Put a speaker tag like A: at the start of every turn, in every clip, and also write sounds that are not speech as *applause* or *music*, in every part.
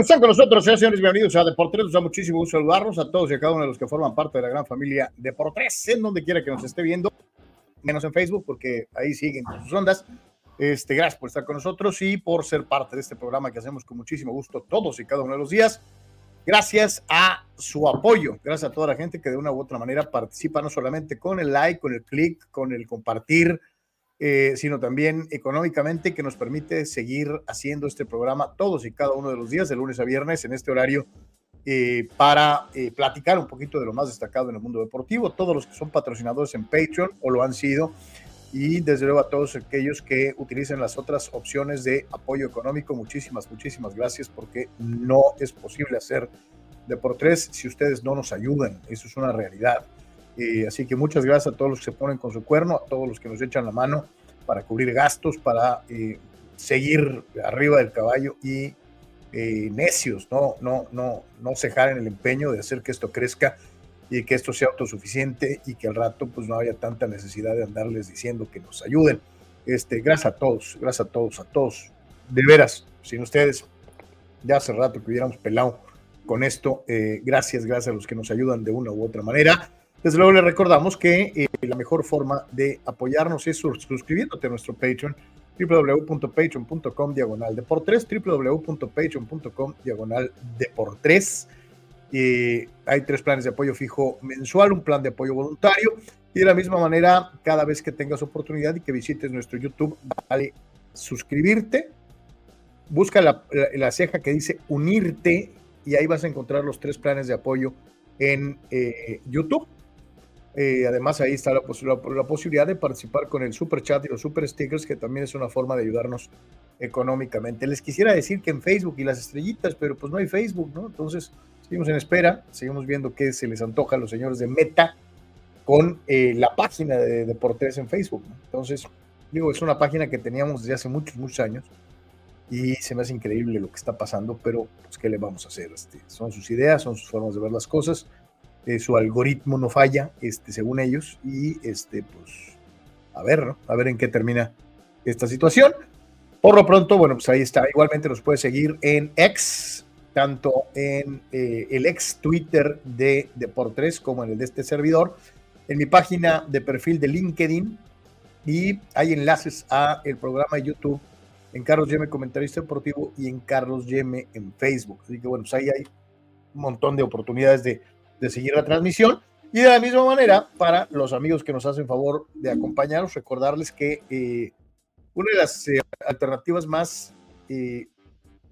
A: Están con nosotros, señores, señores, bienvenidos a Deportes. Nos da muchísimo gusto saludarlos a todos y a cada uno de los que forman parte de la gran familia Deportes, en donde quiera que nos esté viendo, menos en Facebook, porque ahí siguen sus ondas. Este, gracias por estar con nosotros y por ser parte de este programa que hacemos con muchísimo gusto todos y cada uno de los días. Gracias a su apoyo, gracias a toda la gente que de una u otra manera participa, no solamente con el like, con el click, con el compartir, eh, sino también económicamente, que nos permite seguir haciendo este programa todos y cada uno de los días, de lunes a viernes, en este horario, eh, para eh, platicar un poquito de lo más destacado en el mundo deportivo. Todos los que son patrocinadores en Patreon o lo han sido, y desde luego a todos aquellos que utilicen las otras opciones de apoyo económico, muchísimas, muchísimas gracias, porque no es posible hacer Deportes si ustedes no nos ayudan. Eso es una realidad. Eh, así que muchas gracias a todos los que se ponen con su cuerno, a todos los que nos echan la mano para cubrir gastos, para eh, seguir arriba del caballo y eh, necios, no, no, no, no cejar en el empeño de hacer que esto crezca y que esto sea autosuficiente y que al rato pues no haya tanta necesidad de andarles diciendo que nos ayuden. Este, gracias a todos, gracias a todos, a todos. De veras, sin ustedes, ya hace rato que hubiéramos pelado con esto. gracias, gracias a los que nos ayudan de una u otra manera. Desde luego le recordamos que eh, la mejor forma de apoyarnos es suscribiéndote a nuestro Patreon www.patreon.com diagonal de por tres www.patreon.com diagonal de por tres. Hay tres planes de apoyo fijo mensual, un plan de apoyo voluntario y de la misma manera cada vez que tengas oportunidad y que visites nuestro YouTube, vale suscribirte, busca la, la ceja que dice unirte y ahí vas a encontrar los tres planes de apoyo en eh, YouTube eh, además, ahí está la, la, posibilidad de participar con el super chat y los super stickers, que también es una forma de ayudarnos económicamente. Les quisiera decir que en Facebook y las estrellitas, pero pues no hay Facebook, ¿no? Entonces, seguimos en espera, seguimos viendo qué se les antoja a los señores de Meta con eh, la página de Deportes en Facebook. Entonces, digo, es una página que teníamos desde hace muchos, muchos años y se me hace increíble lo que está pasando, pero pues, ¿qué le vamos a hacer? Este, son sus ideas, son sus formas de ver las cosas eh, su algoritmo no falla, este, según ellos, y este, pues, a ver, ¿no? A ver en qué termina esta situación. Por lo pronto, bueno, pues ahí está. Igualmente nos puede seguir en X, tanto en eh, el ex Twitter de Deportes como en el de este servidor, en mi página de perfil de LinkedIn y hay enlaces a el programa de YouTube en Carlos Yeme Comentarista Deportivo y en Carlos Yeme en Facebook. Así que bueno, pues ahí hay un montón de oportunidades de de seguir la transmisión. Y de la misma manera, para los amigos que nos hacen favor de acompañarnos, recordarles que eh, una de las eh, alternativas más eh,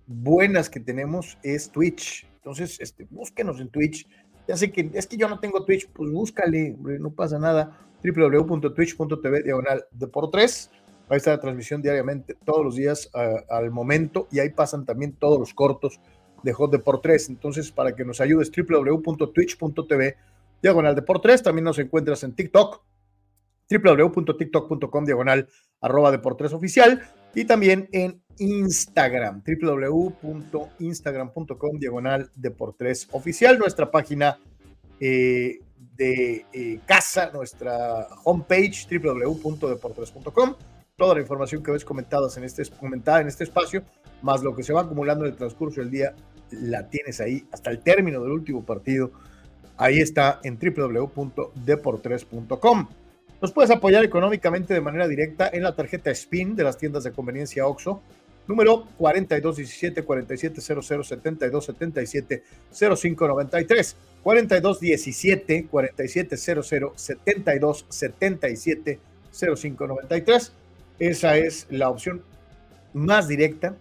A: buenas que tenemos es Twitch. Entonces, este, búsquenos en Twitch. Ya sé que es que yo no tengo Twitch, pues búscale, no pasa nada. www.twitch.tv diagonal de por tres. Ahí está la transmisión diariamente, todos los días al momento, y ahí pasan también todos los cortos de Hot de por tres. Entonces, para que nos ayudes, www.twitch.tv diagonal de. También nos encuentras en TikTok, www.tiktok.com diagonal arroba de oficial y también en Instagram, www.instagram.com diagonal de oficial, nuestra página eh, de eh, casa, nuestra homepage www.deportres.com. Toda la información que ves comentadas en este, comentada en este espacio, más lo que se va acumulando en el transcurso del día, la tienes ahí hasta el término del último partido. Ahí está en www.deportres.com. Nos puedes apoyar económicamente de manera directa en la tarjeta SPIN de las tiendas de conveniencia OXO, número 4217 4700 7277 0593 4217 4700 7277 0593. Esa es la opción más directa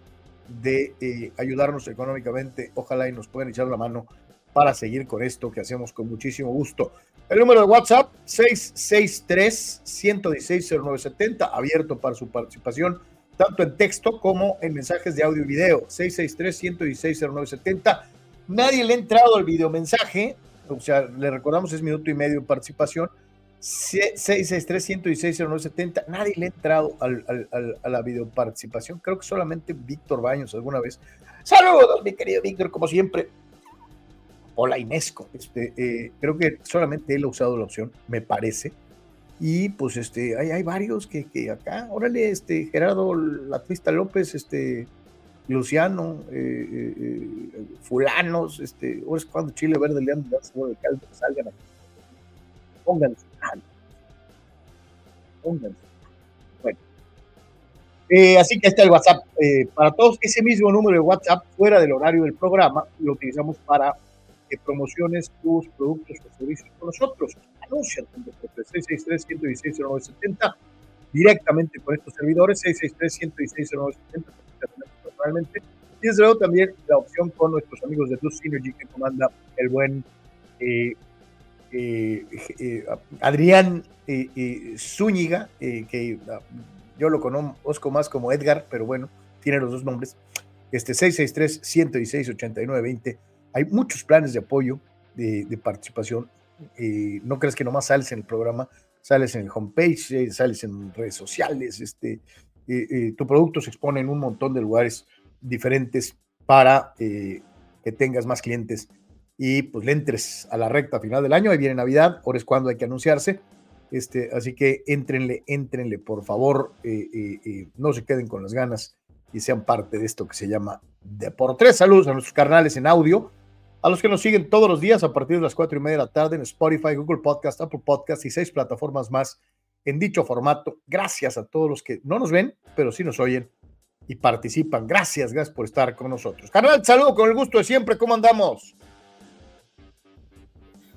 A: de eh, ayudarnos económicamente. Ojalá y nos puedan echar la mano para seguir con esto que hacemos con muchísimo gusto. El número de WhatsApp 663-116-0970, abierto para su participación, tanto en texto como en mensajes de audio y video. 663-116-0970. Nadie le ha entrado al video mensaje, o sea, le recordamos es minuto y medio de participación. 663-116-0970. Nadie le ha entrado al, a la video participación. Creo que solamente Víctor Baños alguna vez. Saludos, mi querido Víctor, como siempre o la Inesco. Este, eh, creo que solamente él ha usado la opción, me parece. Y pues este, hay, hay varios que, que acá, órale, este, Gerardo Latvista López, este, Luciano, eh, eh, fulanos, este, ahora es cuando Chile Verde le han dado de caldo, salgan aquí. Pónganse. Bueno. así que está el WhatsApp. para todos, ese mismo número de WhatsApp, fuera del horario del programa, lo utilizamos para que promociones tus productos o servicios con nosotros. Anuncia tu 663-116-0970 directamente con estos servidores, 663-116-0970 personalmente. Y desde luego también la opción con nuestros amigos de Plus Synergy que comanda el buen eh, eh, eh, Adrián Zúñiga, que ah, yo lo conozco más como Edgar, pero bueno, tiene los dos nombres. Este 663-116-8920 hay muchos planes de apoyo, de, participación. Eh, no crees que nomás sales en el programa, sales en el homepage, eh, sales en redes sociales. Este, eh, tu producto se expone en un montón de lugares diferentes para que tengas más clientes y pues le entres a la recta final del año. Ahí viene Navidad, ahora es cuando hay que anunciarse. Este, así que entrenle, entrenle, por favor, no se queden con las ganas y sean parte de esto que se llama Deportes. Saludos a nuestros carnales en audio a los que nos siguen todos los días a partir de las cuatro y media de la tarde en Spotify, Google Podcast, Apple Podcast y seis plataformas más en dicho formato. Gracias a todos los que no nos ven, pero sí nos oyen y participan. Gracias, gracias por estar con nosotros. Carnal, saludo con el gusto de siempre. ¿Cómo andamos?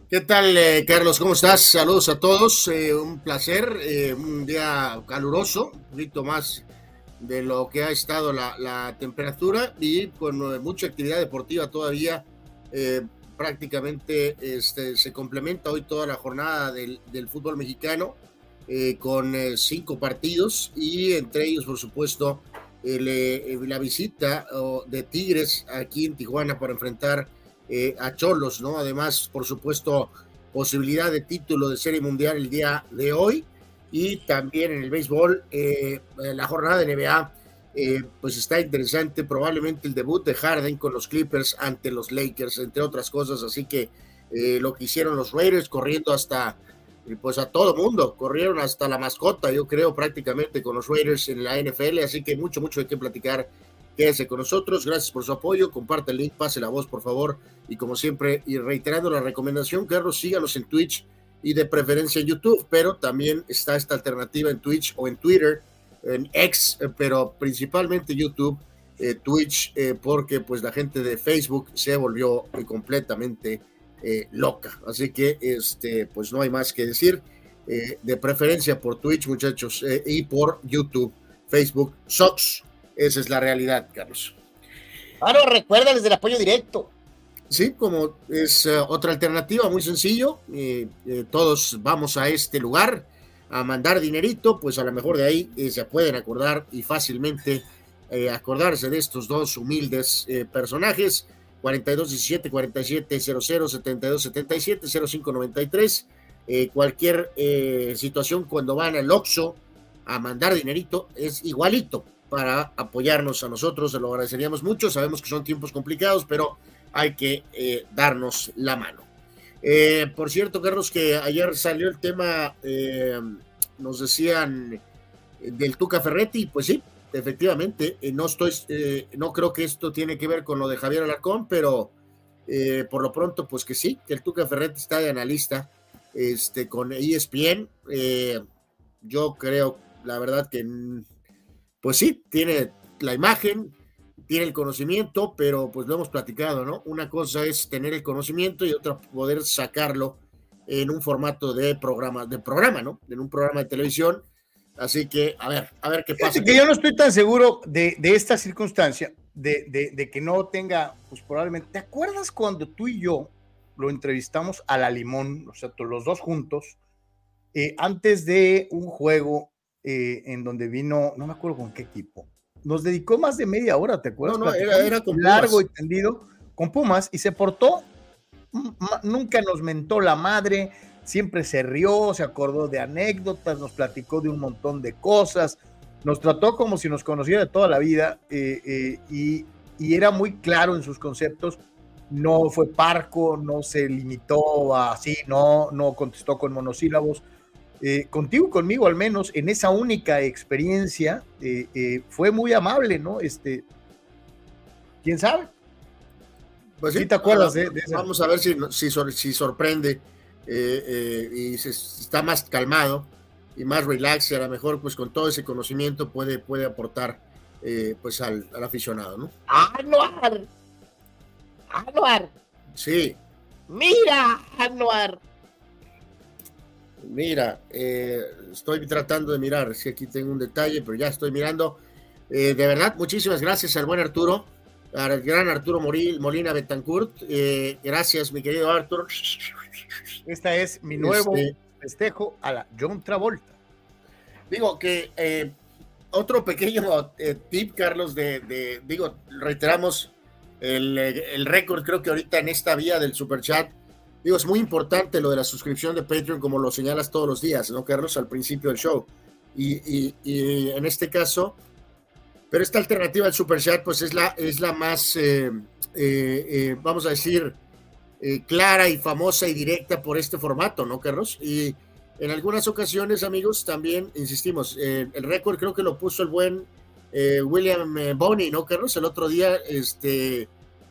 B: ¿Qué tal, eh, Carlos? ¿Cómo estás? Saludos a todos. Eh, un placer, eh, un día caluroso, un poquito más de lo que ha estado la, la temperatura y con mucha actividad deportiva todavía eh, prácticamente este, se complementa hoy toda la jornada del, fútbol mexicano eh, con eh, cinco partidos y entre ellos, por supuesto, la visita de Tigres aquí en Tijuana para enfrentar a Cholos, ¿no? Además, por supuesto, posibilidad de título de Serie Mundial el día de hoy y también en el béisbol, la jornada de NBA eh, pues está interesante, probablemente el debut de Harden con los Clippers ante los Lakers, entre otras cosas, así que eh, lo que hicieron los Raiders corriendo hasta, eh, pues a todo mundo, corrieron hasta la mascota, yo creo, prácticamente con los Raiders en la NFL, así que mucho, mucho de qué platicar. Quédese con nosotros, gracias por su apoyo, comparte el link, pase la voz, por favor, y como siempre, y reiterando la recomendación, Carlos, síganos en Twitch y de preferencia en YouTube, pero también está esta alternativa en Twitch o en Twitter, en X, eh, pero principalmente YouTube, eh, Twitch, eh, porque pues la gente de Facebook se volvió completamente loca. Así que, este, pues no hay más que decir. De preferencia por Twitch, muchachos, y por YouTube, Facebook, Sox. Esa es la realidad, Carlos.
A: Ahora recuérdales del apoyo directo.
B: Sí, como es otra alternativa, muy sencillo. todos vamos a este lugar a mandar dinerito, pues a lo mejor de ahí se pueden acordar y fácilmente acordarse de estos dos humildes personajes 4217 4700 7277 0593 eh, cualquier eh, situación cuando van al Oxxo a mandar dinerito es igualito para apoyarnos a nosotros, se lo agradeceríamos mucho, sabemos que son tiempos complicados, pero hay que eh, darnos la mano. Eh, por cierto, Carlos, que ayer salió el tema, nos decían del Tuca Ferretti, pues sí, efectivamente, eh, no estoy, eh, no creo que esto tiene que ver con lo de Javier Alarcón, pero eh, por lo pronto, pues que sí, que el Tuca Ferretti está de analista este, con ESPN. yo creo, la verdad, que pues sí, tiene la imagen, tiene el conocimiento, pero pues lo hemos platicado, ¿no? Una cosa es tener el conocimiento y otra poder sacarlo en un formato de programa, de programa, ¿no? En un programa de televisión Así que, a ver, a ver qué pasa.
A: que yo no estoy tan seguro de, esta circunstancia, de, que no tenga, pues probablemente, ¿te acuerdas cuando tú y yo lo entrevistamos a la Limón, o sea, los dos juntos, eh, antes de un juego eh, en donde vino, no me acuerdo con qué equipo, nos dedicó más de media hora, ¿te acuerdas?
B: No, no, era, era con
A: largo y tendido con Pumas y se portó, nunca nos mentó la madre, siempre se rió, se acordó de anécdotas, nos platicó de un montón de cosas, nos trató como si nos conociera de toda la vida eh, eh, y, era muy claro en sus conceptos. No fue parco, no se limitó a así, no, no contestó con monosílabos. Eh, contigo, conmigo al menos, en esa única experiencia, fue muy amable, ¿no? Este, ¿Quién sabe?
B: Pues sí, te acuerdas de, Vamos a ver si, si, si sorprende eh, eh, y se, está más calmado y más relax y a lo mejor pues con todo ese conocimiento puede, puede aportar eh, pues al, aficionado, ¿no?
A: Anuar, Anuar.
B: Sí.
A: Mira, Anuar.
B: Mira, estoy tratando de mirar si aquí tengo un detalle, pero ya estoy mirando. de verdad, muchísimas gracias al buen Arturo, al gran Arturo Moril, Molina Betancourt. gracias, mi querido Arturo.
A: Esta es mi nuevo este, festejo a la John Travolta.
B: Digo que eh, otro pequeño eh, tip, Carlos, de, digo, reiteramos el, el récord, creo que ahorita en esta vía del super chat, digo, es muy importante lo de la suscripción de Patreon, como lo señalas todos los días, ¿no, Carlos? Al principio del show. Y, y, en este caso, pero esta alternativa al super chat, pues es la, es la más, eh, vamos a decir, eh, clara y famosa y directa por este formato, ¿no, Carlos? Y en algunas ocasiones, amigos, también insistimos, eh, el récord creo que lo puso el buen eh, William Boney, ¿no, Carlos? El otro día, este,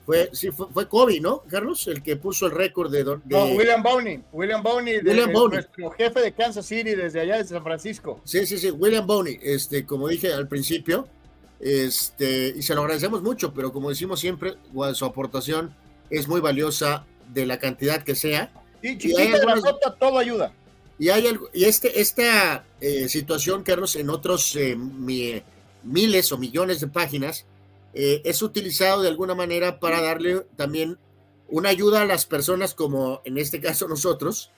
B: fue, sí, fue, Kobe, ¿no, Carlos? El que puso el récord de, No,
A: William Boney, William Boney, William nuestro jefe de Kansas City desde allá de San Francisco.
B: Sí, sí, sí, William Boney, este, como dije al principio, este, y se lo agradecemos mucho, pero como decimos siempre, su aportación es muy valiosa de la cantidad que sea.
A: Y chiquita, nota, todo ayuda.
B: Y hay algo, y este, esta eh, situación, Carlos, en otros eh, miles o millones de páginas, eh, es utilizado de alguna manera para darle también una ayuda a las personas, como en este caso nosotros,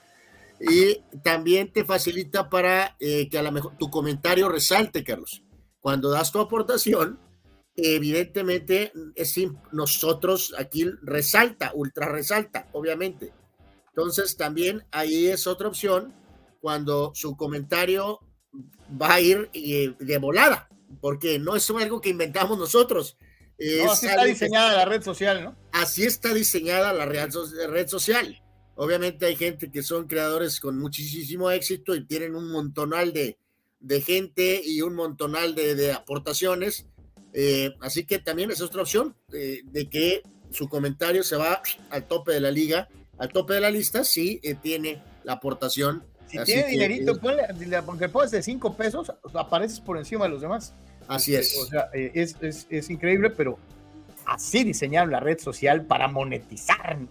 B: y también te facilita para que a lo mejor tu comentario resalte, Carlos. Cuando das tu aportación, evidentemente es nosotros aquí resalta, ultra resalta, obviamente. Entonces también ahí es otra opción cuando su comentario va a ir eh, de volada, porque no es algo que inventamos nosotros.
A: así está diseñada la red social, ¿no?
B: Así está diseñada la red social. Obviamente hay gente que son creadores con muchísimo éxito y tienen un montonal de, gente y un montonal de aportaciones eh, así que también es otra opción eh, de que su comentario se va al tope de la liga, al tope de la lista, si eh, tiene la aportación.
A: Si tiene dinerito, ponle, aunque puedes de 5 pesos, apareces por encima de los demás.
B: Así es.
A: O sea, es, es, es, increíble, pero así diseñaron la red social para monetizarnos.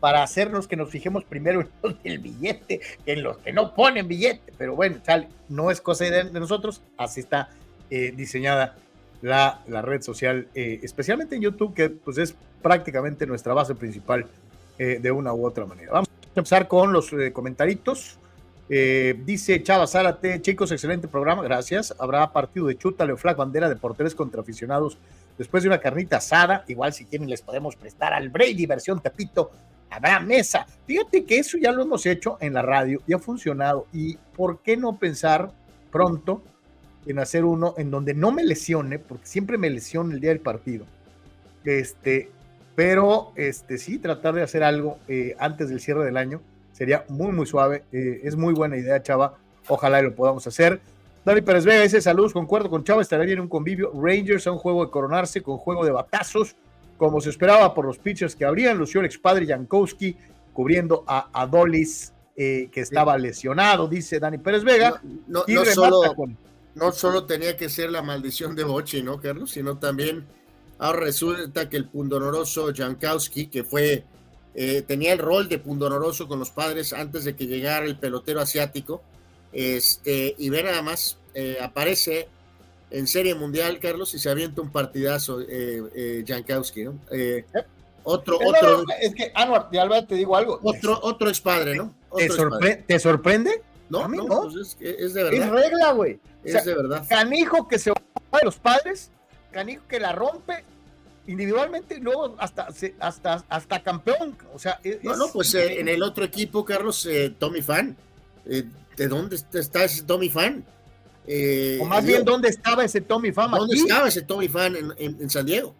A: para hacernos que nos fijemos primero en los del billete que en los que no ponen billete. Pero bueno, sale, no es cosa de, nosotros, así está eh, diseñada la, la, red social, eh, especialmente en YouTube, que pues es prácticamente nuestra base principal eh, de una u otra manera. Vamos a empezar con los comentaritos. Dice Chava Zárate, chicos, excelente programa, gracias. Habrá partido de chuta, Leo Flag, bandera de porteres contra aficionados después de una carnita asada. Igual si quieren les podemos prestar al Brady versión Tepito habrá mesa. Fíjate que eso ya lo hemos hecho en la radio y ha funcionado. ¿Y por qué no pensar pronto en hacer uno en donde no me lesione, porque siempre me lesiono el día del partido? Este, pero este, sí, tratar de hacer algo eh, antes del cierre del año sería muy, muy suave. Eh, es muy buena idea, Chava. Ojalá lo podamos hacer. Dani Pérez Vega ese saludos, concuerdo con Chava, estaría bien un convivio. Rangers a un juego de coronarse con juego de batazos como se esperaba por los pitchers que habrían, lució el expadre Jankowski cubriendo a Adolis, eh, que estaba lesionado, dice Dani Pérez Vega.
B: No, solo, no, solo, tenía que ser la maldición de Bochi, ¿no, Carlos? Sino también ahora resulta que el pundonoroso Jankowski, que fue, eh, tenía el rol de pundonoroso con los padres antes de que llegara el pelotero asiático, este, y ve nada más, eh, aparece en Serie Mundial, Carlos, y se avienta un partidazo eh, eh Jankowski, ¿no? Eh, otro, otro.
A: es que, Anuar, ya te digo algo.
B: Otro, otro es padre, ¿no?
A: ¿Te, sorprende?
B: No, a mí no. Pues es, de verdad.
A: Es regla, güey.
B: Es de verdad.
A: Canijo que se va de los padres, canijo que la rompe individualmente y luego hasta, hasta, hasta campeón. O sea,
B: no, no, pues eh, en el otro equipo, Carlos, Tommy Fan. ¿De dónde está ese Tommy Fan?
A: Eh, o más bien, ¿dónde estaba ese Tommy Fan?
B: ¿Dónde estaba ese Tommy Fan en, San Diego?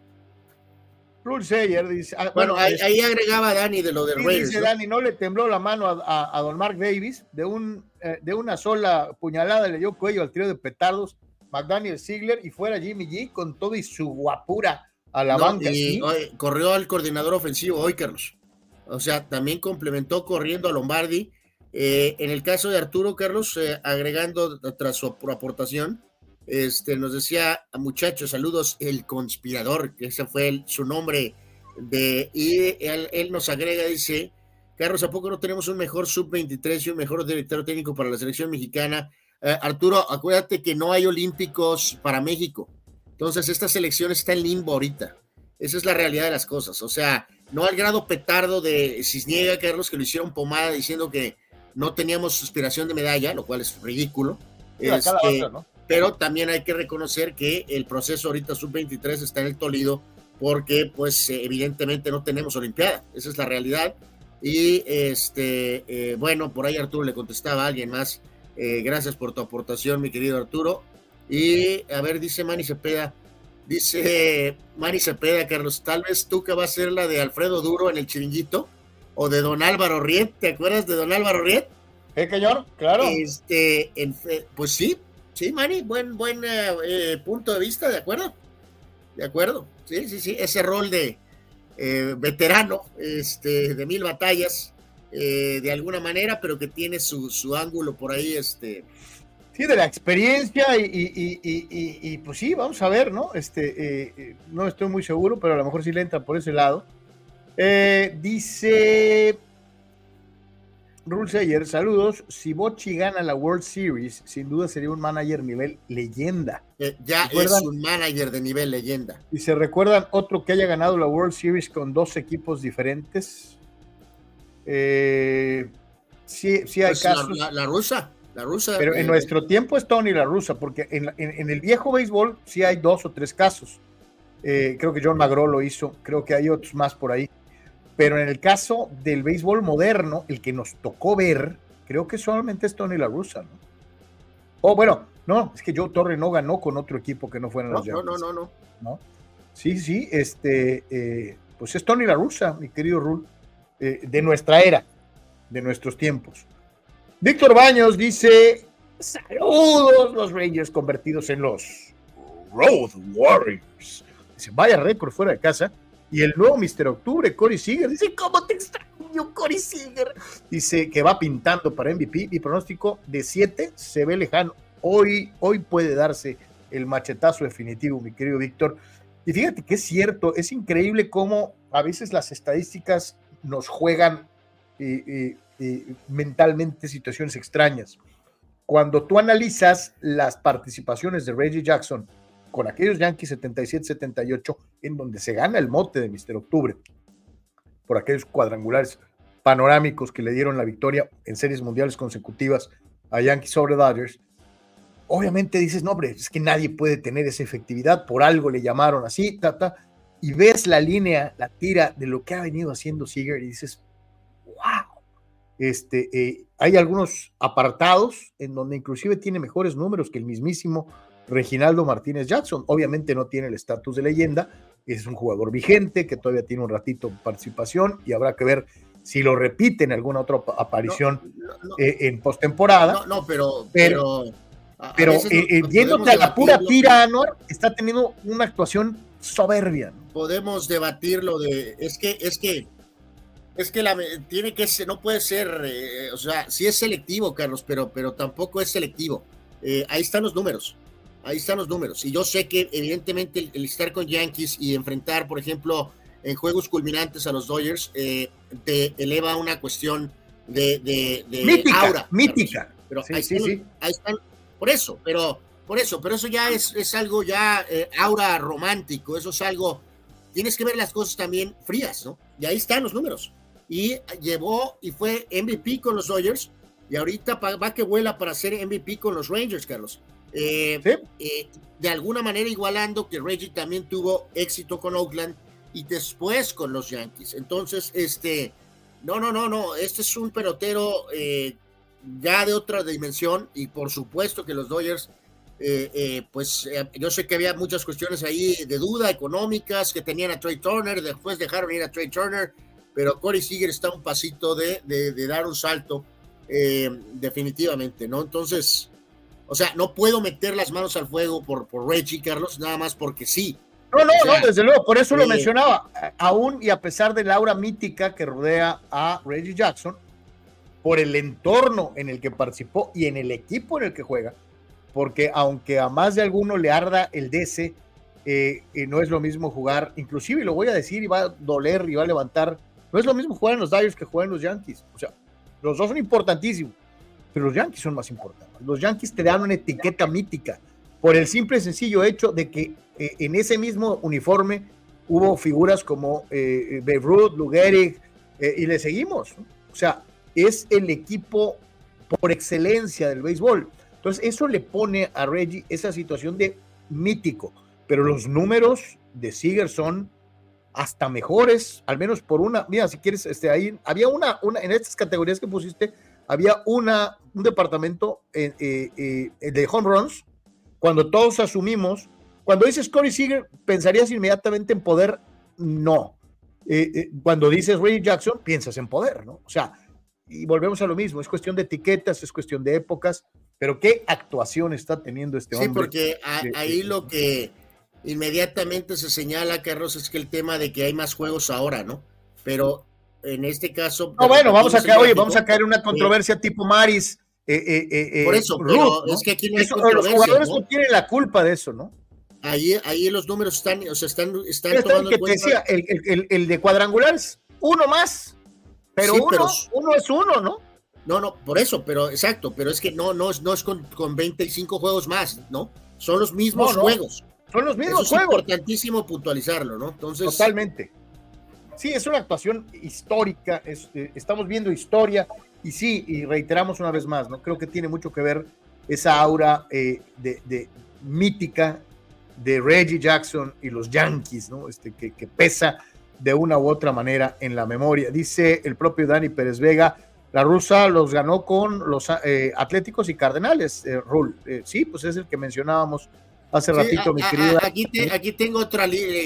A: Rule Sayer dice.
B: Ah, bueno, ahí, agregaba Dani de lo del
A: sí, Dice Dani, no le tembló la mano a, don Mark Davis. De, un, eh, de una sola puñalada le dio cuello al trío de petardos. McDaniel Ziegler y fuera Jimmy G con todo y su guapura a la banca.
B: Y corrió al coordinador ofensivo hoy, Carlos. O sea, también complementó corriendo a Lombardi eh, en el caso de Arturo Carlos, eh, agregando tras su aportación, este, nos decía, muchachos, saludos, el conspirador, que ese fue su nombre, de, y él, nos agrega, dice, Carlos, ¿a poco no tenemos un mejor sub-23 y un mejor director técnico para la selección mexicana? Eh, Arturo, acuérdate que no hay olímpicos para México, entonces esta selección está en limbo ahorita, esa es la realidad de las cosas, o sea, no al grado petardo de Cisniega, Carlos, que lo hicieron pomada diciendo que no teníamos aspiración de medalla, lo cual es ridículo. Este, pero también hay que reconocer que el proceso ahorita sub-23 está en el Tolido porque pues evidentemente no tenemos Olimpiada, esa es la realidad. Y este, eh, bueno, por ahí Arturo le contestaba a alguien más, eh, gracias por tu aportación, mi querido Arturo. Y a ver, dice Manny Cepeda, dice Manny Cepeda, Carlos, tal vez tú que va a ser la de Alfredo Duro en el chiringuito o de don Álvaro Riet, ¿te acuerdas de don Álvaro Riet?
A: ¿Eh, señor? Claro.
B: Este, pues sí, sí, Manny, buen, buen eh, eh, punto de vista, ¿de acuerdo? De acuerdo, sí, sí, sí, ese rol de eh, veterano, este, de mil batallas, de alguna manera, pero que tiene su, su ángulo por ahí, este,
A: Sí, de la experiencia y, y, y, y, pues sí, vamos a ver, ¿no? Este, no estoy muy seguro, pero a lo mejor sí le entra por ese lado. Eh, dice Rulseyer, saludos. Si Bochi gana la World Series, sin duda sería un manager nivel leyenda.
B: Eh, ya es un manager de nivel leyenda.
A: ¿Y se recuerdan otro que haya ganado la World Series con dos equipos diferentes? Eh, sí, sí hay pues casos.
B: La, rusa. La rusa.
A: Pero en nuestro tiempo es Tony la rusa, porque en, en, el viejo béisbol sí hay dos o tres casos. creo que John McGraw lo hizo, creo que hay otros más por ahí. Pero en el caso del béisbol moderno, el que nos tocó ver, creo que solamente es Tony La Russa, ¿no? Oh, bueno, no, es que Joe Torre no ganó con otro equipo que no fueran los
B: no, no, no, no, no.
A: Sí, sí, este, eh, pues es Tony La Russa, mi querido Rul, eh, de nuestra era, de nuestros tiempos. Víctor Baños dice: Saludos, los Rangers convertidos en los Road Warriors. Dice: Vaya récord fuera de casa y el nuevo Mister Octubre, Cory Seager, dice, ¿cómo te extraño, Cory Seager? Dice que va pintando para MVP. Mi pronóstico de 7 se ve lejano. Hoy, hoy puede darse el machetazo definitivo, mi querido Víctor. Y fíjate que es cierto, es increíble cómo a veces las estadísticas nos juegan mentalmente situaciones extrañas. Cuando tú analizas las participaciones de Reggie Jackson con aquellos Yankees 77-78, en donde se gana el mote de Mister Octubre, por aquellos cuadrangulares panorámicos que le dieron la victoria en series mundiales consecutivas a Yankees sobre Dodgers, obviamente dices, no, hombre, es que nadie puede tener esa efectividad, por algo le llamaron así, ta, y ves la línea, la tira de lo que ha venido haciendo Seager y dices, este, eh, hay algunos apartados en donde inclusive tiene mejores números que el mismísimo Reginaldo Martínez Jackson. Obviamente no tiene el estatus de leyenda, es un jugador vigente que todavía tiene un ratito de participación y habrá que ver si lo repite en alguna otra aparición eh, en postemporada.
B: No, no, pero,
A: pero, pero, eh, yéndote a la pura tira, Anuar, está teniendo una actuación soberbia.
B: Podemos debatirlo de, es que, es que, es que la, tiene que ser, no puede ser, eh, o sea, sí es selectivo, Carlos, pero, pero tampoco es selectivo. ahí están los números ahí están los números. Y yo sé que evidentemente el, estar con Yankees y enfrentar, por ejemplo, en juegos culminantes a los Dodgers, eh, te eleva una cuestión de, de,
A: mítica, aura. Mítica.
B: Pero ahí, están, por eso, pero por eso, pero eso ya es, es algo ya eh, aura romántico, eso es algo, tienes que ver las cosas también frías, ¿no? Y ahí están los números. Y llevó y fue MVP con los Dodgers y ahorita va que vuela para ser MVP con los Rangers, Carlos. Eh, eh, de alguna manera igualando que Reggie también tuvo éxito con Oakland y después con los Yankees. Entonces, este, no, no, no, no, este es un pelotero eh, ya de otra dimensión y por supuesto que los Dodgers, pues yo sé que había muchas cuestiones ahí de duda económicas que tenían a Trey Turner, después dejaron ir a Trey Turner, pero Corey Seager está un pasito de, de dar un salto definitivamente, ¿no? Entonces, o sea, no puedo meter las manos al fuego por, por Reggie, Carlos, nada más porque sí.
A: No, no, no, desde luego, por eso lo eh, mencionaba. Aún y a pesar de la aura mítica que rodea a Reggie Jackson, por el entorno en el que participó y en el equipo en el que juega, porque aunque a más de alguno le arda el DC, eh, no es lo mismo jugar, inclusive, lo voy a decir y va a doler y va a levantar, no es lo mismo jugar en los Dodgers que jugar en los Yankees. O sea, los dos son importantísimos pero los Yankees son más importantes. Los Yankees te dan una etiqueta mítica por el simple y sencillo hecho de que eh, en ese mismo uniforme hubo figuras como eh, Ruth, Lou eh, y le seguimos. O sea, es el equipo por excelencia del béisbol. Entonces, eso le pone a Reggie esa situación de mítico, pero los números de Seager son hasta mejores, al menos por una, mira, si quieres, este, ahí había una, una en estas categorías que pusiste, había una, un departamento eh, eh, eh, de home runs, cuando todos asumimos, cuando dices Corey Seager, pensarías inmediatamente en poder, no. cuando dices Ray Jackson, piensas en poder, ¿no? O sea, y volvemos a lo mismo, es cuestión de etiquetas, es cuestión de épocas, pero qué actuación está teniendo este hombre.
B: Sí, porque ahí lo que inmediatamente se señala, Carlos, es que el tema de que hay más juegos ahora, ¿no? Pero en este caso.
A: No, bueno, vamos a caer, oye, vamos a caer en una controversia tipo Maris. Eh, eh,
B: eh, Por eso, pero es que aquí no hay
A: Los jugadores ¿no? tienen la culpa de eso, ¿no?
B: Ahí, ahí los números están, o sea, están, están
A: tomando que te decía, el, el, el, de cuadrangulares, uno más, pero, uno, uno es uno, ¿no?
B: No, no, por eso, pero exacto, pero es que no, no, no es con, con 25 juegos más, ¿no? Son los mismos juegos.
A: Son los mismos
B: eso
A: juegos.
B: Es importantísimo puntualizarlo, ¿no? Entonces.
A: Totalmente. Sí, es una actuación histórica, eh, estamos viendo historia y sí, y reiteramos una vez más, ¿no? Creo que tiene mucho que ver esa aura eh, de, mítica de Reggie Jackson y los Yankees, ¿no? Este, que, pesa de una u otra manera en la memoria. Dice el propio Dani Pérez Vega, la rusa los ganó con los eh, Atléticos y Cardenales, Rul. sí, pues es el que mencionábamos hace ratito, mi querida.
B: Aquí, aquí, tengo otro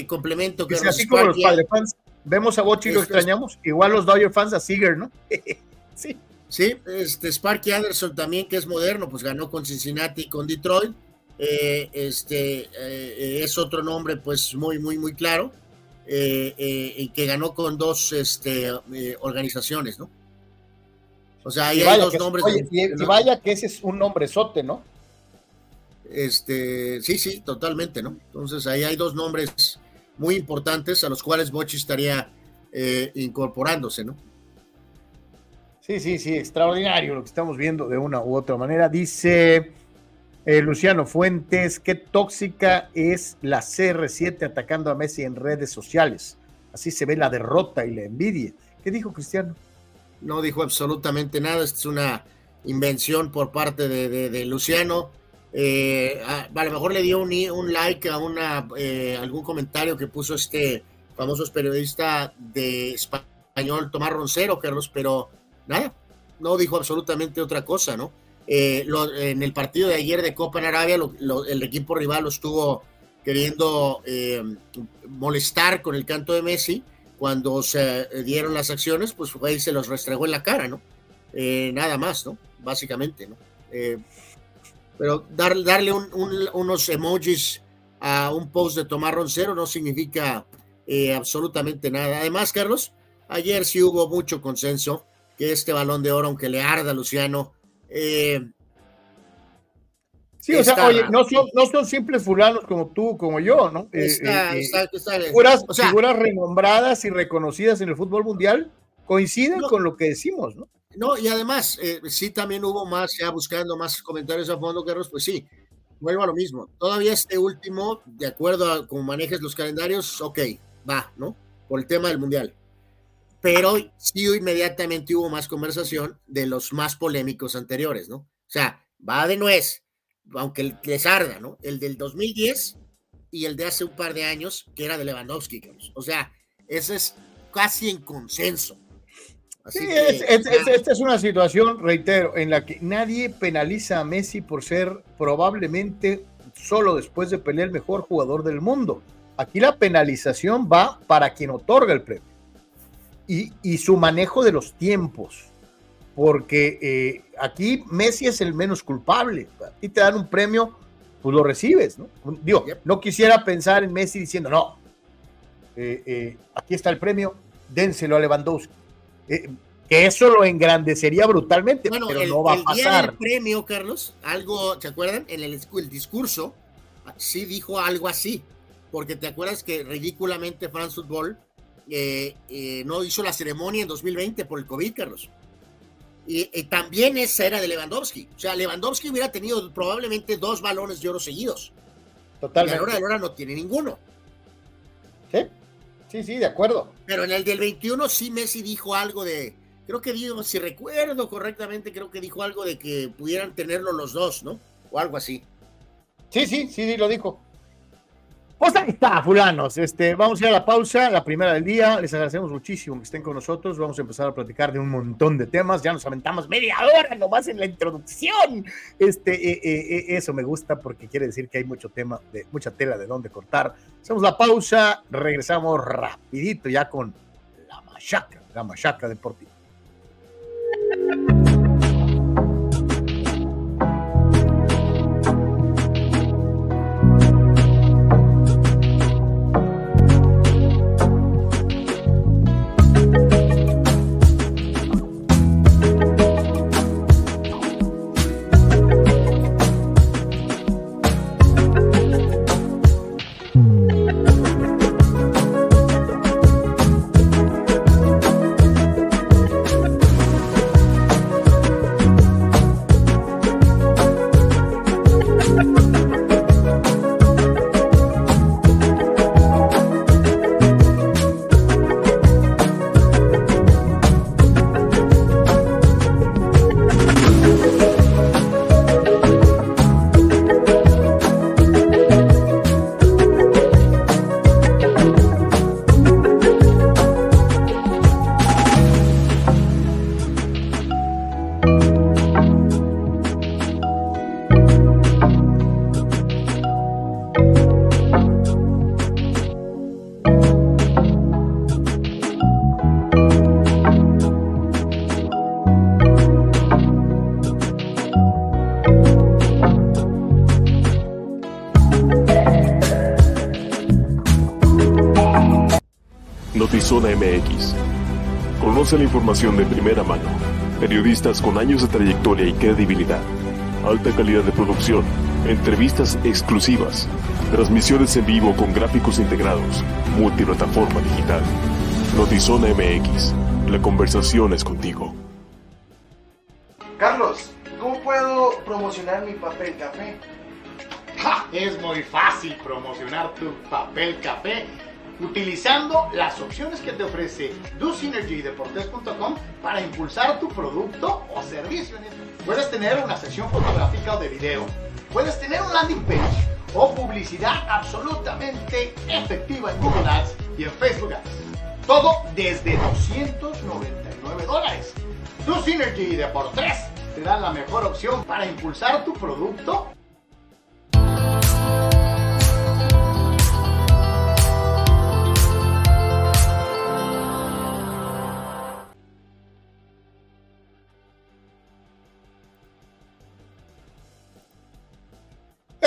B: complemento.
A: Que así como los fans Vemos a Bochi y lo extrañamos. Igual los Dodger fans a Seager, ¿no? *laughs*
B: sí. Sí, este Sparky Anderson también, que es moderno, pues ganó con Cincinnati y con Detroit. Eh, este eh, es otro nombre, pues muy, muy, muy claro. Eh, y que ganó con dos este, organizaciones, ¿no? O sea, ahí hay dos nombres.
A: y, vaya que ese es un nombrezote, ¿no?
B: Este, sí, sí, totalmente, ¿no? Entonces ahí hay dos nombres muy importantes a los cuales Bochi estaría eh, incorporándose, ¿no?
A: Sí, sí, sí, extraordinario lo que estamos viendo de una u otra manera. Dice eh, Luciano Fuentes, qué tóxica es la CR7 atacando a Messi en redes sociales. Así se ve la derrota y la envidia. ¿Qué dijo Cristiano?
B: No dijo absolutamente nada, es una invención por parte de, Luciano. Eh, a, lo mejor le dio un, like a eh, algún comentario que puso este famoso periodista de español Tomás Roncero, Carlos, pero nada, no dijo absolutamente otra cosa, ¿no? Eh, en el partido de ayer de Copa en Arabia, el equipo rival lo estuvo queriendo molestar con el canto de Messi. Cuando se dieron las acciones, pues ahí se los restregó en la cara, ¿no? nada más, ¿no? básicamente, ¿no? Eh, pero darle unos emojis a un post de Tomás Roncero no significa eh, absolutamente nada. Además, Carlos, ayer sí hubo mucho consenso que este balón de oro, aunque le arda a Luciano,
A: eh, Sí, o sea, oye, no son, no son simples fulanos como tú, como yo, ¿no? Está, figuras, renombradas y reconocidas en el fútbol mundial coinciden con lo que decimos, ¿no?
B: No, y además, eh, sí también hubo más, ya buscando más comentarios a fondo, Carlos, pues sí, vuelvo a lo mismo. Todavía este último, de acuerdo a cómo manejes los calendarios, ok, va, ¿no? Por el tema del Mundial. Pero sí inmediatamente hubo más conversación de los más polémicos anteriores, ¿no? O sea, va de nuez, aunque les arda, ¿no? El del 2010 y el de hace un par de años, que era de Lewandowski, Carlos. O sea, ese es casi en consenso
A: sí, esta es una situación, reitero, en la que nadie penaliza a Messi por ser probablemente solo después de pelear el mejor jugador del mundo. Aquí la penalización va para quien otorga el premio y, su manejo de los tiempos, porque eh, aquí Messi es el menos culpable. A ti te dan un premio, pues lo recibes, ¿no? Digo, no quisiera pensar en Messi diciendo, no, eh, eh, aquí está el premio, dénselo a Lewandowski eh, que eso lo engrandecería brutalmente, bueno, pero no va a pasar. Día del
B: premio, Carlos, algo, ¿te acuerdan? En el, el, discurso, sí dijo algo así, porque te acuerdas que ridículamente France Football eh, eh, no hizo la ceremonia en 2020 por el COVID, Carlos. Y, también esa era de Lewandowski. O sea, Lewandowski hubiera tenido probablemente dos balones de oro seguidos. Totalmente. Y ahora de ahora no tiene ninguno.
A: Sí. Sí, sí, de acuerdo.
B: Pero en el del 21 sí Messi dijo algo de, creo que digo, si recuerdo correctamente, creo que dijo algo de que pudieran tenerlo los dos, ¿no? O algo así.
A: Sí, sí, sí, sí, lo dijo. Pues ahí está, fulanos. Este, vamos a ir a la pausa, la primera del día. Les agradecemos muchísimo que estén con nosotros. Vamos a empezar a platicar de un montón de temas. Ya nos aventamos media hora nomás en la introducción. Este, eh, eh, eh, eso me gusta porque quiere decir que hay mucho tema, de, mucha tela de dónde cortar. Hacemos la pausa, regresamos rapidito ya con la machaca, la machaca deportiva.
C: La información de primera mano. Periodistas con años de trayectoria y credibilidad. Alta calidad de producción. Entrevistas exclusivas. Transmisiones en vivo con gráficos integrados. Multiplataforma digital. Notizona MX. La conversación es contigo.
D: Carlos, ¿cómo puedo promocionar mi papel café?
A: Es muy fácil promocionar tu papel café las opciones que te ofrece DoSynergyDeportes.com para impulsar tu producto o servicio. Puedes tener una sección fotográfica o de video, puedes tener un landing page o publicidad absolutamente efectiva en Google Ads y en Facebook Ads. Todo desde 299 dólares. DoSynergy Deportes te da la mejor opción para impulsar tu producto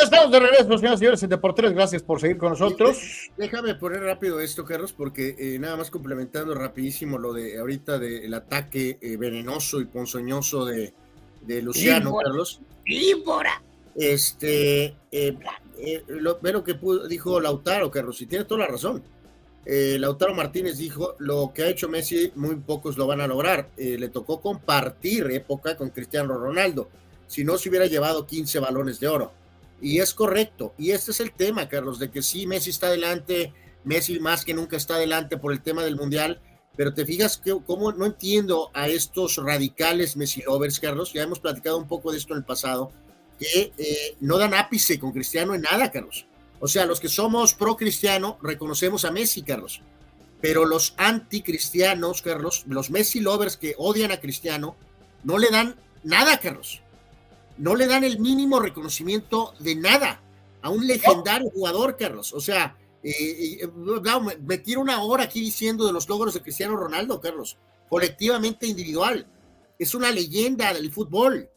A: Estamos de regreso, señoras y señores, en Deportes. Gracias por seguir con nosotros.
B: Déjame poner rápido esto, Carlos, porque eh, nada más complementando rapidísimo lo de ahorita del ataque eh, venenoso y ponzoñoso de, de Luciano, Carlos.
A: ¡Víbora!
B: Este, eh, lo, ve lo que dijo Lautaro, Carlos, y tiene toda la razón. Lautaro Martínez dijo, lo que ha hecho Messi, muy pocos lo van a lograr. le tocó compartir época con Cristiano Ronaldo. Si no, se hubiera llevado 15 balones de oro y es correcto. Y este es el tema, Carlos, de que sí, Messi está adelante, Messi más que nunca está adelante por el tema del Mundial, pero te fijas que cómo no entiendo a estos radicales Messi lovers, Carlos, ya hemos platicado un poco de esto en el pasado, que eh, no dan ápice con Cristiano en nada, Carlos. O sea, los que somos pro Cristiano reconocemos a Messi, Carlos, pero los anticristianos, Carlos, los Messi lovers que odian a Cristiano, no le dan nada, Carlos no le dan el mínimo reconocimiento de nada a un legendario jugador, Carlos. O sea, eh, eh, me tiro una hora aquí diciendo de los logros de Cristiano Ronaldo, Carlos, colectivamente individual. Es una leyenda del fútbol.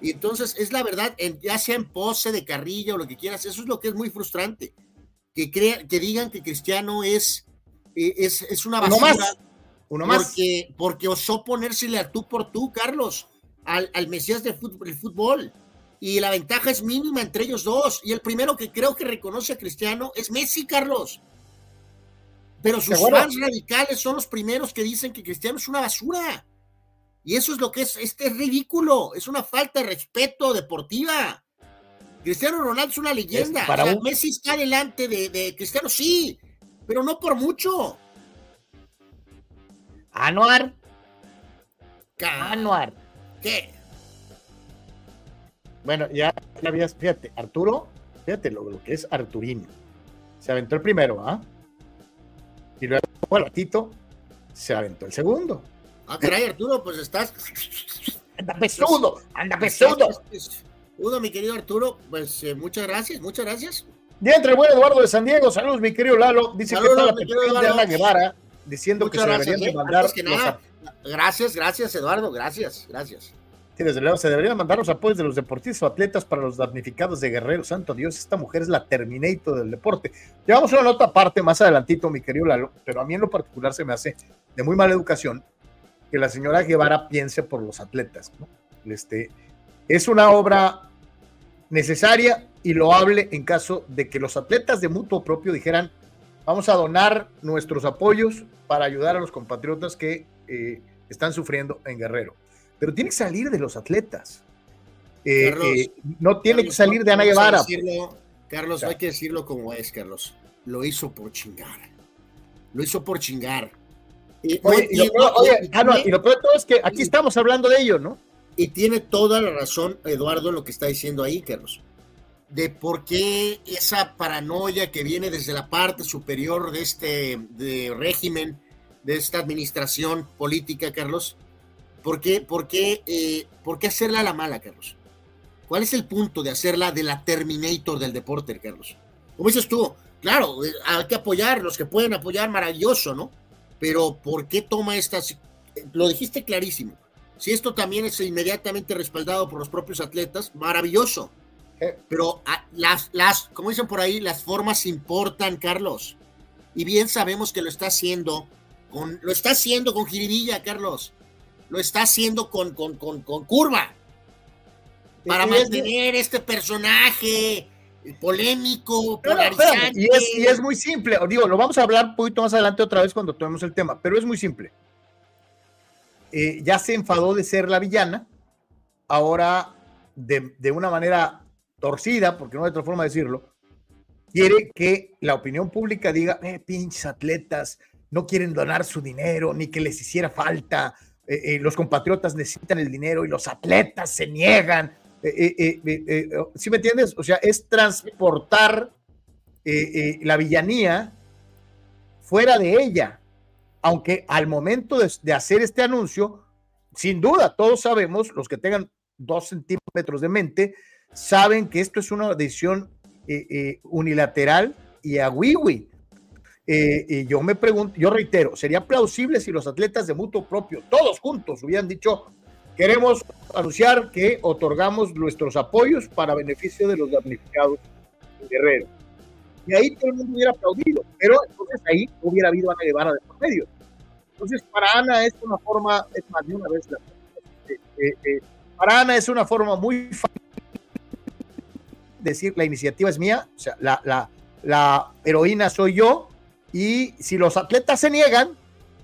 B: Y entonces es la verdad, ya sea en pose de carrilla o lo que quieras, eso es lo que es muy frustrante. Que, crea, que digan que Cristiano es, eh, es, es, una basura.
A: Uno más.
B: Porque, porque osó ponérsele a tú por tú, Carlos al, al Mesías del fútbol, fútbol. Y la ventaja es mínima entre ellos dos. Y el primero que creo que reconoce a Cristiano es Messi, Carlos. Pero sus fans radicales son los primeros que dicen que Cristiano es una basura. Y eso es lo que es, este es ridículo, es una falta de respeto deportiva. Cristiano Ronaldo es una leyenda. para Messi está delante de, de, Cristiano, sí, pero no por mucho.
A: Anuar. Anuar.
B: ¿Qué?
A: Bueno, ya habías, fíjate, Arturo, fíjate lo, que es Arturino. Se aventó el primero, ¿ah? Y luego, bueno, Tito se aventó el segundo.
B: Ah, caray, Arturo, pues estás.
A: Anda pesudo, anda pesudo.
B: Uno, mi querido Arturo, pues eh, muchas gracias, muchas gracias.
A: Y entre el buen Eduardo de San Diego, saludos, mi querido Lalo. Dice que está la de Ana Guevara diciendo que se deberían de mandar.
B: Que nada, Gracias, gracias, Eduardo, gracias, gracias.
A: Sí, desde luego, se deberían mandar los apoyos de los deportistas o atletas para los damnificados de Guerrero. Santo Dios, esta mujer es la Terminator del deporte. Llevamos una nota aparte más adelantito, mi querido Lalo, pero a mí en lo particular se me hace de muy mala educación que la señora Guevara piense por los atletas. Este, es una obra necesaria y loable en caso de que los atletas de mutuo propio dijeran, vamos a donar nuestros apoyos para ayudar a los compatriotas que eh, están sufriendo en Guerrero. Pero tiene que salir de los atletas. Eh, eh, no tiene que salir de Ana Guevara.
B: Carlos, hay que decirlo como es, Carlos. Lo hizo por chingar. Lo hizo por chingar.
A: Y, oye, y, lo, peor de todo es que aquí estamos hablando de ello, ¿no?
B: Y tiene toda la razón Eduardo en lo que está diciendo ahí, Carlos. De por qué esa paranoia que viene desde la parte superior de este de régimen de esta administración política, Carlos? ¿Por qué, por qué, eh, ¿Por qué hacerla a la mala, Carlos? ¿Cuál es el punto de hacerla de la Terminator del deporte, Carlos? Como dices tú, claro, eh, hay que apoyar, los que pueden apoyar, maravilloso, ¿no? Pero ¿por qué toma estas? Lo dijiste clarísimo. Si esto también es inmediatamente respaldado por los propios atletas, maravilloso. Pero ah, las, las, como dicen por ahí, las formas importan, Carlos. Y bien sabemos que lo está haciendo lo está haciendo con jiribilla, Carlos. Lo está haciendo con, con, con, curva. Para mantener este personaje polémico,
A: polarizante. y, es, y es muy simple. Digo, lo vamos a hablar un poquito más adelante otra vez cuando tomemos el tema, pero es muy simple. Eh, ya se enfadó de ser la villana, ahora de, de, una manera torcida, porque no hay otra forma de decirlo, quiere que la opinión pública diga, eh, pinches atletas, no quieren donar su dinero, ni que les hiciera falta, eh, eh, los compatriotas necesitan el dinero y los atletas se niegan. ¿Sí me entiendes? O sea, es transportar la villanía fuera de ella, aunque al momento de, hacer este anuncio, sin duda, todos sabemos, los que tengan dos centímetros de mente, saben que esto es una decisión unilateral y a wiwi. Eh, y yo me pregunto, yo reitero, ¿sería plausible si los atletas de mutuo propio, todos juntos, hubieran dicho, queremos anunciar que otorgamos nuestros apoyos para beneficio de los damnificados en Guerrero? Y ahí todo el mundo hubiera aplaudido, pero entonces ahí hubiera habido Ana Guevara de por medio. Entonces, para Ana es una forma, es más de una vez, la, eh, eh, para Ana es una forma muy fácil de decir la iniciativa es mía, o sea, la, la, la heroína soy yo, y si los atletas se niegan,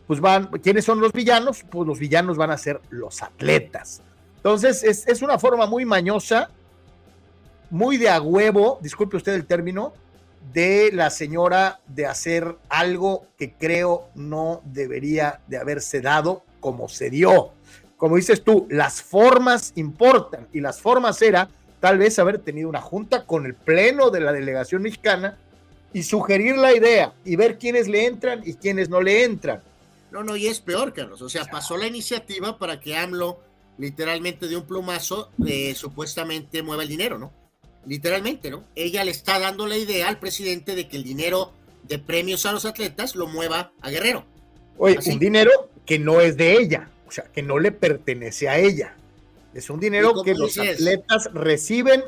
A: pues van, ¿quiénes son los villanos? Pues los villanos van a ser los atletas. Entonces, es, una forma muy mañosa, muy de a huevo, disculpe usted el término, de la señora de hacer algo que creo no debería de haberse dado como se dio. Como dices tú, las formas importan y las formas era tal vez haber tenido una junta con el pleno de la delegación mexicana y sugerir la idea y ver quiénes le entran y quiénes no le entran.
B: No, no, y es peor, Carlos. O sea, pasó la iniciativa para que AMLO literalmente de un plumazo eh, supuestamente mueva el dinero, ¿no? Literalmente, ¿no? Ella le está dando la idea al presidente de que el dinero de premios a los atletas lo mueva a Guerrero.
A: Oye, un dinero que no es de ella, o sea, que no le pertenece a ella. Es un dinero que los atletas reciben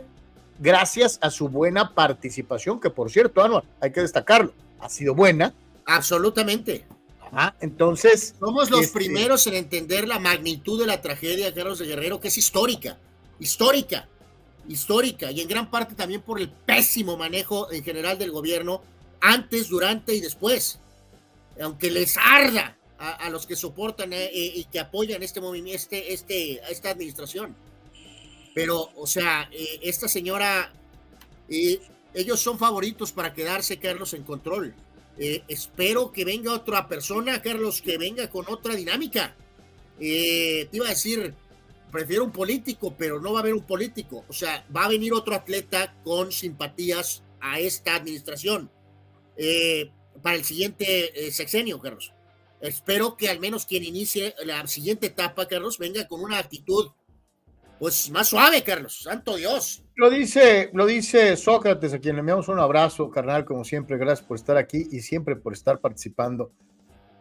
A: gracias a su buena participación, que por cierto, Anuar, hay que destacarlo, ha sido buena.
B: Absolutamente.
A: entonces.
B: Somos los este, primeros en entender la magnitud de la tragedia, Carlos de Guerrero, que es histórica, histórica, histórica, y en gran parte también por el pésimo manejo en general del gobierno, antes, durante y después. Aunque les arda a, los que soportan eh, eh, y que apoyan este movimiento, este, este, esta administración. Pero, o sea, eh, esta señora, eh, ellos son favoritos para quedarse, Carlos, en control. Eh, espero que venga otra persona, Carlos, que venga con otra dinámica. te iba a decir, prefiero un político, pero no va a haber un político. O sea, va a venir otro atleta con simpatías a esta administración para el siguiente sexenio, Carlos. Espero que al menos quien inicie la siguiente etapa, Carlos, venga con una actitud pues más suave, Carlos, santo Dios.
A: Lo dice, lo dice Sócrates, a quien le enviamos un abrazo, carnal, como siempre, gracias por estar aquí y siempre por estar participando.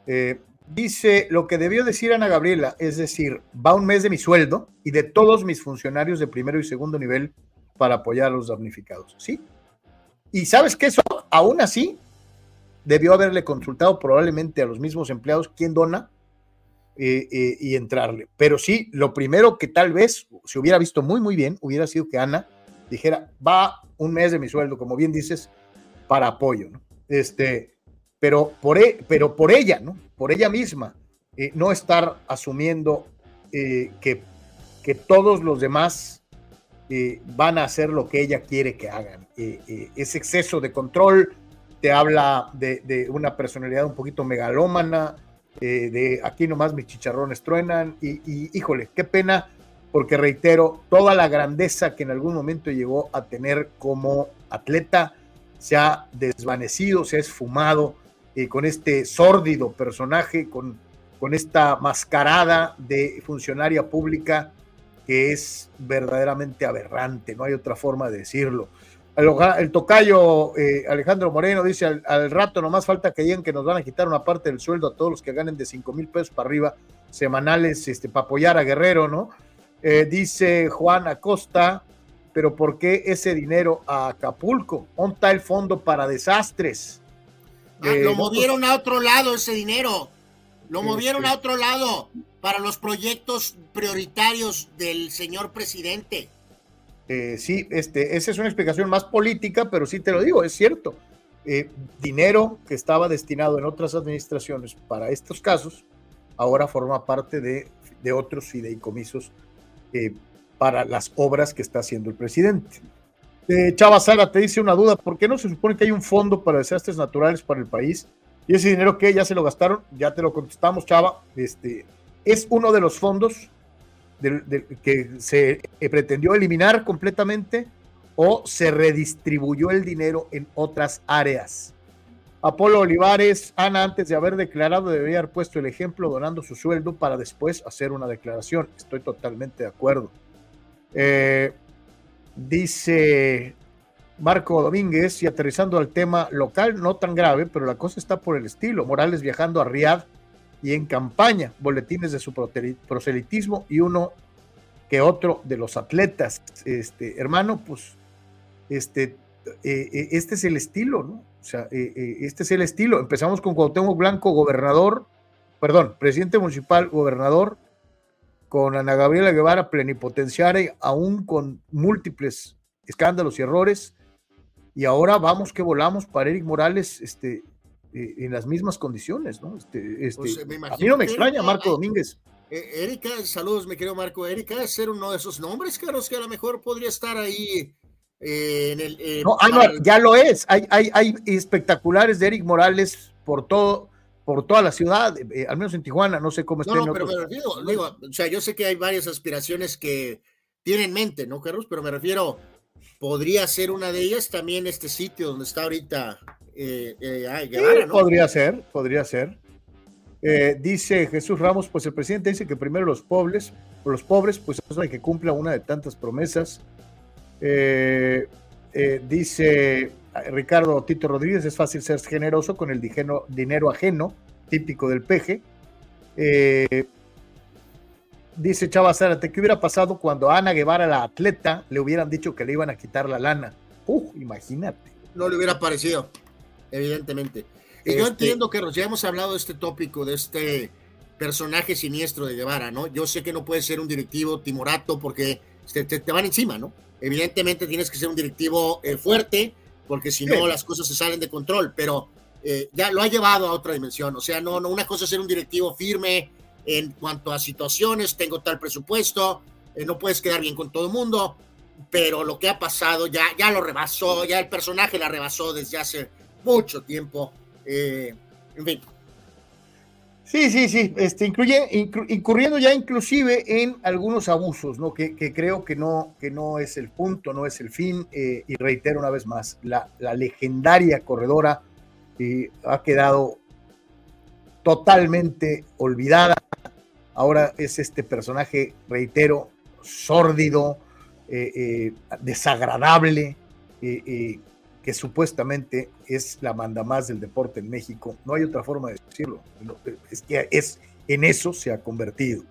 A: Eh, dice lo que debió decir Ana Gabriela, es decir, va un mes de mi sueldo y de todos mis funcionarios de primero y segundo nivel para apoyar a los damnificados, ¿sí? Y sabes que eso, aún así, debió haberle consultado probablemente a los mismos empleados quién dona eh, eh, y entrarle. Pero sí, lo primero que tal vez se hubiera visto muy, muy bien hubiera sido que Ana dijera, va un mes de mi sueldo, como bien dices, para apoyo. Este, pero por, e, pero por ella, ¿no? Por ella misma, eh, no estar asumiendo que, que todos los demás van a hacer lo que ella quiere que hagan. ese exceso de control te habla de, de una personalidad un poquito megalómana, eh, de aquí nomás mis chicharrones truenan y, híjole, qué pena, porque reitero, toda la grandeza que en algún momento llegó a tener como atleta se ha desvanecido, se ha esfumado eh, con este sórdido personaje, con, con esta mascarada de funcionaria pública que es verdaderamente aberrante, no hay otra forma de decirlo. El, tocayo eh, Alejandro Moreno dice al, rato nomás falta que digan que nos van a quitar una parte del sueldo a todos los que ganen de 5 mil pesos para arriba semanales este, para apoyar a Guerrero, ¿no? Eh, dice Juan Acosta, pero ¿por qué ese dinero a Acapulco? ¿Onta el fondo para desastres?
B: Ah, lo eh, movieron a otro lado ese dinero. Lo movieron a otro lado para los proyectos prioritarios del señor presidente.
A: Eh, sí, este, esa es una explicación más política, pero sí te lo digo, es cierto. Eh, dinero que estaba destinado en otras administraciones para estos casos, ahora forma parte de, de otros fideicomisos eh, para las obras que está haciendo el presidente. Eh, Chava Sara te dice una duda, ¿por qué no se supone que hay un fondo para desastres naturales para el país? Y ese dinero que ya se lo gastaron, ya te lo contestamos, Chava, este, es uno de los fondos que se pretendió eliminar completamente o se redistribuyó el dinero en otras áreas. Apolo Olivares, Ana, antes de haber declarado, debería haber puesto el ejemplo donando su sueldo para después hacer una declaración. Estoy totalmente de acuerdo. Eh, dice Marco Domínguez, y aterrizando al tema local, no tan grave, pero la cosa está por el estilo. Morales viajando a Riad y en campaña, boletines de su proselitismo y uno que otro de los atletas. Este, hermano, pues este, eh, eh, este es el estilo, ¿no? O sea, eh, este es el estilo. Empezamos con Cuauhtémoc Blanco, gobernador, perdón, presidente municipal, gobernador, con Ana Gabriela Guevara, plenipotenciaria, aún con múltiples escándalos y errores, y ahora vamos que volamos para Eric Morales este, en las mismas condiciones, ¿no? Este, este, pues, a mí no me extraña, Marco Domínguez.
B: Erika, saludos, me querido Marco. Erika es ser uno de esos nombres, Carlos, que a lo mejor podría estar ahí eh, en el,
A: eh, no, ya lo es. Hay, hay, hay, espectaculares de Eric Morales por todo, por toda la ciudad, eh, al menos en Tijuana, no sé cómo está.
B: No, pero me refiero, o sea, yo sé que hay varias aspiraciones que tiene en mente, ¿no, Carlos? Pero me refiero, podría ser una de ellas también este sitio donde está ahorita
A: Podría ser, podría ser. dice Jesús Ramos, pues el presidente dice que primero los pobres, los pobres, pues eso hay que cumpla una de tantas promesas eh, eh, dice Ricardo Tito Rodríguez, es fácil ser generoso con el dinero ajeno, típico del peje. Eh, dice Chava Zárate, ¿qué hubiera pasado cuando a Ana Guevara, la atleta, le hubieran dicho que le iban a quitar la lana? Uh, imagínate.
B: No le hubiera parecido, evidentemente. Y yo este entiendo que ya hemos hablado de este tópico, de este personaje siniestro de Guevara, ¿no? Yo sé que no puede ser un directivo timorato porque te van encima, ¿no? Evidentemente tienes que ser un directivo eh, fuerte, porque si no las cosas se salen de control, pero eh, ya lo ha llevado a otra dimensión. O sea, no, no, una cosa es ser un directivo firme en cuanto a situaciones, tengo tal presupuesto, eh, no puedes quedar bien con todo el mundo, pero lo que ha pasado ya, ya lo rebasó, ya el personaje la rebasó desde hace mucho tiempo. en fin,
A: Sí, sí, sí, este, incluye, incurriendo ya inclusive en algunos abusos, ¿no? Que, creo que no, que no es el punto, no es el fin, eh, y reitero una vez más, la, legendaria corredora eh, ha quedado totalmente olvidada. Ahora es este personaje, reitero, sórdido, eh, desagradable, que supuestamente es la manda más del deporte en México. No hay otra forma de decirlo. Es que es, en eso se ha convertido.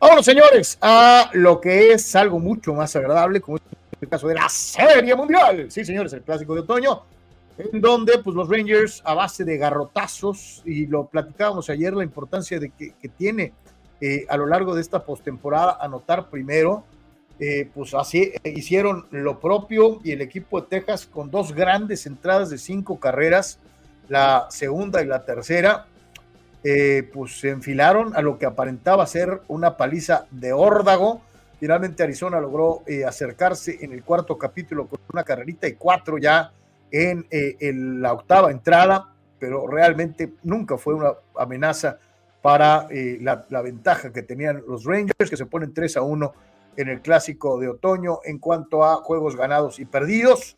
A: Ahora, señores, a lo que es algo mucho más agradable, como es el caso de la Serie Mundial. Sí, señores, el clásico de otoño, en donde pues, los Rangers, a base de garrotazos, y lo platicábamos ayer, la importancia de que, tiene eh, a lo largo de esta postemporada anotar primero eh, pues así eh, hicieron lo propio y el equipo de Texas con dos grandes entradas de cinco carreras, la segunda y la tercera, eh, pues se enfilaron a lo que aparentaba ser una paliza de órdago. Finalmente Arizona logró acercarse en el cuarto capítulo con una carrerita y cuatro ya en, la octava entrada, pero realmente nunca fue una amenaza para la, la, ventaja que tenían los Rangers, que se ponen 3 a 1 en el clásico de otoño en cuanto a juegos ganados y perdidos.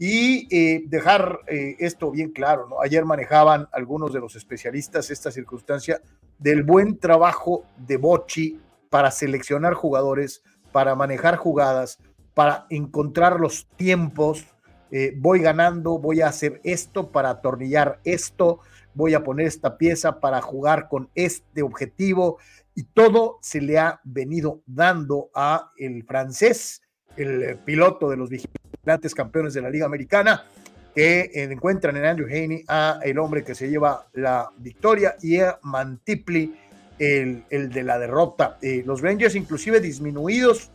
A: Y eh, dejar eh, esto bien claro, ¿no? Ayer manejaban algunos de los especialistas esta circunstancia del buen trabajo de Bochi para seleccionar jugadores, para manejar jugadas, para encontrar los tiempos. Eh, voy ganando, voy a hacer esto para atornillar esto, voy a poner esta pieza para jugar con este objetivo y todo se le ha venido dando a el francés, el eh, piloto de los vigilantes campeones de la Liga Americana, que encuentran en Andrew Haney a el hombre que se lleva la victoria y a Mantipli el, el de la derrota. Eh, los Rangers inclusive disminuidos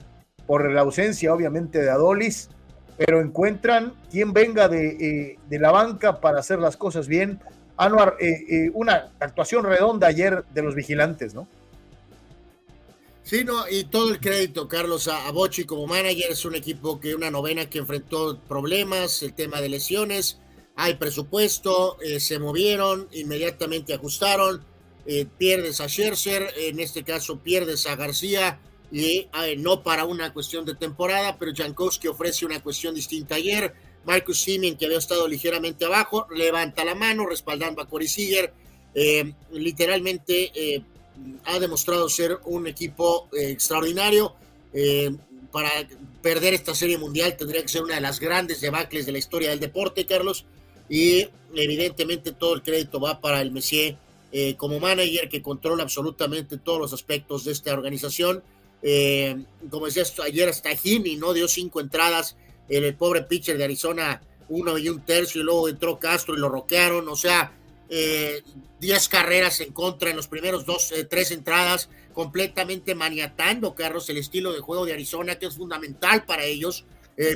A: por la ausencia obviamente de Adolis, pero encuentran quien venga de, eh, de la banca para hacer las cosas bien. Anuar, una actuación redonda ayer de los vigilantes, ¿no?
B: Sí, no, y todo el crédito, Carlos, a, Bochi como manager. Es un equipo que una novena que enfrentó problemas, el tema de lesiones, hay presupuesto, se movieron, inmediatamente ajustaron, pierdes a Scherzer, en este caso pierdes a García, y no para una cuestión de temporada, pero Jankowski ofrece una cuestión distinta ayer. Marcus Simeon, que había estado ligeramente abajo, levanta la mano respaldando a Corey Seager. Eh, literalmente eh, ha demostrado ser un equipo eh, extraordinario. para perder esta serie mundial tendría que ser una de las grandes debacles de la historia del deporte, Carlos. Y evidentemente todo el crédito va para el Messier como manager que controla absolutamente todos los aspectos de esta organización eh, como decía ayer, hasta Jimmy no dio cinco entradas. El, pobre pitcher de Arizona, uno y un tercio, y luego entró Castro y lo roquearon. O sea, eh, diez carreras en contra en los primeros dos, eh, tres entradas, completamente maniatando, Carlos, el estilo de juego de Arizona, que es fundamental para ellos,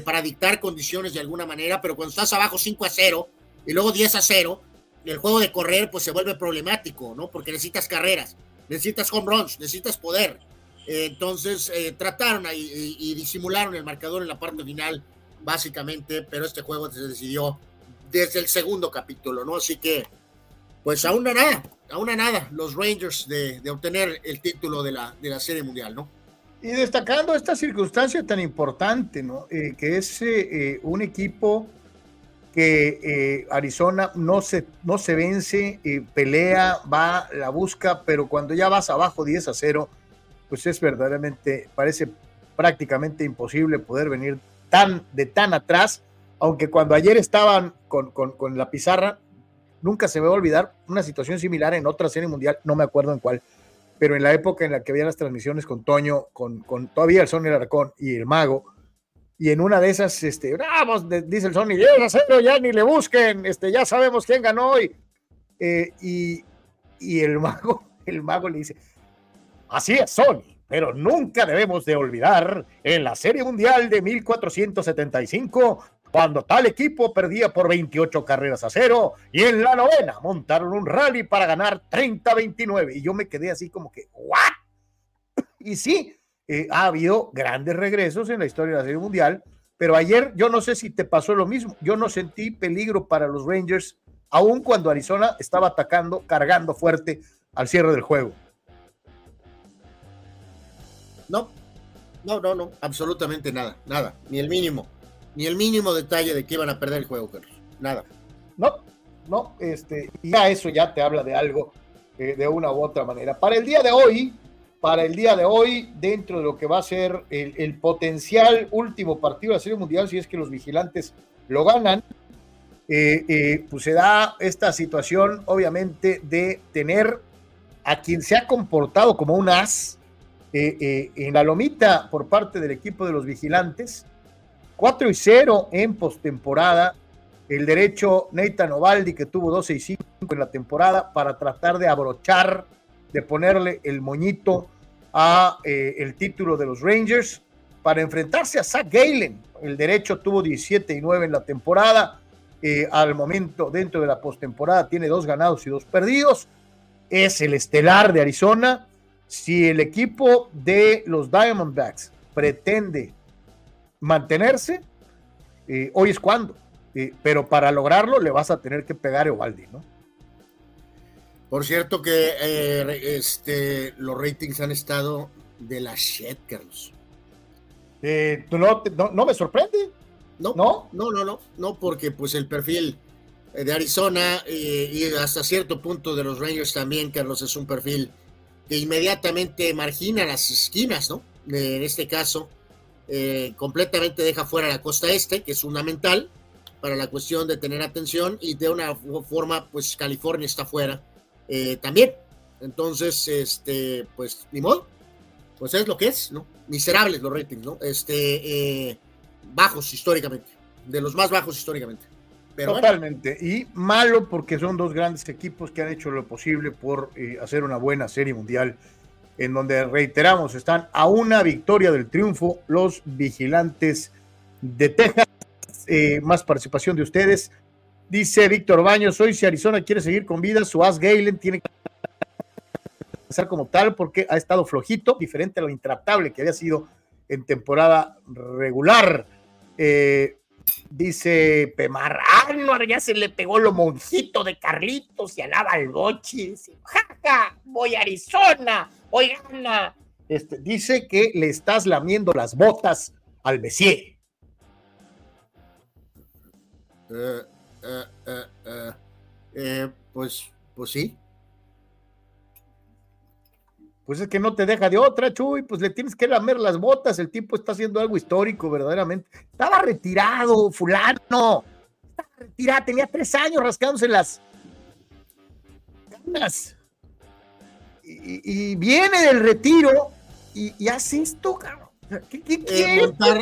B: para dictar condiciones de alguna manera. Pero cuando estás abajo 5 a 0 y luego 10 a 0, el juego de correr pues se vuelve problemático, ¿no? Porque necesitas carreras, necesitas home runs, necesitas poder entonces eh, trataron ahí y, disimularon el marcador en la parte final, básicamente, pero este juego se decidió desde el segundo capítulo, ¿no? Así que, pues aún a nada, aún a nada, los Rangers de, obtener el título de la, de la Serie Mundial, ¿no?
A: Y destacando esta circunstancia tan importante, ¿no? Eh, que es eh, un equipo que Arizona no se, no se vence, pelea, va, la busca, pero cuando ya vas abajo 10 a 0, pues es verdaderamente, parece prácticamente imposible poder venir tan de tan atrás, aunque cuando ayer estaban con, con, la pizarra, nunca se me va a olvidar una situación similar en otra serie mundial, no me acuerdo en cuál, pero en la época en la que había las transmisiones con Toño, con, con todavía el Sony Arcón y el Mago, y en una de esas, este, vamos, dice el Sony, 10 a 0, ya ni le busquen, este, ya sabemos quién ganó hoy. Eh, y, y el Mago, *laughs* el Mago le dice, Así es, Sony, pero nunca debemos de olvidar en la Serie Mundial de 1475 cuando tal equipo perdía por 28 carreras a cero y en la novena montaron un rally para ganar 30-29 y yo me quedé así como que, ¿what? Y sí, eh, ha habido grandes regresos en la historia de la Serie Mundial, pero ayer yo no sé si te pasó lo mismo, yo no sentí peligro para los Rangers, aun cuando Arizona estaba atacando, cargando fuerte al cierre del juego.
B: No, no, no, no, absolutamente nada, nada, ni el mínimo, ni el mínimo detalle de que iban a perder el juego, Carlos, nada.
A: No, no, este, ya eso ya te habla de algo eh, de una u otra manera. Para el día de hoy, para el día de hoy, dentro de lo que va a ser el, potencial último partido de la Serie Mundial, si es que los vigilantes lo ganan, eh, eh, pues se da esta situación, obviamente, de tener a quien se ha comportado como un as, en la lomita por parte del equipo de los vigilantes. 4 y 0 en postemporada. El derecho Nathan Ovaldi, que tuvo 12 y 5 en la temporada, para tratar de abrochar, de ponerle el moñito a eh, el título de los Rangers, para enfrentarse a Zach Galen. El derecho tuvo 17 y 9 en la temporada. al momento, dentro de la postemporada, tiene dos ganados y dos perdidos. Es el estelar de Arizona si el equipo de los Diamondbacks pretende mantenerse, eh, hoy es cuando. Eh, pero para lograrlo le vas a tener que pegar a Evaldi, ¿no?
B: Por cierto que eh, este, los ratings han estado de la shit, Carlos.
A: No, no, me sorprende.
B: No, no, no, no, no, no, porque pues el perfil de Arizona y hasta cierto punto de los Rangers también, Carlos, es un perfil que inmediatamente margina las esquinas, ¿no? En este caso, eh, completamente deja fuera la costa este, que es fundamental para la cuestión de tener atención, y de una forma, pues California está fuera eh, también. Entonces, este, pues, ni modo, pues es lo que es, ¿no? Miserables los ratings, ¿no? Este, eh, bajos históricamente, de los más bajos históricamente.
A: Totalmente. Y malo porque son dos grandes equipos que han hecho lo posible por eh, hacer una buena serie mundial en donde reiteramos, están a una victoria del triunfo los vigilantes de Texas. Eh, más participación de ustedes. Dice Víctor Baños, hoy si Arizona quiere seguir con vida, su As Galen tiene que ser como tal porque ha estado flojito, diferente a lo intratable que había sido en temporada regular. Eh, dice Pemar, Anuar ya se le pegó lo monjito de Carlitos y alaba al boche. Dice, jaja, voy a Arizona, gana. Este, dice que le estás lamiendo las botas al Messier.
B: Eh, eh, eh, pues, pues sí.
A: Pues es que no te deja de otra, Chuy, pues le tienes que lamer las botas, el tipo está haciendo algo histórico, verdaderamente. Estaba retirado, fulano. Estaba retirado, tenía tres años rascándose las ganas. Y, y viene del retiro y, y hace esto, cabrón. ¿Qué, qué quiere,
B: montar,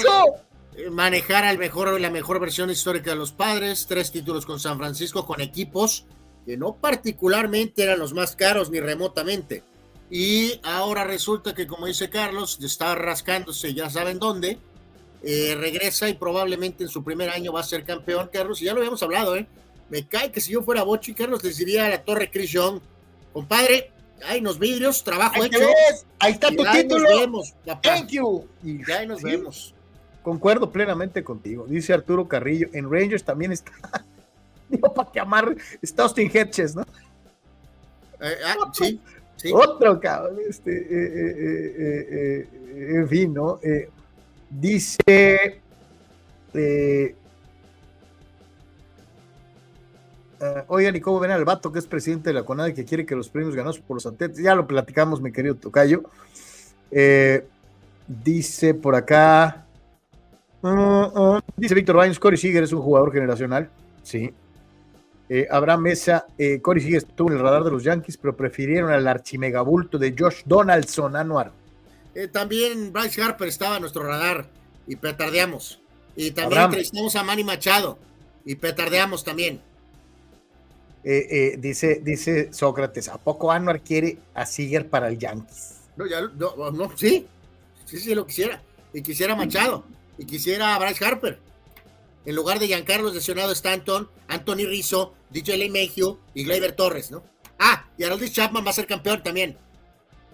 B: manejar al mejor, la mejor versión histórica de los padres, tres títulos con San Francisco, con equipos que no particularmente eran los más caros ni remotamente. Y ahora resulta que, como dice Carlos, está rascándose, ya saben dónde, eh, regresa y probablemente en su primer año va a ser campeón, Carlos, y ya lo habíamos hablado, ¿eh? Me cae que si yo fuera Bochi, Carlos, les diría a la Torre Chris Young, compadre, hay unos vidrios, trabajo
A: ahí
B: hecho.
A: Ves, ahí está tu
B: ahí
A: título.
B: Nos vemos.
A: Thank you.
B: Y ya ahí nos
A: Sí.
B: vemos.
A: Concuerdo plenamente contigo. Dice Arturo Carrillo, en Rangers también está. *laughs* Digo, para que amarre, está Austin Hedges, ¿no?
B: Eh, ah, sí,
A: Otro cabrón, este, eh, eh, eh, eh, eh, en fin, ¿no? Eh, dice, eh, ah, oigan, ¿y cómo ven al vato que es presidente de la CONADE que quiere que los premios ganados por los atletas? Ya lo platicamos, mi querido Tocayo. Eh, dice por acá, uh, uh, dice Víctor Baños, Corey Seager es un jugador generacional, sí. Eh, Abraham Mesa, eh, Corey estuvo en el radar de los Yankees, pero prefirieron al archimegabulto de Josh Donaldson, Anuar.
B: Eh, también Bryce Harper estaba en nuestro radar y petardeamos. Y también
A: Abraham.
B: entrevistamos a Manny Machado y petardeamos también.
A: Eh, eh, dice, dice Sócrates, ¿a poco Anuar quiere a Seager para el Yankees?
B: No, ya, no, no, sí, sí, sí, lo quisiera. Y quisiera Machado, y quisiera a Bryce Harper. En lugar de Giancarlo lesionado Stanton, Anthony Rizzo, DJ LeMahieu y Gleyber Torres, ¿no? Ah, y Aroldis Chapman va a ser campeón también.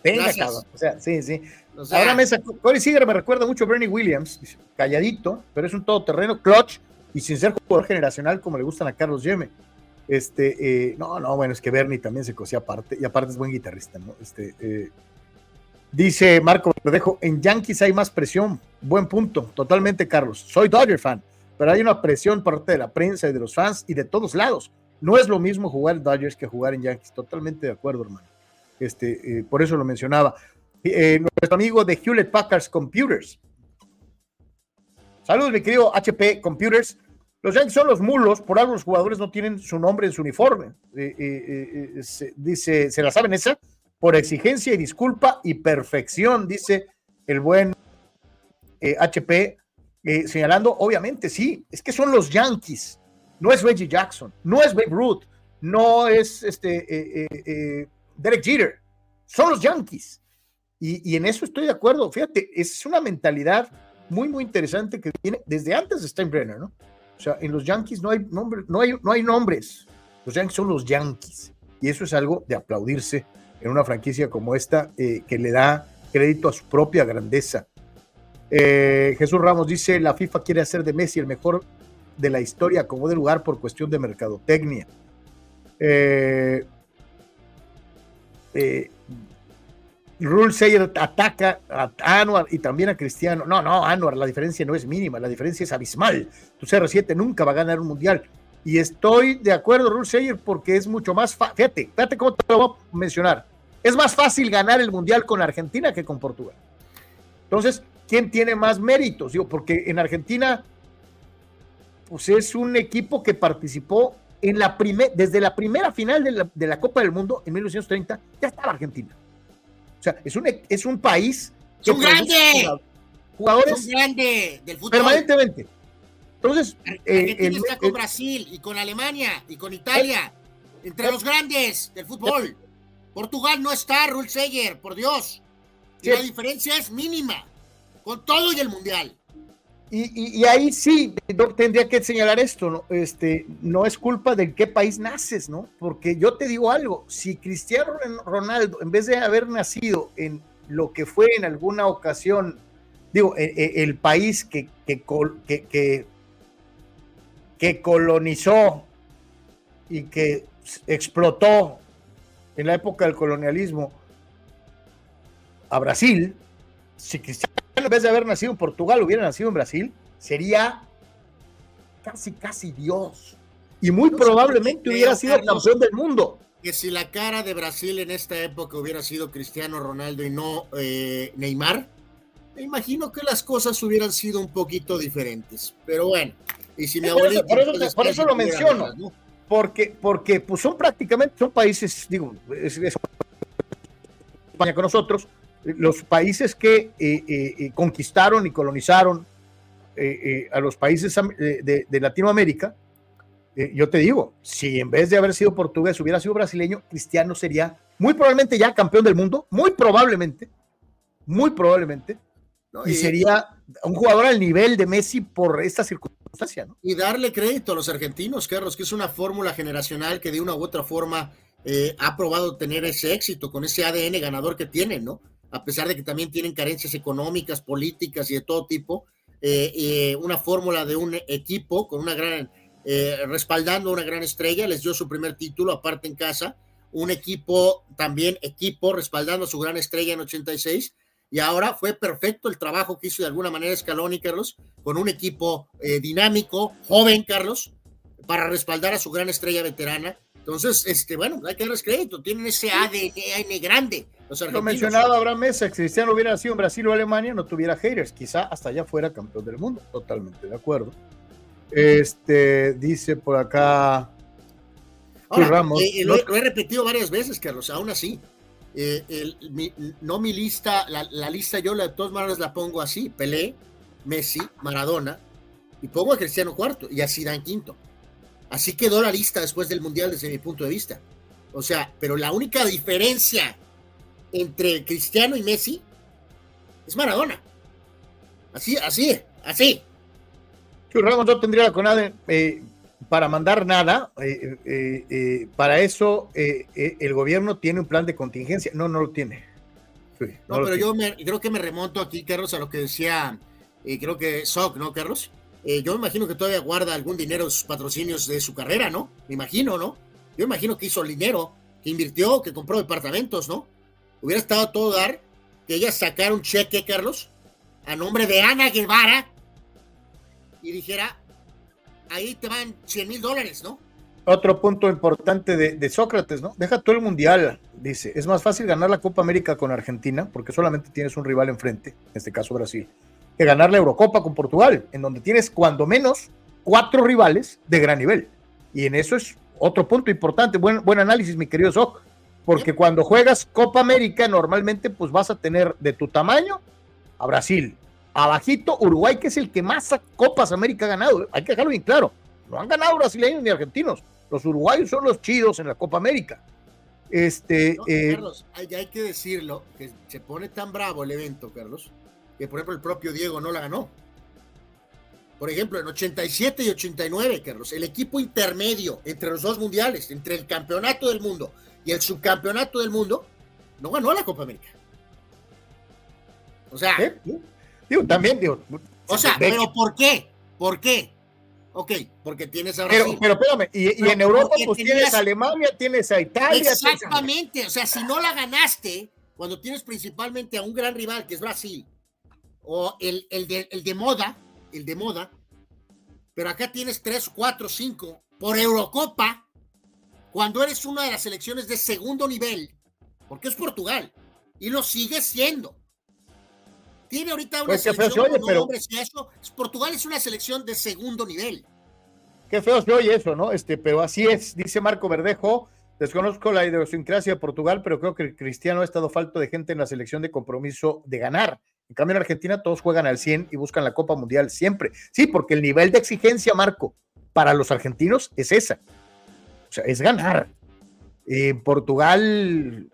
A: Venga,
B: Gracias.
A: cabrón. O sea, sí, sí.
B: O sea,
A: Ahora Mesa, Corey Seager me recuerda mucho a Bernie Williams, calladito, pero es un todoterreno, clutch y sin ser jugador generacional como le gustan a Carlos Yeme. Este, eh, no, no, bueno, es que Bernie también se cosía aparte y aparte es buen guitarrista, ¿no? Este, eh, dice Marco Verdejo, en Yankees hay más presión. Buen punto, totalmente, Carlos. Soy Dodger fan, pero hay una presión por parte de la prensa y de los fans y de todos lados. No es lo mismo jugar en Dodgers que jugar en Yankees. Totalmente de acuerdo, hermano. Este, eh, por eso lo mencionaba. Eh, nuestro amigo de Hewlett Packard Computers. Saludos, mi querido HP Computers. Los Yankees son los mulos, por algo los jugadores no tienen su nombre en su uniforme. Eh, se- dice, ¿se la saben esa? Por exigencia y disculpa y perfección, dice el buen HP, eh, señalando, obviamente, sí, es que son los Yankees, no es Reggie Jackson, no es Babe Ruth, no es este, eh, eh, Derek Jeter, son los Yankees. Y, en eso estoy de acuerdo. Fíjate, es una mentalidad muy, muy interesante que viene desde antes de Steinbrenner, ¿no? O sea, en los Yankees no hay, nombre, no hay, no hay nombres. Los Yankees son los Yankees. Y eso es algo de aplaudirse en una franquicia como esta que le da crédito a su propia grandeza. Eh, Jesús Ramos dice, la FIFA quiere hacer de Messi el mejor de la historia como de lugar por cuestión de mercadotecnia. Eh, eh, ataca a Anuar y también a Cristiano. No, no, Anuar, la diferencia no es mínima, la diferencia es abismal. Tu CR7 nunca va a ganar un mundial. Y estoy de acuerdo, Rule Sayer, porque es mucho más fácil. Fíjate, fíjate cómo te lo voy a mencionar. Es más fácil ganar el mundial con Argentina que con Portugal. Entonces, ¿quién tiene más méritos? Digo, porque en Argentina, pues es un equipo que participó en la primer, desde la primera final de la, de la Copa del Mundo en 1930, ya estaba Argentina. O sea, es un, es un país
B: ¡Es un grande!
A: jugadores
B: Es un grande del fútbol.
A: permanentemente. Entonces, eh,
B: Argentina
A: el-
B: está con
A: el-
B: Brasil y con Alemania y con Italia. Entre los grandes del fútbol. Portugal no está, Rul Seyer, por Dios. Y la diferencia es mínima, con todo y el Mundial.
A: Y, ahí sí, tendría que señalar esto, ¿no? Este, no es culpa de qué país naces, ¿no? Porque yo te digo algo, si Cristiano Ronaldo, en vez de haber nacido en lo que fue en alguna ocasión, digo, e, e, el, país que, que, que, que colonizó y que explotó en la época del colonialismo a Brasil, si Cristiano en vez de haber nacido en Portugal hubiera nacido en Brasil, sería casi, casi Dios. Y muy probablemente hubiera sido campeón del mundo.
B: Que si la cara de Brasil en esta época hubiera sido Cristiano Ronaldo y no eh, Neymar, me imagino que las cosas hubieran sido un poquito diferentes. Pero bueno, y si mi abuelito.
A: Por eso, lo menciono. Porque, porque pues son prácticamente, son países, digo, es, España con nosotros, los países que eh, eh, eh, conquistaron y colonizaron a los países de, Latinoamérica, yo te digo, si en vez de haber sido portugués hubiera sido brasileño, Cristiano sería muy probablemente ya campeón del mundo, muy probablemente, muy probablemente, y, sería un jugador al nivel de Messi por esta circunstancia.
B: Y darle crédito a los argentinos, Carlos, que es una fórmula generacional que de una u otra forma ha probado tener ese éxito con ese ADN ganador que tienen, ¿no? A pesar de que también tienen carencias económicas, políticas y de todo tipo, eh, eh, una fórmula de un equipo con una gran, eh, respaldando una gran estrella, les dio su primer título, aparte en casa, un equipo, también equipo, respaldando a su gran estrella en 86, y ahora fue perfecto el trabajo que hizo de alguna manera Scaloni, Carlos, con un equipo dinámico, joven, Carlos, para respaldar a su gran estrella veterana. Entonces, este, bueno, hay que darles crédito, tienen ese ADN grande,
A: lo mencionado Abraham Mesa, si Cristiano hubiera nacido en Brasil o Alemania, no tuviera haters, quizá hasta allá fuera campeón del mundo, totalmente de acuerdo. Este dice por acá
B: Ramos. Eh, lo, he repetido varias veces, Carlos, aún así. Eh, no mi lista, la, lista yo la, de todas maneras la pongo así: Pelé, Messi, Maradona, y pongo a Cristiano cuarto y así dan quinto. Así quedó la lista después del Mundial desde mi punto de vista. O sea, pero la única diferencia entre Cristiano y Messi es Maradona. Así, así, así.
A: Ramos no tendría la CONADE eh, para mandar nada. Eh, eh, para eso el gobierno tiene un plan de contingencia. No, no lo tiene.
B: no, pero yo creo que me remonto aquí, Carlos, a lo que decía, creo que Soc, ¿no, Carlos? yo me imagino que todavía guarda algún dinero de sus patrocinios de su carrera, ¿no? Me imagino, ¿no? Yo me imagino que hizo el dinero, que invirtió, que compró departamentos, ¿no? Hubiera estado todo dar que ella sacara un cheque, Carlos, a nombre de Ana Guevara y dijera, ahí te van 100 mil dólares, ¿no?
A: Otro punto importante de, Sócrates, ¿no? Deja todo el mundial, dice. Es más fácil ganar la Copa América con Argentina, porque solamente tienes un rival enfrente, en este caso Brasil, que ganar la Eurocopa con Portugal, en donde tienes cuando menos cuatro rivales de gran nivel. Y en eso es otro punto importante. Buen, buen análisis, mi querido Soc porque cuando juegas Copa América normalmente pues vas a tener de tu tamaño a Brasil, abajito Uruguay que es el que más Copas América ha ganado, hay que dejarlo bien claro, no han ganado brasileños ni argentinos, los uruguayos son los chidos en la Copa América. Este,
B: eh, Carlos, ya hay que decirlo, que se pone tan bravo el evento, Carlos, que por ejemplo el propio Diego no la ganó. Por ejemplo, en 87 y 89, Carlos, el equipo intermedio entre los dos mundiales, entre el campeonato del mundo y el subcampeonato del mundo, no ganó la Copa América. O sea,
A: digo, también digo.
B: O sea, pero ¿por qué? ¿Por qué? Ok, porque tienes
A: a Brasil. Pero, espérame, y, en Europa pues tienes a Alemania, tienes a Italia.
B: Exactamente, o sea, si no la ganaste, cuando tienes principalmente a un gran rival que es Brasil, o el, el, de, el de moda, el de moda, pero acá tienes tres, cuatro, cinco por Eurocopa, cuando eres una de las selecciones de segundo nivel, porque es Portugal, y lo sigue siendo. Tiene ahorita una pues selección oye, pero... eso, Portugal es una selección de segundo nivel.
A: Qué feo se oye eso, ¿no? Este, pero así es, dice Marco Verdejo. Desconozco la idiosincrasia de Portugal, pero creo que el cristiano ha estado falto de gente en la selección de compromiso de ganar. En cambio, en Argentina todos juegan al 100 y buscan la Copa Mundial siempre. Sí, porque el nivel de exigencia, Marco, para los argentinos es esa. O sea, es ganar. En Portugal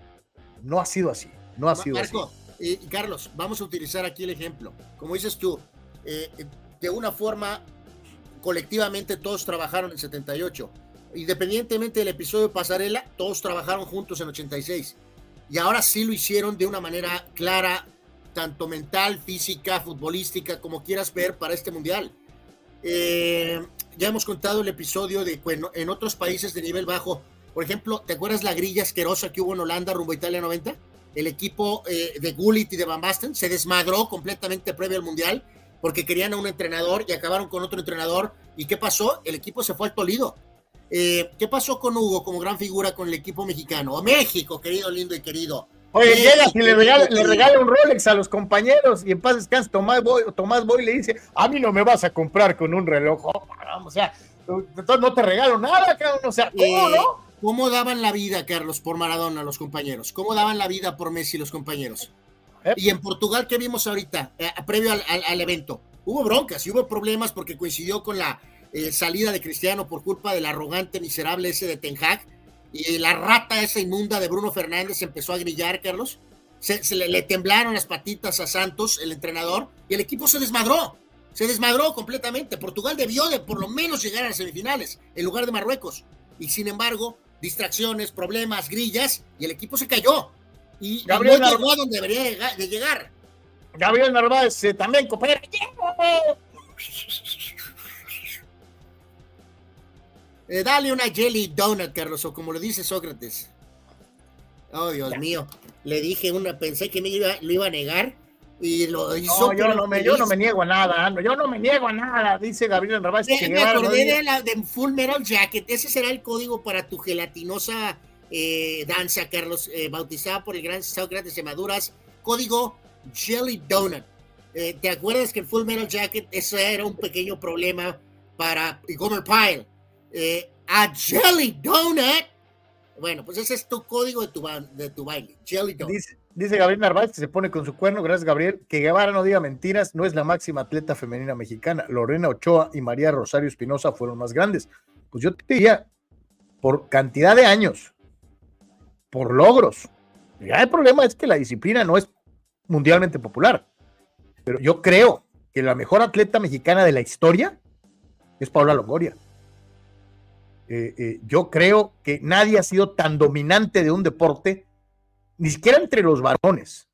A: no ha sido así. No ha sido así.
B: y Carlos, vamos a utilizar aquí el ejemplo. Como dices tú, eh, de una forma, colectivamente todos trabajaron en 78. Independientemente del episodio Pasarela, todos trabajaron juntos en 86. Y ahora sí lo hicieron de una manera clara, tanto mental, física, futbolística, como quieras ver para este mundial. Eh, ya hemos contado el episodio de bueno, en otros países de nivel bajo. Por ejemplo, ¿te acuerdas la grilla asquerosa que hubo en Holanda rumbo a Italia 90? El equipo eh, de Gullit y de Van Basten se desmadró completamente previo al mundial porque querían a un entrenador y acabaron con otro entrenador. ¿Y qué pasó? El equipo se fue al Tolido. Eh, ¿Qué pasó con Hugo como gran figura con el equipo mexicano? O México, querido, lindo y querido.
A: Oye, llega y le regala, un Rolex a los compañeros y en paz descanse, Tomás Boy, Tomás Boy le dice, a mí no me vas a comprar con un reloj. Oh, o sea, entonces no te regalo nada, O sea, ¿cómo eh, no?
B: ¿Cómo daban la vida, Carlos, por Maradona los compañeros? ¿Cómo daban la vida por Messi los compañeros? Eh. Y en Portugal, ¿qué vimos ahorita, eh, previo al, evento? Hubo broncas y hubo problemas porque coincidió con la salida de Cristiano por culpa del arrogante, miserable ese de Ten Hag y la rata esa inmunda de Bruno Fernández empezó a grillar, Carlos. Se, le, temblaron las patitas a Santos, el entrenador, y el equipo se desmadró. Se desmadró completamente. Portugal debió de por lo menos llegar a las semifinales en lugar de Marruecos. Y sin embargo, distracciones, problemas, grillas, y el equipo se cayó. Y Gabriel no llegó a donde debería de llegar.
A: Gabriel Narváez eh, también coopera.
B: Eh, dale una jelly donut, Carlos, o como lo dice Sócrates. Oh, Dios mío. Le dije una, pensé que me iba, lo iba a negar y lo hizo.
A: No, yo no, me, yo no me niego a nada, yo no me niego a nada, dice Gabriel Narváez.
B: Me, me acordé de, la, de Full Metal Jacket, ese será el código para tu gelatinosa eh, danza, Carlos, eh, bautizada por el gran Sócrates de Maduras, código Jelly Donut. ¿Te acuerdas que el Full Metal Jacket, eso era un pequeño problema para Gomer Pyle? Eh, a Jelly Donut. Bueno, pues ese es tu código de tu, de tu baile, Jelly Donut.
A: Dice, Gabriel Narváez que se pone con su cuerno, gracias Gabriel, que Guevara no diga mentiras, no es la máxima atleta femenina mexicana. Lorena Ochoa y María Rosario Espinosa fueron más grandes. Pues yo te diría, por cantidad de años, por logros. Ya el problema es que la disciplina no es mundialmente popular. Pero yo creo que la mejor atleta mexicana de la historia es Paula Longoria. Eh, eh, yo creo que nadie ha sido tan dominante de un deporte, ni siquiera entre los varones.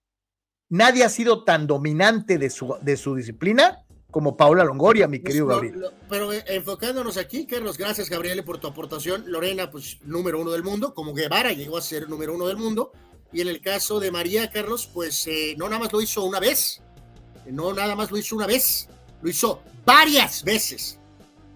A: Nadie ha sido tan dominante de su, de su disciplina como Paula Longoria, mi querido Gabriel.
B: pero eh, enfocándonos aquí, Carlos, gracias Gabriel por tu aportación. Lorena, pues número uno del mundo, como Guevara llegó a ser número uno del mundo. Y en el caso de María Carlos, pues no nada más lo hizo una vez, no nada más lo hizo una vez, lo hizo varias veces.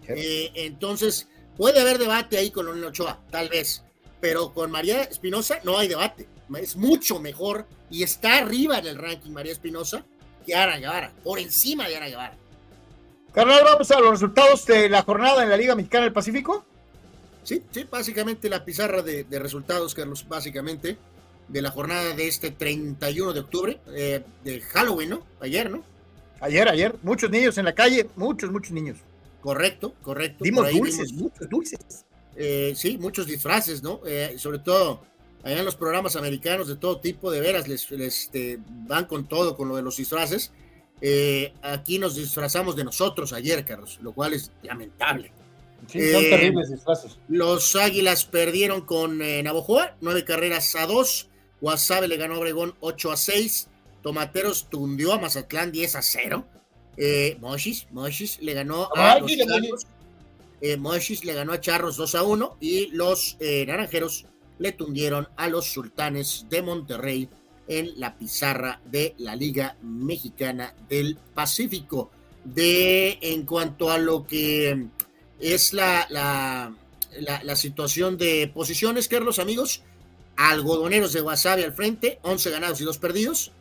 B: entonces, Puede haber debate ahí con Lorena Ochoa, tal vez, pero con María Espinosa no hay debate. Es mucho mejor y está arriba en el ranking María Espinosa que Ara Guevara, por encima de Ara Guevara.
A: Carnal, vamos a los resultados de la jornada en la Liga Mexicana del Pacífico.
B: Sí, sí, básicamente la pizarra de, resultados, Carlos, básicamente, de la jornada de este 31 de octubre, eh, de Halloween, ¿no? Ayer, ¿no?
A: Ayer, ayer, muchos niños en la calle, muchos, muchos niños.
B: Correcto, correcto.
A: Dimos dulces, muchos dulces.
B: Eh, sí, muchos disfraces, ¿no? Eh, sobre todo allá en los programas americanos de todo tipo, de veras, les, este, van con todo, con lo de los disfraces. Eh, aquí nos disfrazamos de nosotros ayer, Carlos, lo cual es lamentable.
A: Sí, son terribles disfraces.
B: Los Águilas perdieron con Navojoa, nueve carreras a dos. Guasave le ganó a Obregón 8 a 6. Tomateros tundió a Mazatlán 10 a 0. Eh, Moshis, le ganó a los Charros, eh, le ganó a Charros 2 a 1 y los eh, Naranjeros le tundieron a los Sultanes de Monterrey en la pizarra de la Liga Mexicana del Pacífico. De en cuanto a lo que es la, la, la, situación de posiciones, Carlos, amigos, algodoneros de Wasabi al frente, 11 ganados y 2 perdidos.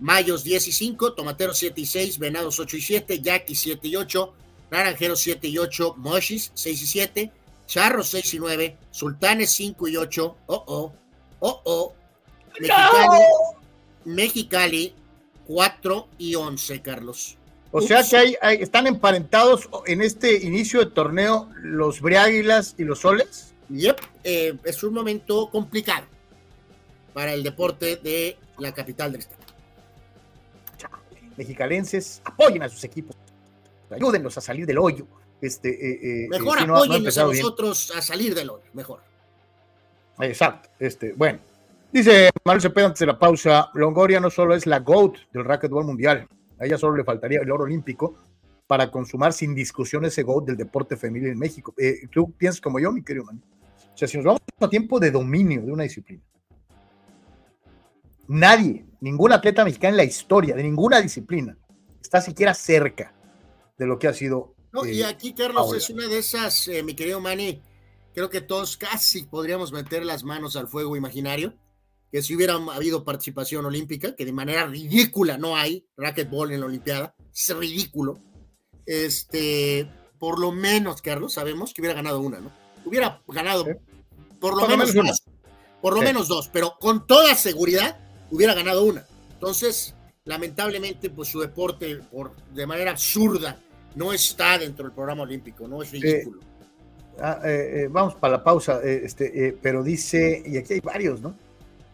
B: Mayos 10 y 5, Tomateros 7 y 6, Venados 8 y 7, Jackie 7 y 8, Naranjeros 7 y 8, Moshis 6 y 7, Charros 6 y 9, Sultanes 5 y 8, oh oh, oh oh, Mexicali, Mexicali 4 y 11, Carlos.
A: O sea que hay, están emparentados en este inicio de torneo los Briáguilas y los Soles.
B: Yep, eh, es un momento complicado para el deporte de la capital del estado.
A: Mexicalenses, apoyen a sus equipos, ayúdenlos a salir del hoyo. Este, eh,
B: eh, mejor eh, apóyennos a nosotros a salir del hoyo, mejor.
A: Exacto. Este, bueno, dice Manuel Cepeda antes de la pausa: Longoria no solo es la GOAT del racquetball mundial, a ella solo le faltaría el oro olímpico para consumar sin discusión ese GOAT del deporte femenil en México. ¿Tú piensas como yo, mi querido man? O sea, si nos vamos a tiempo de dominio de una disciplina, nadie, ningún atleta mexicano en la historia de ninguna disciplina está siquiera cerca de lo que ha sido.
B: No, y eh, aquí, Carlos, es una de esas, eh, mi querido Manny, creo que todos casi podríamos meter las manos al fuego imaginario, que si hubiera habido participación olímpica, que de manera ridícula no hay racquetball en la Olimpiada, es ridículo. Este, por lo menos, Carlos, sabemos que hubiera ganado una, ¿no? Hubiera ganado por lo menos, dos, por lo menos dos, pero con toda seguridad hubiera ganado una. Entonces, lamentablemente, pues su deporte, por, de manera absurda, no está dentro del programa olímpico, no es ridículo.
A: Ah, eh, eh, vamos para la pausa, eh, este, pero dice, y aquí hay varios, ¿no?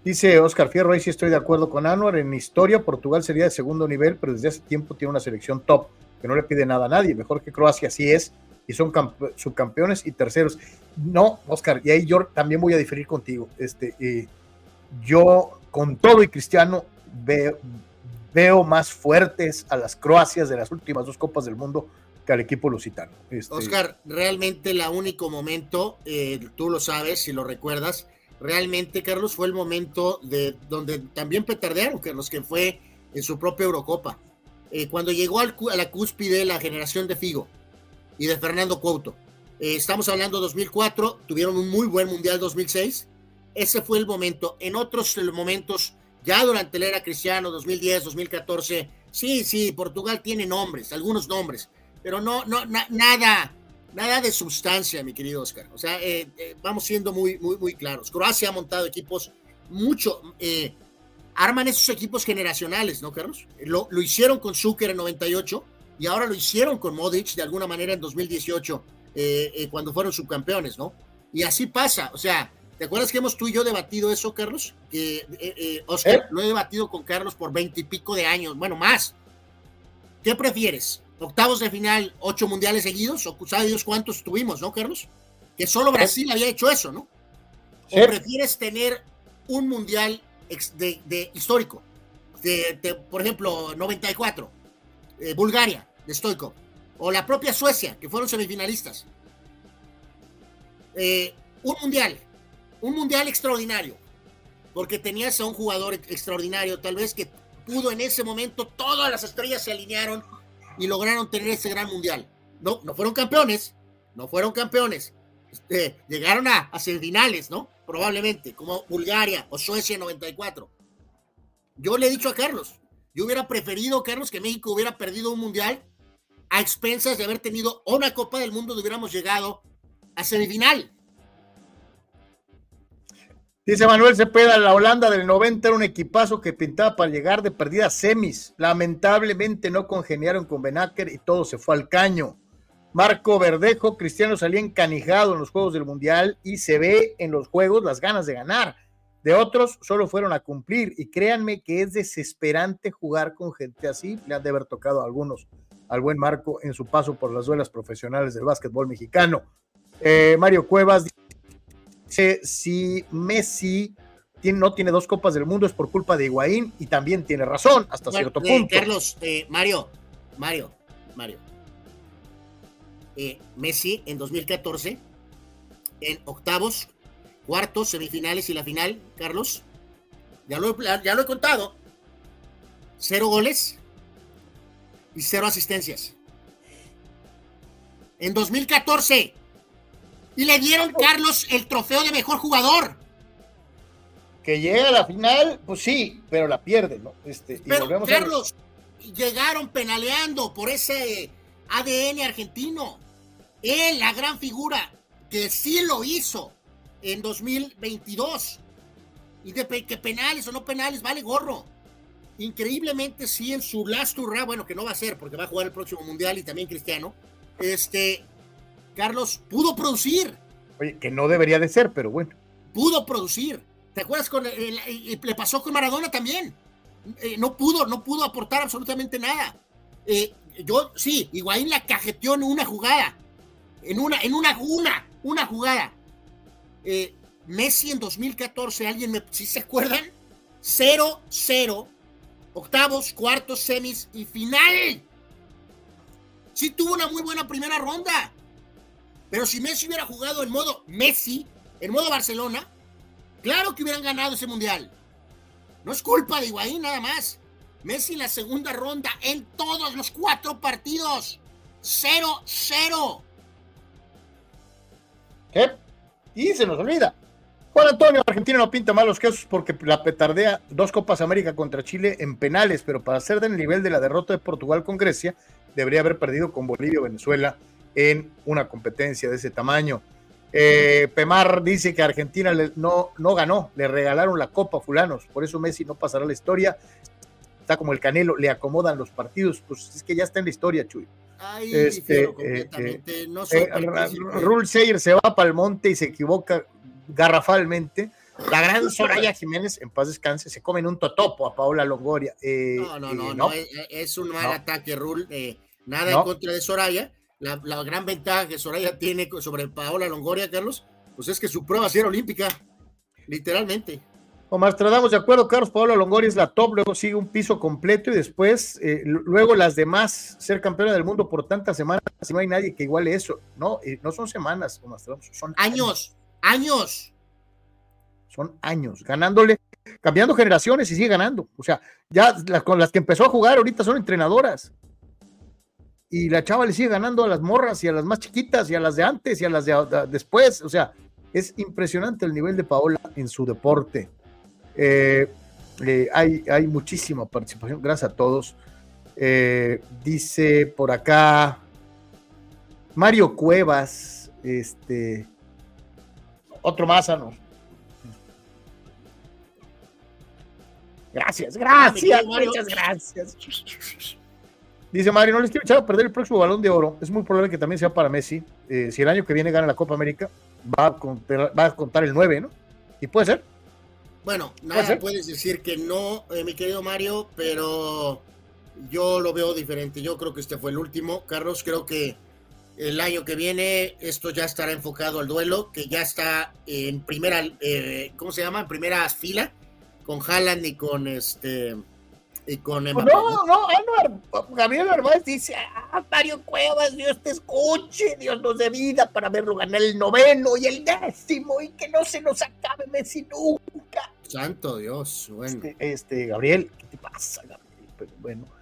A: Dice Oscar Fierro, ahí sí estoy de acuerdo con Anuar, en historia Portugal sería de segundo nivel, pero desde hace tiempo tiene una selección top, que no le pide nada a nadie, mejor que Croacia, así es, y son subcampeones y terceros. No, Oscar, y ahí yo también voy a diferir contigo. Este, yo, con todo y Cristiano, veo, más fuertes a las Croacias de las últimas dos Copas del Mundo que al equipo lusitano.
B: Este... Oscar, realmente el único momento, eh, tú lo sabes, si lo recuerdas, realmente, Carlos, fue el momento de donde también petardearon, Carlos, que fue en su propia Eurocopa. Eh, cuando llegó al, a la cúspide la generación de Figo y de Fernando Couto. Eh, estamos hablando 2004, tuvieron un muy buen Mundial 2006. Ese fue el momento. En otros momentos ya durante la era cristiano, 2010, 2014, sí, sí, Portugal tiene nombres, algunos nombres, pero no, no, nada, nada de sustancia, mi querido Oscar. O sea, eh, eh, vamos siendo muy, muy, muy claros. Croacia ha montado equipos mucho, eh, arman esos equipos generacionales, ¿no, Carlos? Lo, hicieron con Zucker en 98 y ahora lo hicieron con Modric de alguna manera en 2018, cuando fueron subcampeones, ¿no? Y así pasa, o sea, ¿Te acuerdas que hemos tú y yo debatido eso, Carlos? Que, eh, eh, Oscar, ¿Eh? lo he debatido con Carlos por veintipico de años, bueno, más. ¿Qué prefieres? ¿Octavos de final, ocho mundiales seguidos? ¿O sabe Dios cuántos tuvimos, no, Carlos? Que solo Brasil había hecho eso, ¿no? ¿O prefieres tener un mundial de, histórico? De, por ejemplo, 94, Bulgaria, de Stoikov, o la propia Suecia, que fueron semifinalistas. un mundial un mundial extraordinario, porque tenías a un jugador extraordinario, tal vez que pudo en ese momento, todas las estrellas se alinearon y lograron tener ese gran mundial. No, no fueron campeones, no fueron campeones. Este, llegaron a, a semifinales, ¿no? Probablemente, como Bulgaria o Suecia 94. Yo le he dicho a Carlos, yo hubiera preferido, Carlos, que México hubiera perdido un mundial a expensas de haber tenido una Copa del Mundo, de hubiéramos llegado a semifinal.
A: Dice Manuel Cepeda, la Holanda del 90 era un equipazo que pintaba para llegar de perdida a semis. Lamentablemente no congeniaron con Benaker y todo se fue al caño. Marco Verdejo, Cristiano salía encanijado en los Juegos del Mundial y se ve en los Juegos las ganas de ganar. De otros solo fueron a cumplir y créanme que es desesperante jugar con gente así. Le han de haber tocado a algunos al buen Marco en su paso por las duelas profesionales del básquetbol mexicano. Eh, Mario Cuevas si Messi no tiene dos copas del mundo es por culpa de Higuaín y también tiene razón hasta cierto eh, punto.
B: Carlos, eh, Mario, Mario, Mario. Eh, Messi en 2014, en octavos, cuartos, semifinales y la final, Carlos, ya lo, ya lo he contado, cero goles y cero asistencias. En 2014, y le dieron, Carlos, el trofeo de mejor jugador.
A: Que llega a la final, pues sí, pero la pierde, ¿no? Este,
B: pero, Carlos, llegaron penaleando por ese ADN argentino. Él, la gran figura, que sí lo hizo en 2022. Y de que penales o no penales, vale gorro. Increíblemente, sí, en su last bueno, que no va a ser porque va a jugar el próximo mundial y también Cristiano. Este, Carlos, pudo producir.
A: Oye, que no debería de ser, pero bueno.
B: Pudo producir. ¿Te acuerdas con le pasó con Maradona también? eh, no pudo, no pudo aportar absolutamente nada. Eh, yo, sí, Higuaín la cajeteó en una jugada, en una, en una, una, una jugada. Eh, Messi en 2014, ¿alguien me, si se acuerdan? 0-0, octavos, cuartos, semis y final. Sí tuvo una muy buena primera ronda. Pero si Messi hubiera jugado en modo Messi, en modo Barcelona, claro que hubieran ganado ese mundial. No es culpa de Higuaín nada más. Messi en la segunda ronda en todos los cuatro partidos. 0-0.
A: ¿Qué? Y se nos olvida. Juan Antonio, Argentina no pinta malos quesos porque la petardea dos Copas América contra Chile en penales, pero para ser del nivel de la derrota de Portugal con Grecia, debería haber perdido con Bolivia o Venezuela en una competencia de ese tamaño. Eh, Pemar dice que Argentina no, no ganó, le regalaron la copa fulanos, por eso Messi no pasará la historia. Está como el Canelo, le acomodan los partidos, pues es que ya está en la historia, Chuy.
B: Ay, este, eh, completamente. Eh, no
A: eh, Rule Sayer se va para el monte y se equivoca garrafalmente. La gran *laughs* Soraya Jiménez, en paz descanse, se come en un totopo a Paola Longoria.
B: no, no, no, no, es, un mal ataque, Rule. nada en contra de Soraya la, gran ventaja que Soraya tiene sobre Paola Longoria, Carlos, pues es que su prueba sí era olímpica, literalmente.
A: Omar Stradamos, de acuerdo, Carlos Paola Longoria es la top, luego sigue un piso completo y después, eh, luego las demás, ser campeona del mundo por tantas semanas, y no hay nadie que iguale eso. No, eh, no son semanas, Omar son
B: años, años.
A: Son años, ganándole, cambiando generaciones y sigue ganando. O sea, ya con las que empezó a jugar ahorita son entrenadoras y la chava le sigue ganando a las morras y a las más chiquitas y a las de antes y a las de, después. O sea, es impresionante el nivel de Paola en su deporte. Eh, eh, hay, hay muchísima participación, gracias a todos. Eh, dice por acá Mario Cuevas, este, otro más, ¿no? Gracias, gracias, muchas gracias. Dice Mario, no les quiero echar a perder el próximo balón de oro. Es muy probable que también sea para Messi. Eh, si el año que viene gana la Copa América, va a, contar, va a contar el 9, ¿no? Y puede ser.
B: Bueno, nada puedes decir que no, eh, mi querido Mario, pero yo lo veo diferente. Yo creo que este fue el último. Carlos, creo que el año que viene esto ya estará enfocado al duelo, que ya está en primera, eh, ¿cómo se llama? En primera fila con Haaland y con este y con
A: No, no, Anuar, Gabriel Narváez dice, ah, Mario Cuevas, Dios te escuche, Dios nos dé vida para verlo ganar el noveno y el décimo y que no se nos acabe Messi nunca.
B: Santo Dios, bueno.
A: Este, este Gabriel, ¿qué te pasa, Gabriel? Pero bueno.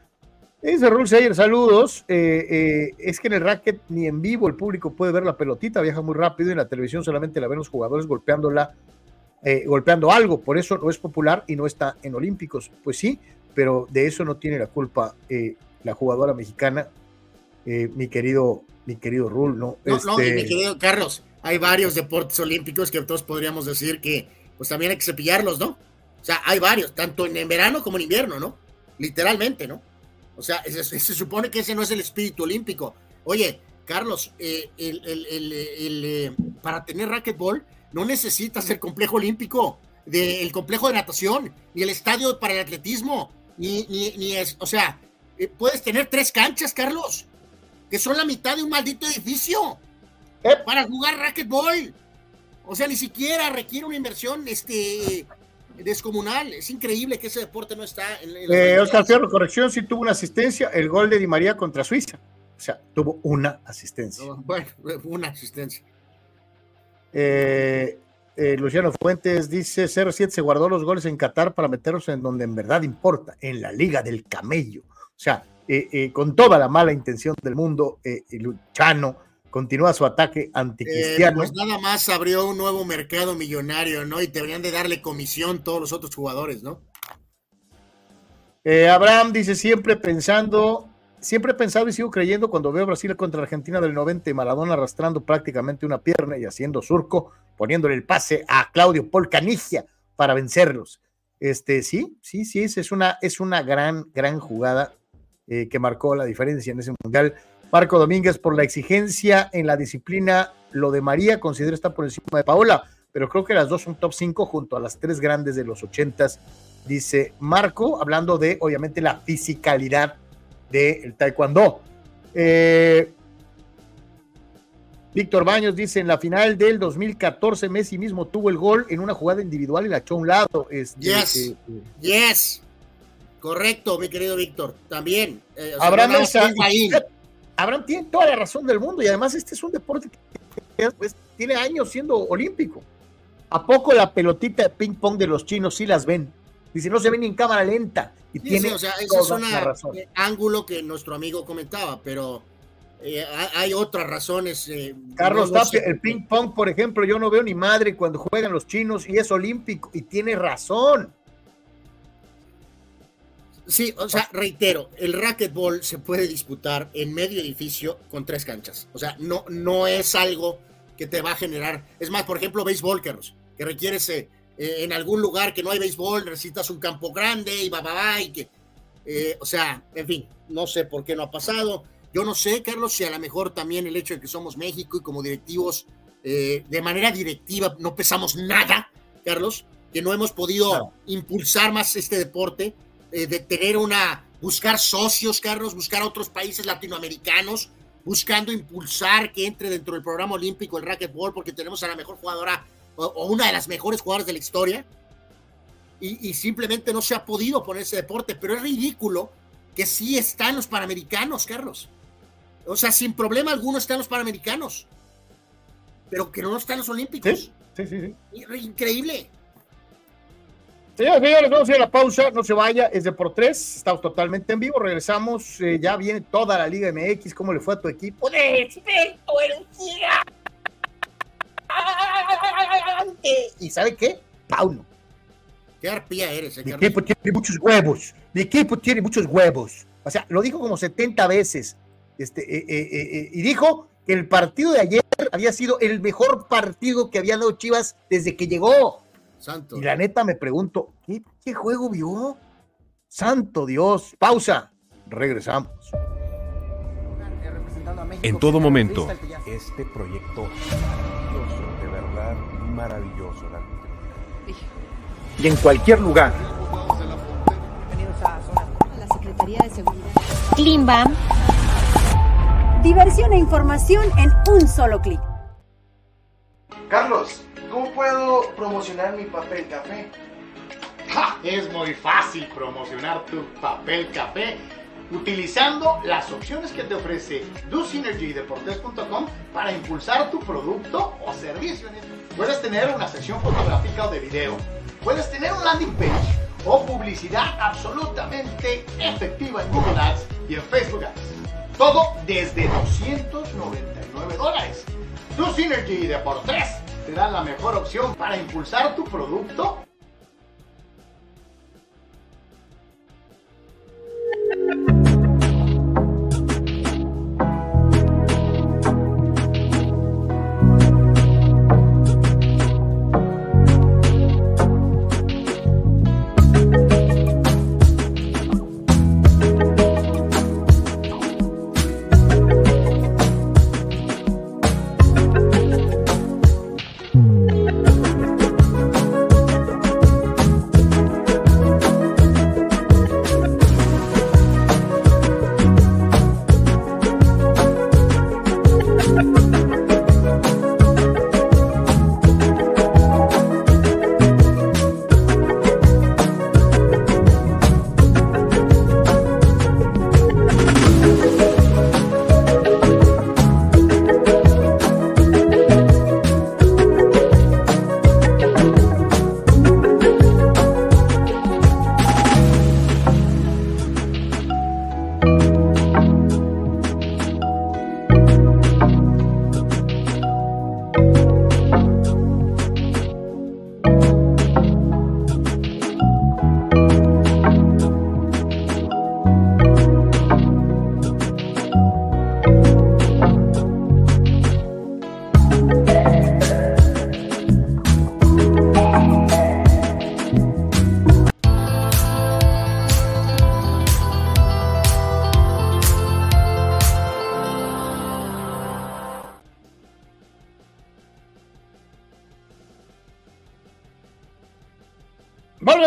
A: Dice Rul Sayer, saludos. Eh, eh, es que en el racket ni en vivo el público puede ver la pelotita, viaja muy rápido y en la televisión solamente la ven los jugadores golpeándola, eh, golpeando algo, por eso no es popular y no está en Olímpicos. Pues sí, pero de eso no tiene la culpa eh, la jugadora mexicana, eh, mi querido, mi querido Rul, ¿no?
B: No, no, mi este querido Carlos, hay varios deportes olímpicos que todos podríamos decir que pues también hay que cepillarlos, ¿no? O sea, hay varios, tanto en, verano como en invierno, ¿no? Literalmente, ¿no? O sea, se, supone que ese no es el espíritu olímpico. Oye, Carlos, eh, el, para tener racquetball no necesitas el complejo olímpico, del complejo de natación, ni el estadio para el atletismo, ni, ni, es, o sea, eh, puedes tener tres canchas, Carlos, que son la mitad de un maldito edificio ¿Eh? para jugar racquetball. O sea, ni siquiera requiere una inversión este, descomunal. Es increíble que ese deporte no está en,
A: eh, Oscar Fierro, corrección, sí tuvo una asistencia, el gol de Di María contra Suiza. O sea, tuvo una asistencia.
B: Bueno, *laughs* una asistencia.
A: Eh, eh, Luciano Fuentes dice, 07 se guardó los goles en Qatar para meterlos en donde en verdad importa, en la Liga del Camello. O sea, eh, eh, con toda la mala intención del mundo, Luchano continúa su ataque anticristiano.
B: pues nada más abrió un nuevo mercado millonario, ¿no? Y deberían de darle comisión todos los otros jugadores, ¿no?
A: Abraham dice, siempre pensando siempre he pensado y sigo creyendo cuando veo Brasil contra Argentina del 90 y Maradona arrastrando prácticamente una pierna y haciendo surco, poniéndole el pase a Claudio Polcanigia para vencerlos. Este, sí, sí, sí, es una, es una gran, gran jugada eh, que marcó la diferencia en ese mundial. Marco Domínguez, por la exigencia en la disciplina, lo de María considero está por encima de Paola, pero creo que las dos son top 5 junto a las tres grandes de los ochentas dice Marco, hablando de, obviamente, la fisicalidad del taekwondo. Eh, Víctor Baños dice, en la final del 2014, Messi mismo tuvo el gol en una jugada individual y la echó a un lado. Este,
B: yes,
A: eh,
B: yes. Correcto, mi querido Víctor. También.
A: Eh, Abraham, Abraham tiene toda la razón del mundo y además este es un deporte que pues, tiene años siendo olímpico. ¿A poco la pelotita de ping pong de los chinos sí las ven? Dice, no se ven ni en cámara lenta. Y tiene
B: o sea, ese es un ángulo que nuestro amigo comentaba, pero eh, hay otras razones. Eh,
A: Carlos Tapia, el ping pong, por ejemplo, yo no veo ni madre cuando juegan los chinos y es olímpico, y tiene razón.
B: Sí, o sea, reitero, el racquetball se puede disputar en medio edificio con tres canchas. O sea, no, no es algo que te va a generar. Es más, por ejemplo, béisbol, Carlos, que requieres eh, en algún lugar que no hay béisbol, necesitas un campo grande y va, va, va, y que, eh, o sea, en fin, no sé por qué no ha pasado. Yo no sé, Carlos, si a lo mejor también el hecho de que somos México y como directivos, eh, de manera directiva, no pesamos nada, Carlos, que no hemos podido impulsar más este deporte, de tener una, buscar socios, Carlos, buscar otros países latinoamericanos, buscando impulsar que entre dentro del programa olímpico el racquetball, porque tenemos a la mejor jugadora o, una de las mejores jugadoras de la historia, y, simplemente no se ha podido poner ese deporte, pero es ridículo que sí están los panamericanos, Carlos. O sea, sin problema alguno están los panamericanos, pero que no están los olímpicos.
A: Sí, sí, sí.
B: Increíble.
A: Señores, señores, vamos a ir a la pausa, no se vaya, es de por tres, estamos totalmente en vivo, regresamos, eh, ya viene toda la Liga MX, ¿cómo le fue a tu equipo? ¡De experto el ¿Y sabe qué? Pauno.
B: Qué arpía eres.
A: Eh, mi equipo tiene muchos huevos. Mi equipo tiene muchos huevos. O sea, lo dijo como 70 veces. Este, eh, eh, y dijo que el partido de ayer había sido el mejor partido que había dado Chivas desde que llegó.
B: Santo.
A: Y la neta me pregunto, ¿qué, qué juego vio? Santo Dios. Pausa. Regresamos.
E: En todo momento. Este proyecto maravilloso.
A: Y en cualquier lugar.
F: La Secretaría de Seguridad. Klimbam. Diversión e información en un solo clic.
D: Carlos, ¿cómo puedo promocionar mi papel café?
A: Es muy fácil promocionar tu papel café utilizando las opciones que te ofrece DoSynergyDeportes.com para impulsar tu producto o servicio. Puedes tener una sección fotográfica o de video, puedes tener un landing page o publicidad absolutamente efectiva en Google Ads y en Facebook Ads. Todo desde 299 dólares. Tu Synergy Deportes te da la mejor opción para impulsar tu producto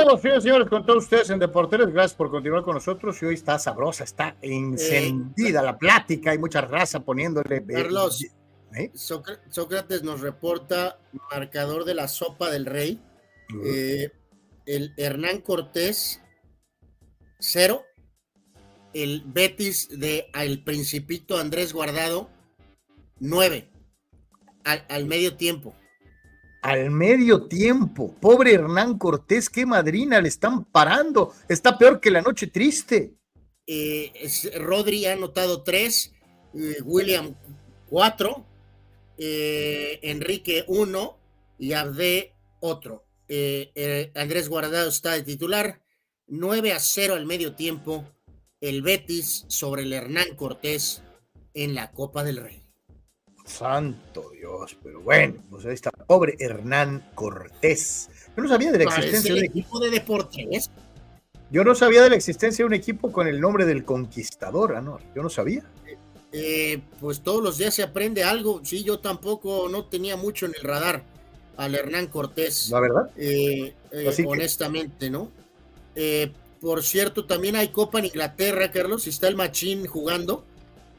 A: Volvemos, señores, con todos ustedes en Deporteros. Gracias por continuar con nosotros. Y hoy está sabrosa, está encendida la plática. Hay mucha raza poniéndole.
B: Carlos, ¿Eh? Sócrates nos reporta marcador de la sopa del rey. Eh, el Hernán Cortés, cero. El Betis de al Principito Andrés Guardado, nueve. Al, medio tiempo.
A: Al medio tiempo. Pobre Hernán Cortés, qué madrina le están parando. Está peor que la noche triste.
B: Eh, Rodri ha anotado tres. William cuatro. Eh, Enrique uno y Abde otro. Eh, eh, Andrés Guardado está de titular, 9 a 0 al medio tiempo, el Betis sobre el Hernán Cortés en la Copa del Rey.
A: Santo Dios, pero bueno, pues ahí está, pobre Hernán Cortés. Yo no sabía de la existencia de un equipo de deportes. Yo no sabía de la existencia de un equipo con el nombre del Conquistador, ¿no? Yo no sabía.
B: Eh, pues todos los días se aprende algo. Sí, yo tampoco no tenía mucho en el radar al Hernán Cortés.
A: La verdad.
B: Eh, eh, honestamente, ¿no? por cierto, también hay Copa en Inglaterra, Carlos, y está el Machín jugando.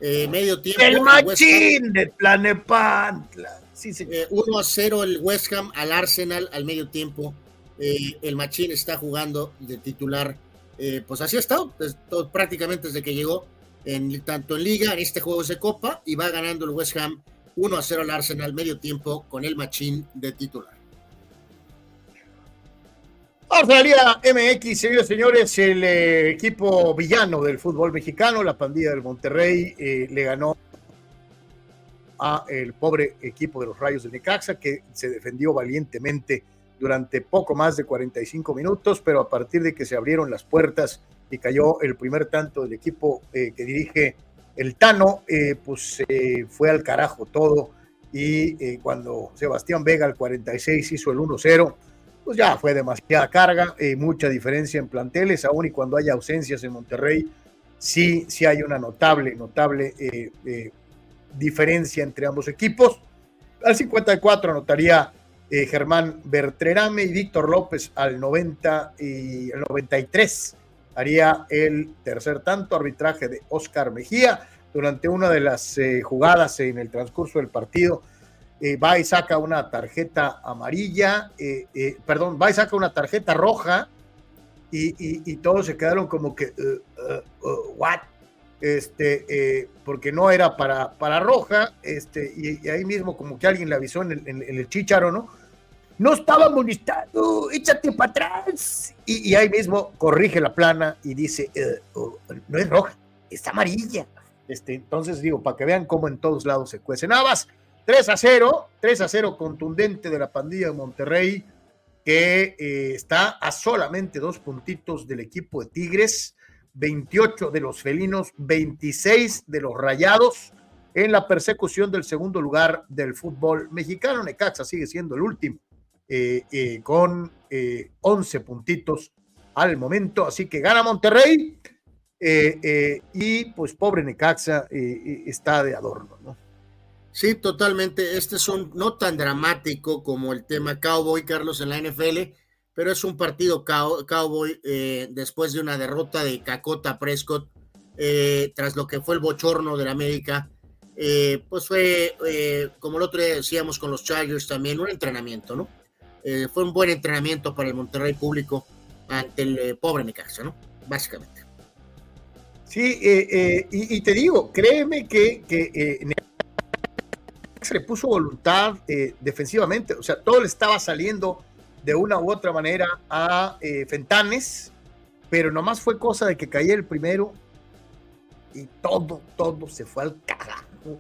B: Medio tiempo.
A: El Machín de Planepantla.
B: Sí, sí. 1 a 0 el West Ham al Arsenal al medio tiempo. el Machín está jugando de titular. pues así ha estado, prácticamente desde que llegó en, tanto en liga, en este juego de copa, y va ganando el West Ham 1 a 0 al Arsenal medio tiempo con el machín de titular.
A: Liga MX, señores el eh, equipo villano del fútbol mexicano, la pandilla del Monterrey, eh, le ganó a el pobre equipo de los Rayos de Necaxa, que se defendió valientemente durante poco más de 45 minutos, pero a partir de que se abrieron las puertas y cayó el primer tanto del equipo eh, que dirige el Tano, pues fue al carajo todo. Y cuando Sebastián Vega al 46 hizo el 1-0, pues ya fue demasiada carga, mucha diferencia en planteles, aún y cuando haya ausencias en Monterrey, sí, sí hay una notable, notable diferencia entre ambos equipos. Al 54 anotaría Germán Bertrerame y Víctor López al 90 y el 93 haría el tercer tanto, arbitraje de Oscar Mejía durante una de las eh, jugadas en el transcurso del partido. Eh, va y saca una tarjeta amarilla, eh, perdón, va y saca una tarjeta roja y, todos se quedaron como que, ¿what? Este, porque no era para, para roja, este, y, ahí mismo como que alguien le avisó en el, en chicharo, ¿no? no estaba molestando, échate para atrás. Y, ahí mismo corrige la plana y dice, eh, oh, no es roja, es amarilla. Este, entonces digo, para que vean cómo en todos lados se cuecen habas. 3 a 0, 3 a 0 contundente de la pandilla de Monterrey, que eh, está a solamente dos puntitos del equipo de Tigres, 28 de los felinos, 26 de los rayados en la persecución del segundo lugar del fútbol mexicano. Necaxa sigue siendo el último eh, eh, con 11 eh, puntitos al momento. Así que gana Monterrey y pues pobre Necaxa está de adorno, ¿no?
B: Sí, totalmente. Este es un no tan dramático como el tema Cowboy, Carlos, en la NFL, pero es un partido Cowboy después de una derrota de Cacota Prescott, tras lo que fue el bochorno de la América. pues fue, como el otro día decíamos con los Chargers también, un entrenamiento, ¿no? Eh, fue un buen entrenamiento para el Monterrey público ante el eh, pobre Necaxa, ¿no? Básicamente.
A: Sí, eh, y, te digo, créeme que, que se le puso voluntad defensivamente, o sea, todo le estaba saliendo de una u otra manera a Fentanes, pero nomás fue cosa de que caía el primero y todo, todo se fue al carajo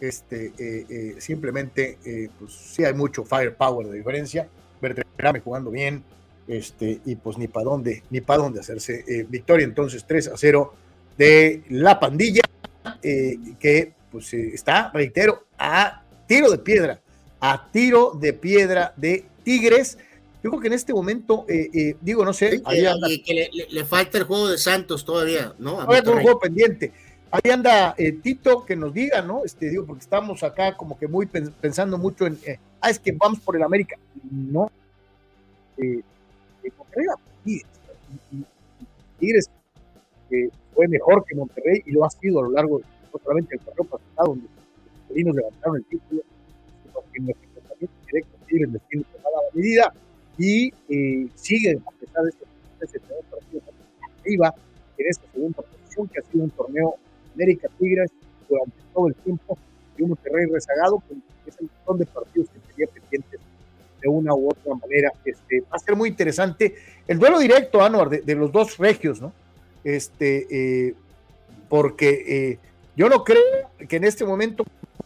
A: este, eh, eh, simplemente, eh, pues sí hay mucho firepower de diferencia. Bertrame jugando bien, este, y pues ni para dónde, ni para dónde hacerse victoria. Entonces, 3 a 0 de la pandilla, que pues está, reitero, a tiro de piedra, a tiro de piedra de Tigres. Yo creo que en este momento, digo, no sé.
B: que le, falta el juego de Santos todavía, ¿no?
A: un juego pendiente. Ahí anda eh, Tito que nos diga, ¿no? Este, digo, porque estamos acá como que muy pensando mucho en, eh, ah, es que vamos por el América. No. Eh, Monterrey por Tigres. Eh, fue mejor que Monterrey y lo ha sido a lo largo, solamente el torneo pasado, donde los felinos levantaron el título, sino que en el enfrentamiento directo Tigres les tiene tomada la medida y eh, siguen, a pesar de este, partido, arriba en esta segunda posición, que ha sido un torneo América Tigres durante todo el tiempo y un Monterrey rezagado, que es el montón de partidos que tenía pendientes de una u otra manera. Este, va a ser muy interesante el duelo directo, Anuar, de, de los dos regios, ¿no? Este, eh, porque eh, yo no creo que en este momento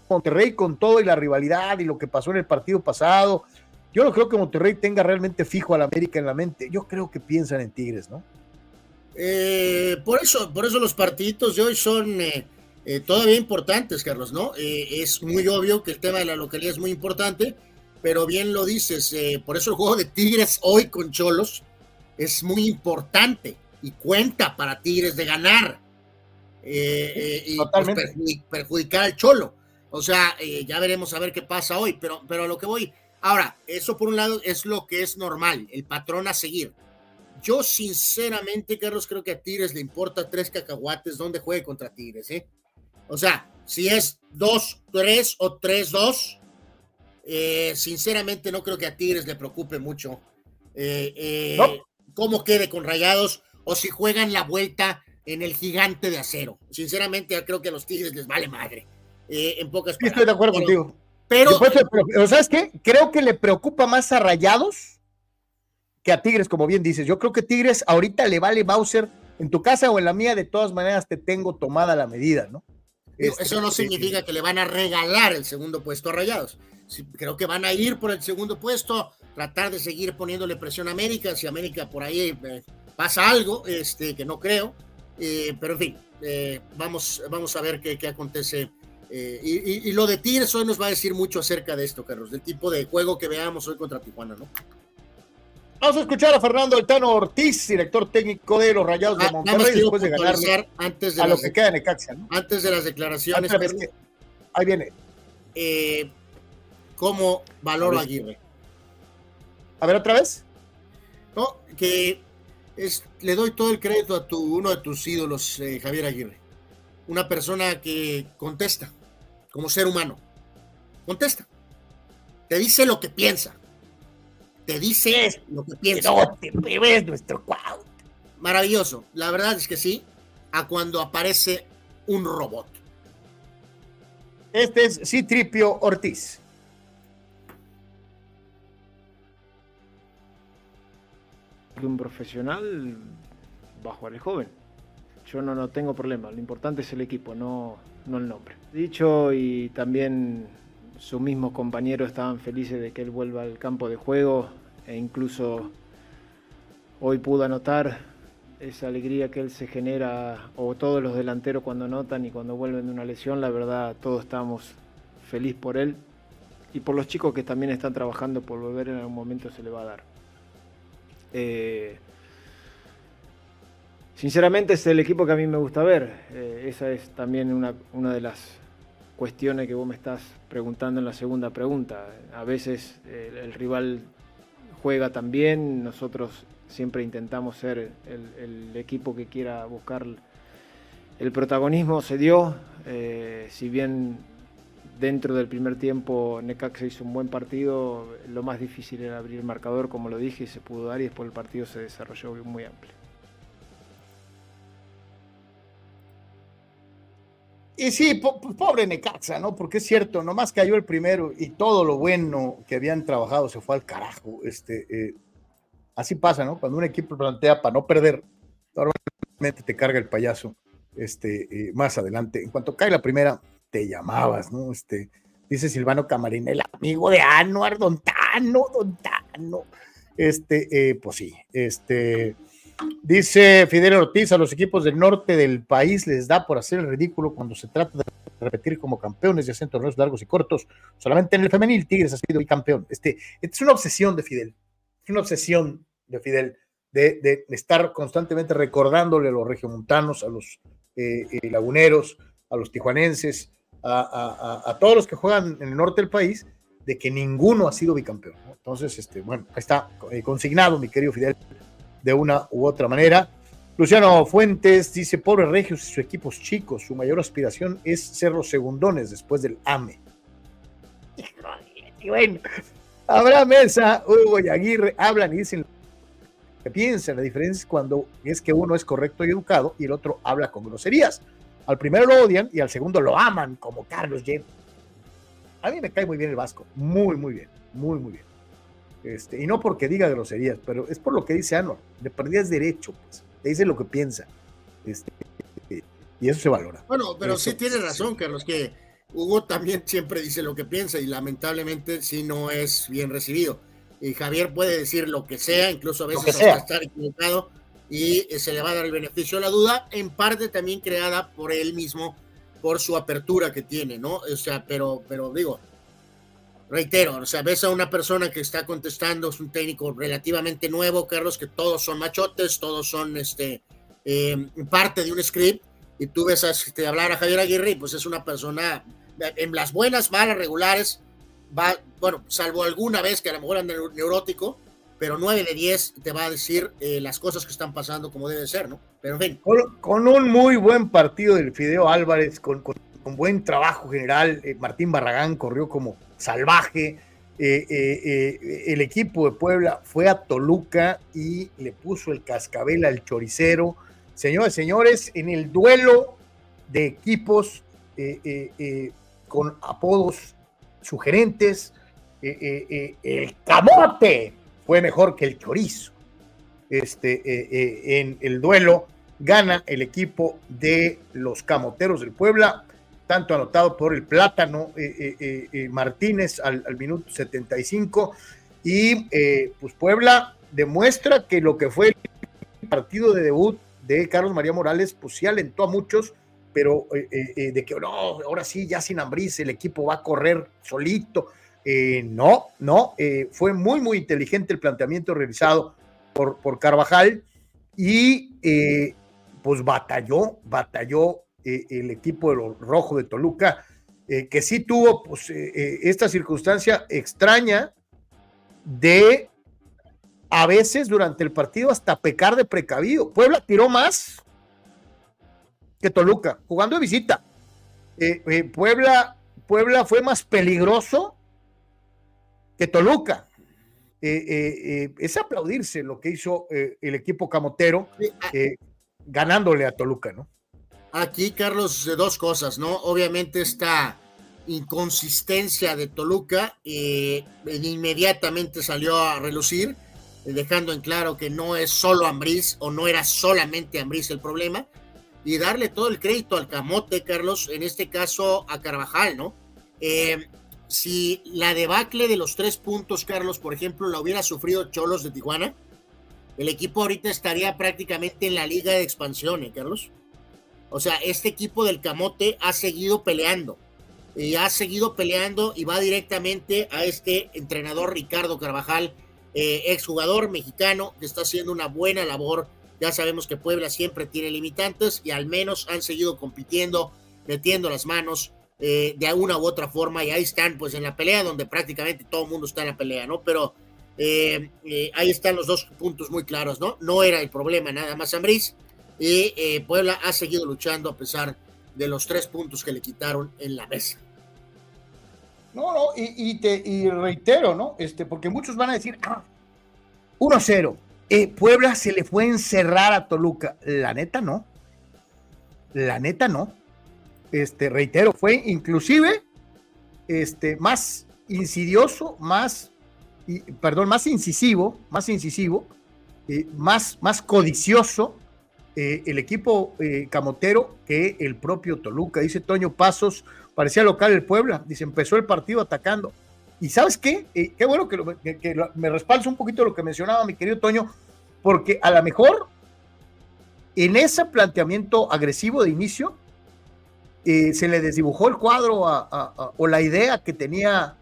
A: Monterrey, con todo y la rivalidad y lo que pasó en el partido pasado, yo no creo que Monterrey tenga realmente fijo al América en la mente. Yo creo que piensan en Tigres, ¿no?
B: Eh, por eso, por eso los partiditos de hoy son eh, eh, todavía importantes, Carlos, ¿no? Eh, es muy obvio que el tema de la localidad es muy importante, pero bien lo dices, eh, por eso el juego de Tigres hoy con Cholos es muy importante y cuenta para Tigres de ganar eh, y pues, perjudic perjudicar al Cholo. O sea, ya veremos a ver qué pasa hoy, pero, pero a lo que voy. Ahora, eso por un lado es lo que es normal, el patrón a seguir. Yo sinceramente, Carlos, creo que a Tigres le importa tres cacahuates donde juegue contra Tigres, ¿eh? O sea, si es 2-3 o 3-2, eh, sinceramente no creo que a Tigres le preocupe mucho eh, eh, no. cómo quede con Rayados o si juegan la vuelta en el gigante de acero. Sinceramente, creo que a los Tigres les vale madre. Eh, en pocas
A: sí, estoy de acuerdo
B: pero,
A: contigo.
B: Pero,
A: pero, ¿sabes qué? Creo que le preocupa más a Rayados que a Tigres, como bien dices. Yo creo que Tigres ahorita le vale Bowser en tu casa o en la mía, de todas maneras te tengo tomada la medida, ¿no?
B: Este, Eso no significa que le van a regalar el segundo puesto a Rayados. Sí, creo que van a ir por el segundo puesto, tratar de seguir poniéndole presión a América. Si América por ahí eh, pasa algo, este, que no creo. Eh, pero en fin, eh, vamos, vamos a ver qué, qué acontece. Eh, y, y, y, lo de Tigres hoy nos va a decir mucho acerca de esto, Carlos, del tipo de juego que veamos hoy contra Tijuana, ¿no?
A: Vamos a escuchar a Fernando Altano Ortiz, director técnico de los Rayados de Monterrey, después de ganarle
B: antes de
A: a
B: las,
A: lo que queda en Necaxa. ¿no?
B: Antes de las declaraciones.
A: Que, ahí viene.
B: Eh, ¿Cómo valoro a Aguirre?
A: A ver, otra vez.
B: No, que es, le doy todo el crédito a tu, uno de tus ídolos, eh, Javier Aguirre. Una persona que contesta como ser humano. Contesta. Te dice lo que piensa te dice es, lo que piensa.
A: No te bebes nuestro cuau.
B: Maravilloso. La verdad es que sí. A cuando aparece un robot.
A: Este es Citripio Ortiz.
G: Un profesional bajo al joven. Yo no, no tengo problema. Lo importante es el equipo, no, no el nombre. Dicho y también sus mismos compañeros estaban felices de que él vuelva al campo de juego e incluso hoy pudo anotar esa alegría que él se genera o todos los delanteros cuando anotan y cuando vuelven de una lesión, la verdad todos estamos feliz por él y por los chicos que también están trabajando por volver en algún momento se le va a dar. Eh, sinceramente es el equipo que a mí me gusta ver, eh, esa es también una, una de las cuestiones que vos me estás preguntando en la segunda pregunta. A veces el, el rival juega también, nosotros siempre intentamos ser el, equipo que quiera buscar el protagonismo, se dio, eh, si bien dentro del primer tiempo Necaxa hizo un buen partido, lo más difícil era abrir el marcador, como lo dije, y se pudo dar y después el partido se desarrolló muy amplio.
A: Y sí, po pobre Necaxa, ¿no? Porque es cierto, nomás cayó el primero y todo lo bueno que habían trabajado se fue al carajo. Este, eh, así pasa, ¿no? Cuando un equipo plantea para no perder, normalmente te carga el payaso este, eh, más adelante. En cuanto cae la primera, te llamabas, ¿no? Este, dice Silvano Camarín, el amigo de Anuar, Don Tano, Don Tano. Este, eh, pues sí, este. Dice Fidel Ortiz, a los equipos del norte del país les da por hacer el ridículo cuando se trata de repetir como campeones y hacer torneos largos y cortos. Solamente en el femenil Tigres ha sido bicampeón. Este, este es una obsesión de Fidel, es una obsesión de Fidel de, de estar constantemente recordándole a los regiomontanos, a los eh, eh, laguneros, a los tijuanenses, a, a, a, todos los que juegan en el norte del país, de que ninguno ha sido bicampeón. ¿no? Entonces, este, bueno, ahí está eh, consignado, mi querido Fidel de una u otra manera. Luciano Fuentes dice, pobre Regios y sus equipos chicos, su mayor aspiración es ser los segundones después del AME. Y bueno, Abraham Mesa, Hugo y Aguirre hablan y dicen que piensan. La diferencia es cuando es que uno es correcto y educado y el otro habla con groserías. Al primero lo odian y al segundo lo aman, como Carlos J. A mí me cae muy bien el Vasco, muy, muy bien, muy, muy bien. Este, y no porque diga groserías, pero es por lo que dice Anor. Le perdías derecho, pues. Te dice lo que piensa. Este, y eso se valora.
B: Bueno, pero sí tiene razón, Carlos, que Hugo también siempre dice lo que piensa y lamentablemente sí no es bien recibido. Y Javier puede decir lo que sea, incluso a veces hasta estar equivocado y se le va a dar el beneficio de la duda, en parte también creada por él mismo, por su apertura que tiene, ¿no? O sea, pero, pero digo, reitero, o sea, ves a una persona que está contestando, es un técnico relativamente nuevo, Carlos, que todos son machotes, todos son este, eh, parte de un script, y tú ves a este, hablar a Javier Aguirre, pues es una persona en las buenas, malas, regulares, va, bueno, salvo alguna vez que a lo mejor anda neurótico, pero 9 de 10 te va a decir eh, las cosas que están pasando como debe ser, ¿no? Pero en fin.
A: Con, un muy buen partido del Fideo Álvarez, con, con, buen trabajo general, eh, Martín Barragán corrió como salvaje. Eh, el equipo de Puebla fue a Toluca y le puso el cascabel al choricero. Señores, señores, en el duelo de equipos con apodos sugerentes. El camote fue mejor que el chorizo. Este, en el duelo gana el equipo de los camoteros del Puebla, tanto anotado por el plátano Martínez al, minuto 75. Y pues Puebla demuestra que lo que fue el partido de debut de Carlos María Morales, pues sí alentó a muchos pero eh, eh, eh, de que no, ahora sí, ya sin Ambriz, el equipo va a correr solito. No, no, fue muy, muy inteligente el planteamiento realizado por, por Carvajal y pues batalló, batalló el equipo de los rojo de Toluca, que sí tuvo pues esta circunstancia extraña de a veces durante el partido hasta pecar de precavido. Puebla tiró más que Toluca, jugando de visita. Eh, eh, Puebla, Puebla fue más peligroso que Toluca. Eh, es aplaudirse lo que hizo el equipo camotero ganándole a Toluca, ¿no?
B: Aquí, Carlos, dos cosas, ¿no? Obviamente esta inconsistencia de Toluca inmediatamente salió a relucir, dejando en claro que no es solo Ambriz o no era solamente Ambriz el problema, y darle todo el crédito al camote, Carlos, en este caso a Carvajal, ¿no? Eh, si la debacle de los tres puntos, Carlos, por ejemplo, la hubiera sufrido Cholos de Tijuana, el equipo ahorita estaría prácticamente en la liga de expansión, ¿eh, Carlos? O sea, este equipo del Camote ha seguido peleando. Y ha seguido peleando y va directamente a este entrenador Ricardo Carvajal, eh, exjugador mexicano, que está haciendo una buena labor ya sabemos que Puebla siempre tiene limitantes y al menos han seguido compitiendo, metiendo las manos eh, de alguna u otra forma y ahí están pues en la pelea donde prácticamente todo el mundo está en la pelea, ¿no? Pero eh, eh, ahí están los dos puntos muy claros, ¿no? No era el problema nada más Ambriz y Puebla ha seguido luchando a pesar de los tres puntos que le quitaron en la mesa.
A: No, no, y, te y reitero, ¿no? Este, porque muchos van a decir, ah, 1-0 eh, Puebla se le fue a encerrar a Toluca. La neta no. La neta no. Este, reitero, fue inclusive este, más insidioso, más, perdón, más incisivo, más incisivo, eh, más, más codicioso eh, el equipo camotero que el propio Toluca. Dice Toño Pasos, parecía local el Puebla. Dice, empezó el partido atacando. Y sabes qué, eh, qué bueno que, me respalda un poquito lo que mencionaba mi querido Toño, porque a lo mejor en ese planteamiento agresivo de inicio eh, se le desdibujó el cuadro o la idea que tenía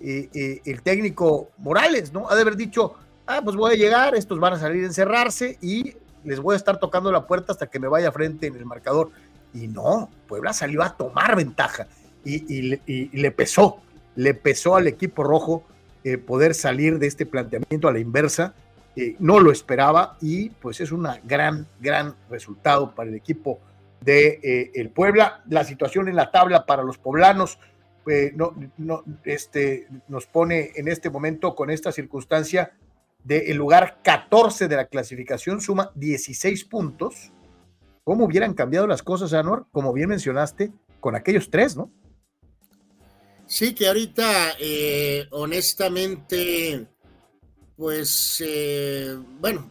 A: eh, el técnico Morales, ¿no? Ha de haber dicho, ah, pues voy a llegar, estos van a salir a encerrarse y les voy a estar tocando la puerta hasta que me vaya frente en el marcador. Y no, Puebla salió a tomar ventaja y le pesó le pesó al equipo rojo eh, poder salir de este planteamiento a la inversa eh, no lo esperaba y pues es un gran, gran resultado para el equipo de eh, el Puebla. La situación en la tabla para los poblanos eh, no, no, este, nos pone en este momento con esta circunstancia del lugar 14 de la clasificación, suma 16 puntos. ¿Cómo hubieran cambiado las cosas, Anor? Como bien mencionaste, con aquellos tres, ¿no?
B: Sí, que ahorita, eh, honestamente, pues, bueno,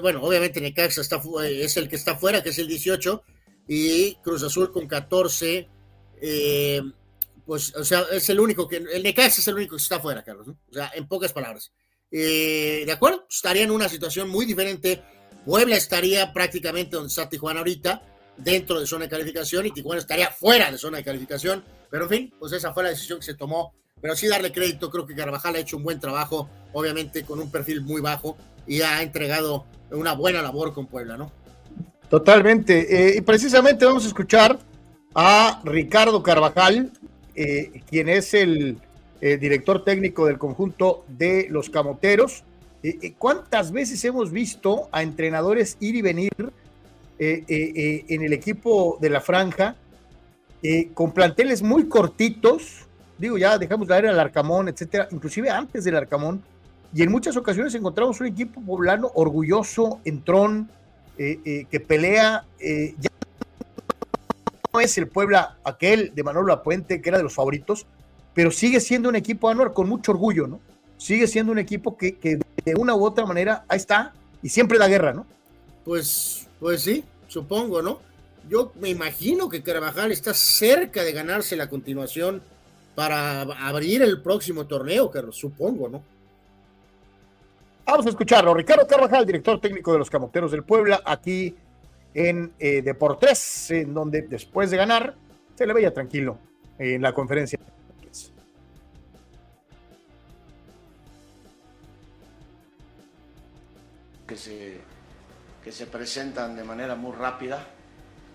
B: bueno, obviamente Necaxa está, es el que está fuera, que es el 18, y Cruz Azul con 14, eh, pues, o sea, es el único que, el Necaxa es el único que está fuera, Carlos, ¿no? O sea, en pocas palabras. Eh, ¿De acuerdo? Estaría en una situación muy diferente. Puebla estaría prácticamente donde está Tijuana ahorita, dentro de zona de calificación, y Tijuana estaría fuera de zona de calificación. Pero en fin, pues esa fue la decisión que se tomó. Pero sí darle crédito, creo que Carvajal ha hecho un buen trabajo, obviamente con un perfil muy bajo, y ha entregado una buena labor con Puebla, ¿no?
A: Totalmente. Eh, y precisamente vamos a escuchar a Ricardo Carvajal, eh, quien es el eh, director técnico del conjunto de los Camoteros. ¿Cuántas veces hemos visto a entrenadores ir y venir en el equipo de la franja con planteles muy cortitos? Digo, ya dejamos de ver al Arcamón, etcétera, inclusive antes del Arcamón. Y en muchas ocasiones encontramos un equipo poblano orgulloso, entrón, que pelea. ya no es el Puebla aquel de Manolo Apuente, que era de los favoritos, pero sigue siendo un equipo Anuar con mucho orgullo, ¿no? Sigue siendo un equipo que, que, de una u otra manera ahí está y siempre da guerra, ¿no?
B: Pues, pues sí, supongo, ¿no? Yo me imagino que Carvajal está cerca de ganarse la continuación para abrir el próximo torneo, Carlos, supongo, ¿no?
A: Vamos a escucharlo. Ricardo Carvajal, director técnico de los Camoteros del Puebla, aquí en eh, Deportes, en donde después de ganar se le veía tranquilo en la conferencia.
H: Que se, que se presentan de manera muy rápida.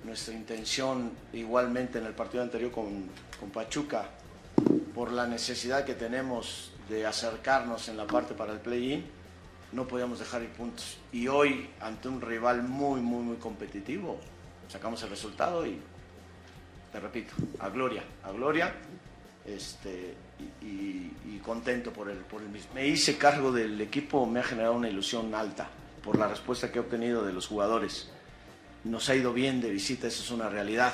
H: Nuestra intención igualmente en el partido anterior con, con Pachuca, por la necesidad que tenemos de acercarnos en la parte para el play-in, no podíamos dejar ir puntos. Y hoy, ante un rival muy, muy, muy competitivo, sacamos el resultado y, te repito, a gloria, a gloria, este, y, contento por el, por el mismo. Me hice cargo del equipo, me ha generado una ilusión alta por la respuesta que he obtenido de los jugadores. Nos ha ido bien de visita, eso es una realidad.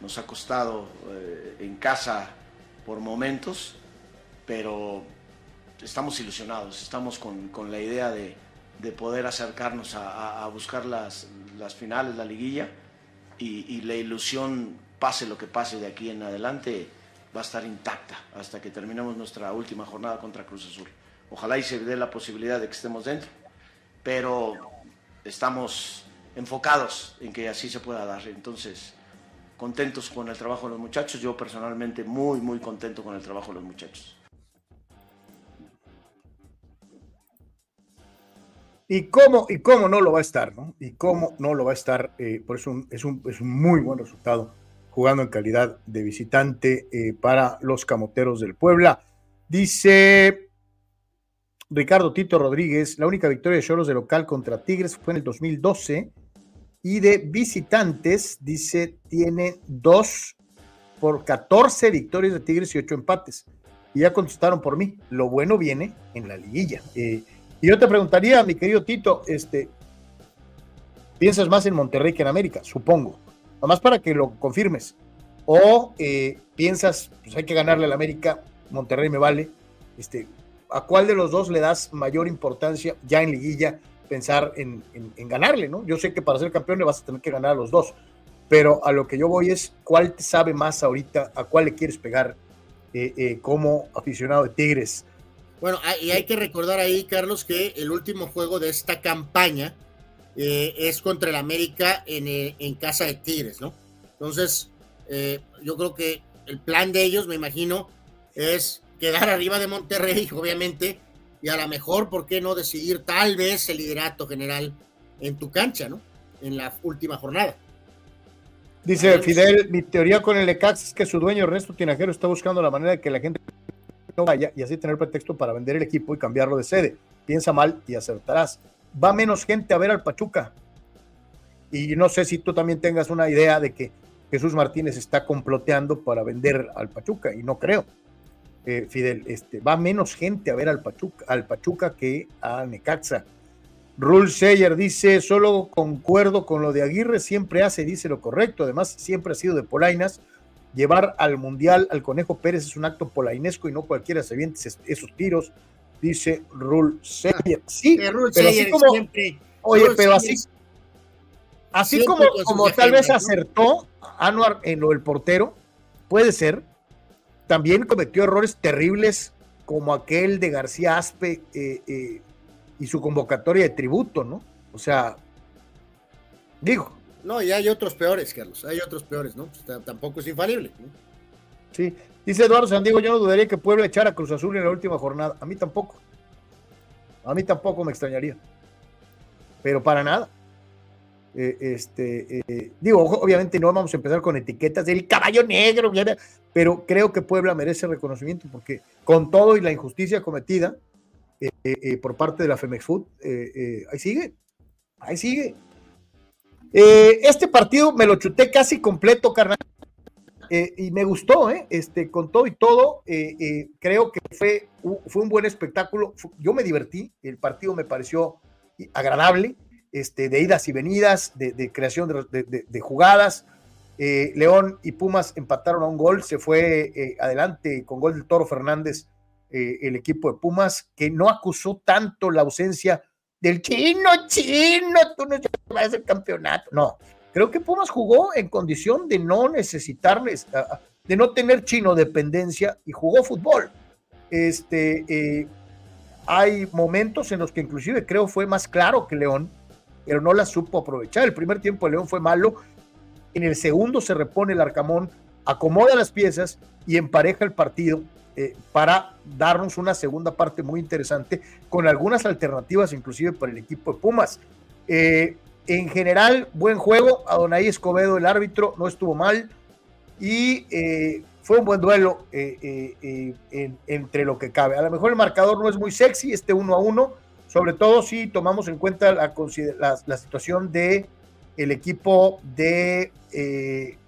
H: Nos ha costado eh, en casa por momentos, pero estamos ilusionados, estamos con, con la idea de, de, poder acercarnos a, a buscar las, las, finales, la liguilla, y, y, la ilusión, pase lo que pase de aquí en adelante, va a estar intacta hasta que terminemos nuestra última jornada contra Cruz Azul. Ojalá y se dé la posibilidad de que estemos dentro, pero estamos enfocados en que así se pueda dar. Entonces, contentos con el trabajo de los muchachos, yo personalmente muy, muy contento con el trabajo de los muchachos.
A: ¿Y cómo, y cómo no lo va a estar, ¿no? Y cómo no lo va a estar. Eh, por eso es un, es un muy buen resultado jugando en calidad de visitante eh, para los camoteros del Puebla. Dice Ricardo Tito Rodríguez, la única victoria de Cholos de local contra Tigres fue en el 2012 y de visitantes, dice, tiene dos por 14 victorias de Tigres y ocho empates. Y ya contestaron por mí, lo bueno viene en la liguilla. Eh, y yo te preguntaría, mi querido Tito, este, ¿piensas más en Monterrey que en América? Supongo. Nomás para que lo confirmes. O eh, piensas, pues hay que ganarle al América, Monterrey me vale. Este, ¿A cuál de los dos le das mayor importancia ya en liguilla pensar en, ganarle, ¿no? Yo sé que para ser campeón le vas a tener que ganar a los dos, pero a lo que yo voy es cuál te sabe más ahorita, a cuál le quieres pegar eh, eh, como aficionado de Tigres.
B: Bueno, y hay que recordar ahí, Carlos, que el último juego de esta campaña eh, es contra el América en, en, casa de Tigres, ¿no? Entonces, yo creo que el plan de ellos, me imagino, es quedar *laughs* arriba de Monterrey, obviamente, y a lo mejor, ¿por qué no decidir tal vez el liderato general en tu cancha, ¿no? En la última jornada.
A: Dice Fidel, mi teoría con el ECAX es que su dueño Ernesto Tinajero está buscando la manera de que la gente no vaya y así tener pretexto para vender el equipo y cambiarlo de sede. piensa mal y acertarás. Va menos gente a ver al Pachuca. Y no sé si tú también tengas una idea de que Jesús Martínez está comploteando para vender al Pachuca, y no creo. Eh, Fidel, este, va menos gente a ver al Pachuca, al Pachuca que a Necaxa. Rule Sayer dice, solo concuerdo con lo de Aguirre, siempre hace, dice lo correcto, además siempre ha sido de Polainas. Llevar al Mundial al Conejo Pérez es un acto polainesco y no cualquiera se viente esos tiros, dice Rule Sayer. Sí, pero así como, oye, pero así, así como, como tal vez acertó Anuar en lo del portero, puede ser, también cometió errores terribles como aquel de García Aspe eh, eh, y su convocatoria de tributo, ¿no? O sea, digo.
B: No, y hay otros peores, Carlos, hay otros peores, ¿no? tampoco es infalible. ¿no?
A: Sí, dice Eduardo Sandiego, yo no dudaría que Puebla echara a Cruz Azul en la última jornada. A mí tampoco. A mí tampoco me extrañaría. Pero para nada. Eh, este, digo, obviamente no vamos a empezar con etiquetas del caballo negro, pero creo que Puebla merece reconocimiento porque con todo y la injusticia cometida eh, por parte de la Femex Food, ahí sigue, ahí sigue. este partido me lo chuté casi completo, carnal. y me gustó, este, con todo y todo, creo que fue, fue un buen espectáculo. Yo me divertí, el partido me pareció agradable este, de idas y venidas, de, creación de, jugadas. Eh, León y Pumas empataron a un gol, se fue eh, adelante con gol del Toro Fernández eh, el equipo de Pumas, que no acusó tanto la ausencia del chino, chino, tú no vas el campeonato. No, creo que Pumas jugó en condición de no necesitarles, de no tener chino dependencia y jugó fútbol. Este, hay momentos en los que inclusive creo fue más claro que León pero no la supo aprovechar. El primer tiempo de León fue malo, en el segundo se repone el Arcamón, acomoda las piezas y empareja el partido eh, para darnos una segunda parte muy interesante con algunas alternativas inclusive para el equipo de Pumas. Eh, en general, buen juego. Adonai Escobedo, el árbitro, no estuvo mal y eh, fue un buen duelo entre lo que cabe. A lo mejor el marcador no es muy sexy, este uno a uno sobre todo si tomamos en cuenta la, la, situación de el equipo de, eh,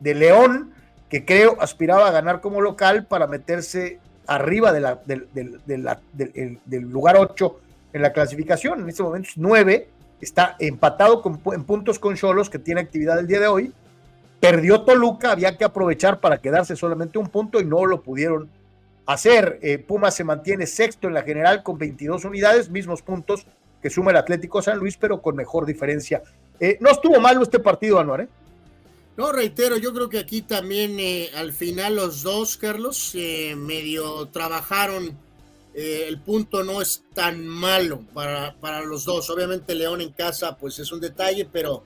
A: de León, que creo aspiraba a ganar como local para meterse arriba de la, del, lugar 8 en la clasificación. En este momento es 9, está empatado en puntos con Cholos, que tiene actividad el día de hoy. Perdió Toluca, había que aprovechar para quedarse solamente un punto y no lo pudieron hacer. Eh, Pumas se mantiene sexto en la general con 22 unidades, mismos puntos que suma el Atlético San Luis, pero con mejor diferencia. Eh, no estuvo malo este partido, Anuar, ¿eh?
B: No, reitero, yo creo que aquí también al final los dos, Carlos, medio trabajaron. el punto no es tan malo para, para los dos. Obviamente León en casa, pues es un detalle, pero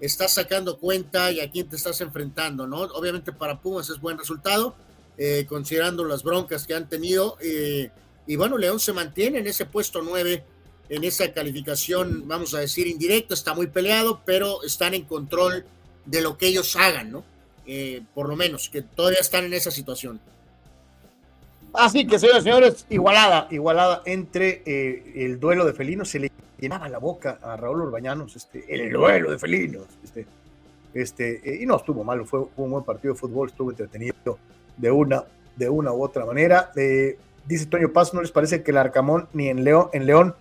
B: estás sacando cuenta y a quién te estás enfrentando, ¿no? Obviamente para Pumas es buen resultado eh, considerando las broncas que han tenido. Eh, y bueno, León se mantiene en ese puesto 9, en esa calificación, vamos a decir, indirecta, está muy peleado, pero están en control de lo que ellos hagan, ¿no? Eh, por lo menos, que todavía están en esa situación.
A: Así que, señores, señores, igualada, igualada entre el duelo de felinos, se le llenaba la boca a Raúl Urbañanos, este, el duelo de felinos, este, este, y no estuvo mal, fue, un buen partido de fútbol, estuvo entretenido de una, de una u otra manera. Eh, dice Toño Paz, ¿no les parece que el Arcamón ni en León, en León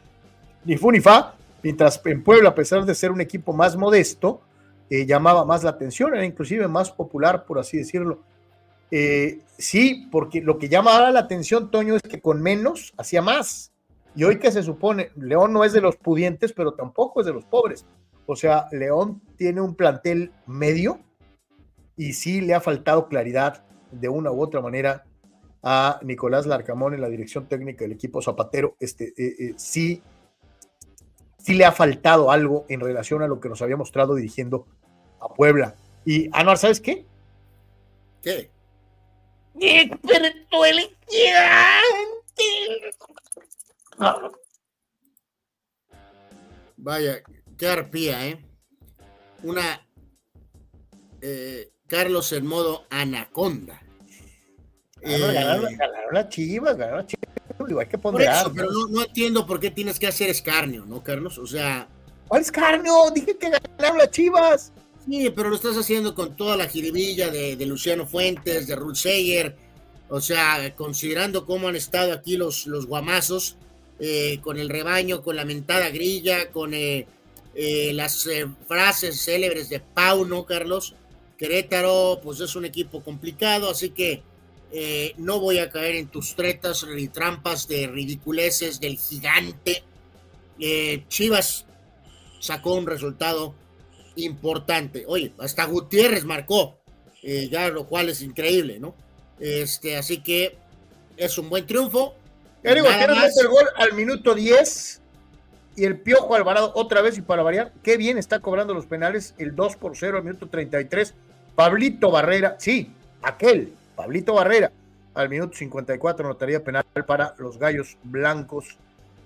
A: ni Funifa, mientras en Puebla, a pesar de ser un equipo más modesto, eh, llamaba más la atención, era inclusive más popular, por así decirlo. Eh, sí, porque lo que llamaba la atención, Toño, es que con menos hacía más. Y hoy que se supone, León no es de los pudientes, pero tampoco es de los pobres. O sea, León tiene un plantel medio y sí le ha faltado claridad de una u otra manera a Nicolás Larcamón en la dirección técnica del equipo Zapatero, este, eh, sí, sí le ha faltado algo en relación a lo que nos había mostrado dirigiendo a Puebla. Y Anuar, ¿sabes qué?
B: ¿Qué?
A: Despertó el
B: Vaya, qué arpía, ¿eh? Una eh, Carlos en modo anaconda.
A: Ganaron, eh, ganaron, ganaron las chivas, ganaron las chivas. Digo, hay que
B: Por
A: ponderar.
B: eso, pero no, no entiendo por qué tienes que hacer escarnio, ¿no, Carlos? O sea,
A: ¿Cuál escarnio? Dije que ganaron las chivas.
B: sí, pero lo estás haciendo con toda la jiribilla de, de Luciano Fuentes, de Ruth Seyer, o sea, considerando cómo han estado aquí los, los guamazos, eh, con el rebaño, con la mentada grilla, con eh, eh, las frases célebres de Pau, ¿no, Carlos? Querétaro, pues es un equipo complicado, así que eh, no voy a caer en tus tretas y trampas de ridiculeces del gigante. Eh, Chivas sacó un resultado importante. Oye, hasta Gutiérrez marcó, eh, ya lo cual es increíble, ¿no? Este, así que es un buen triunfo.
A: Eric
B: Nada
A: Gutiérrez
B: más.
A: mete el gol al minuto 10 y el Piojo Alvarado otra vez y para variar, qué bien está cobrando los penales, el 2 por 0 al minuto 33. Pablito Barrera, sí, aquel, Pablito Barrera, al minuto 54 notaría penal para los Gallos Blancos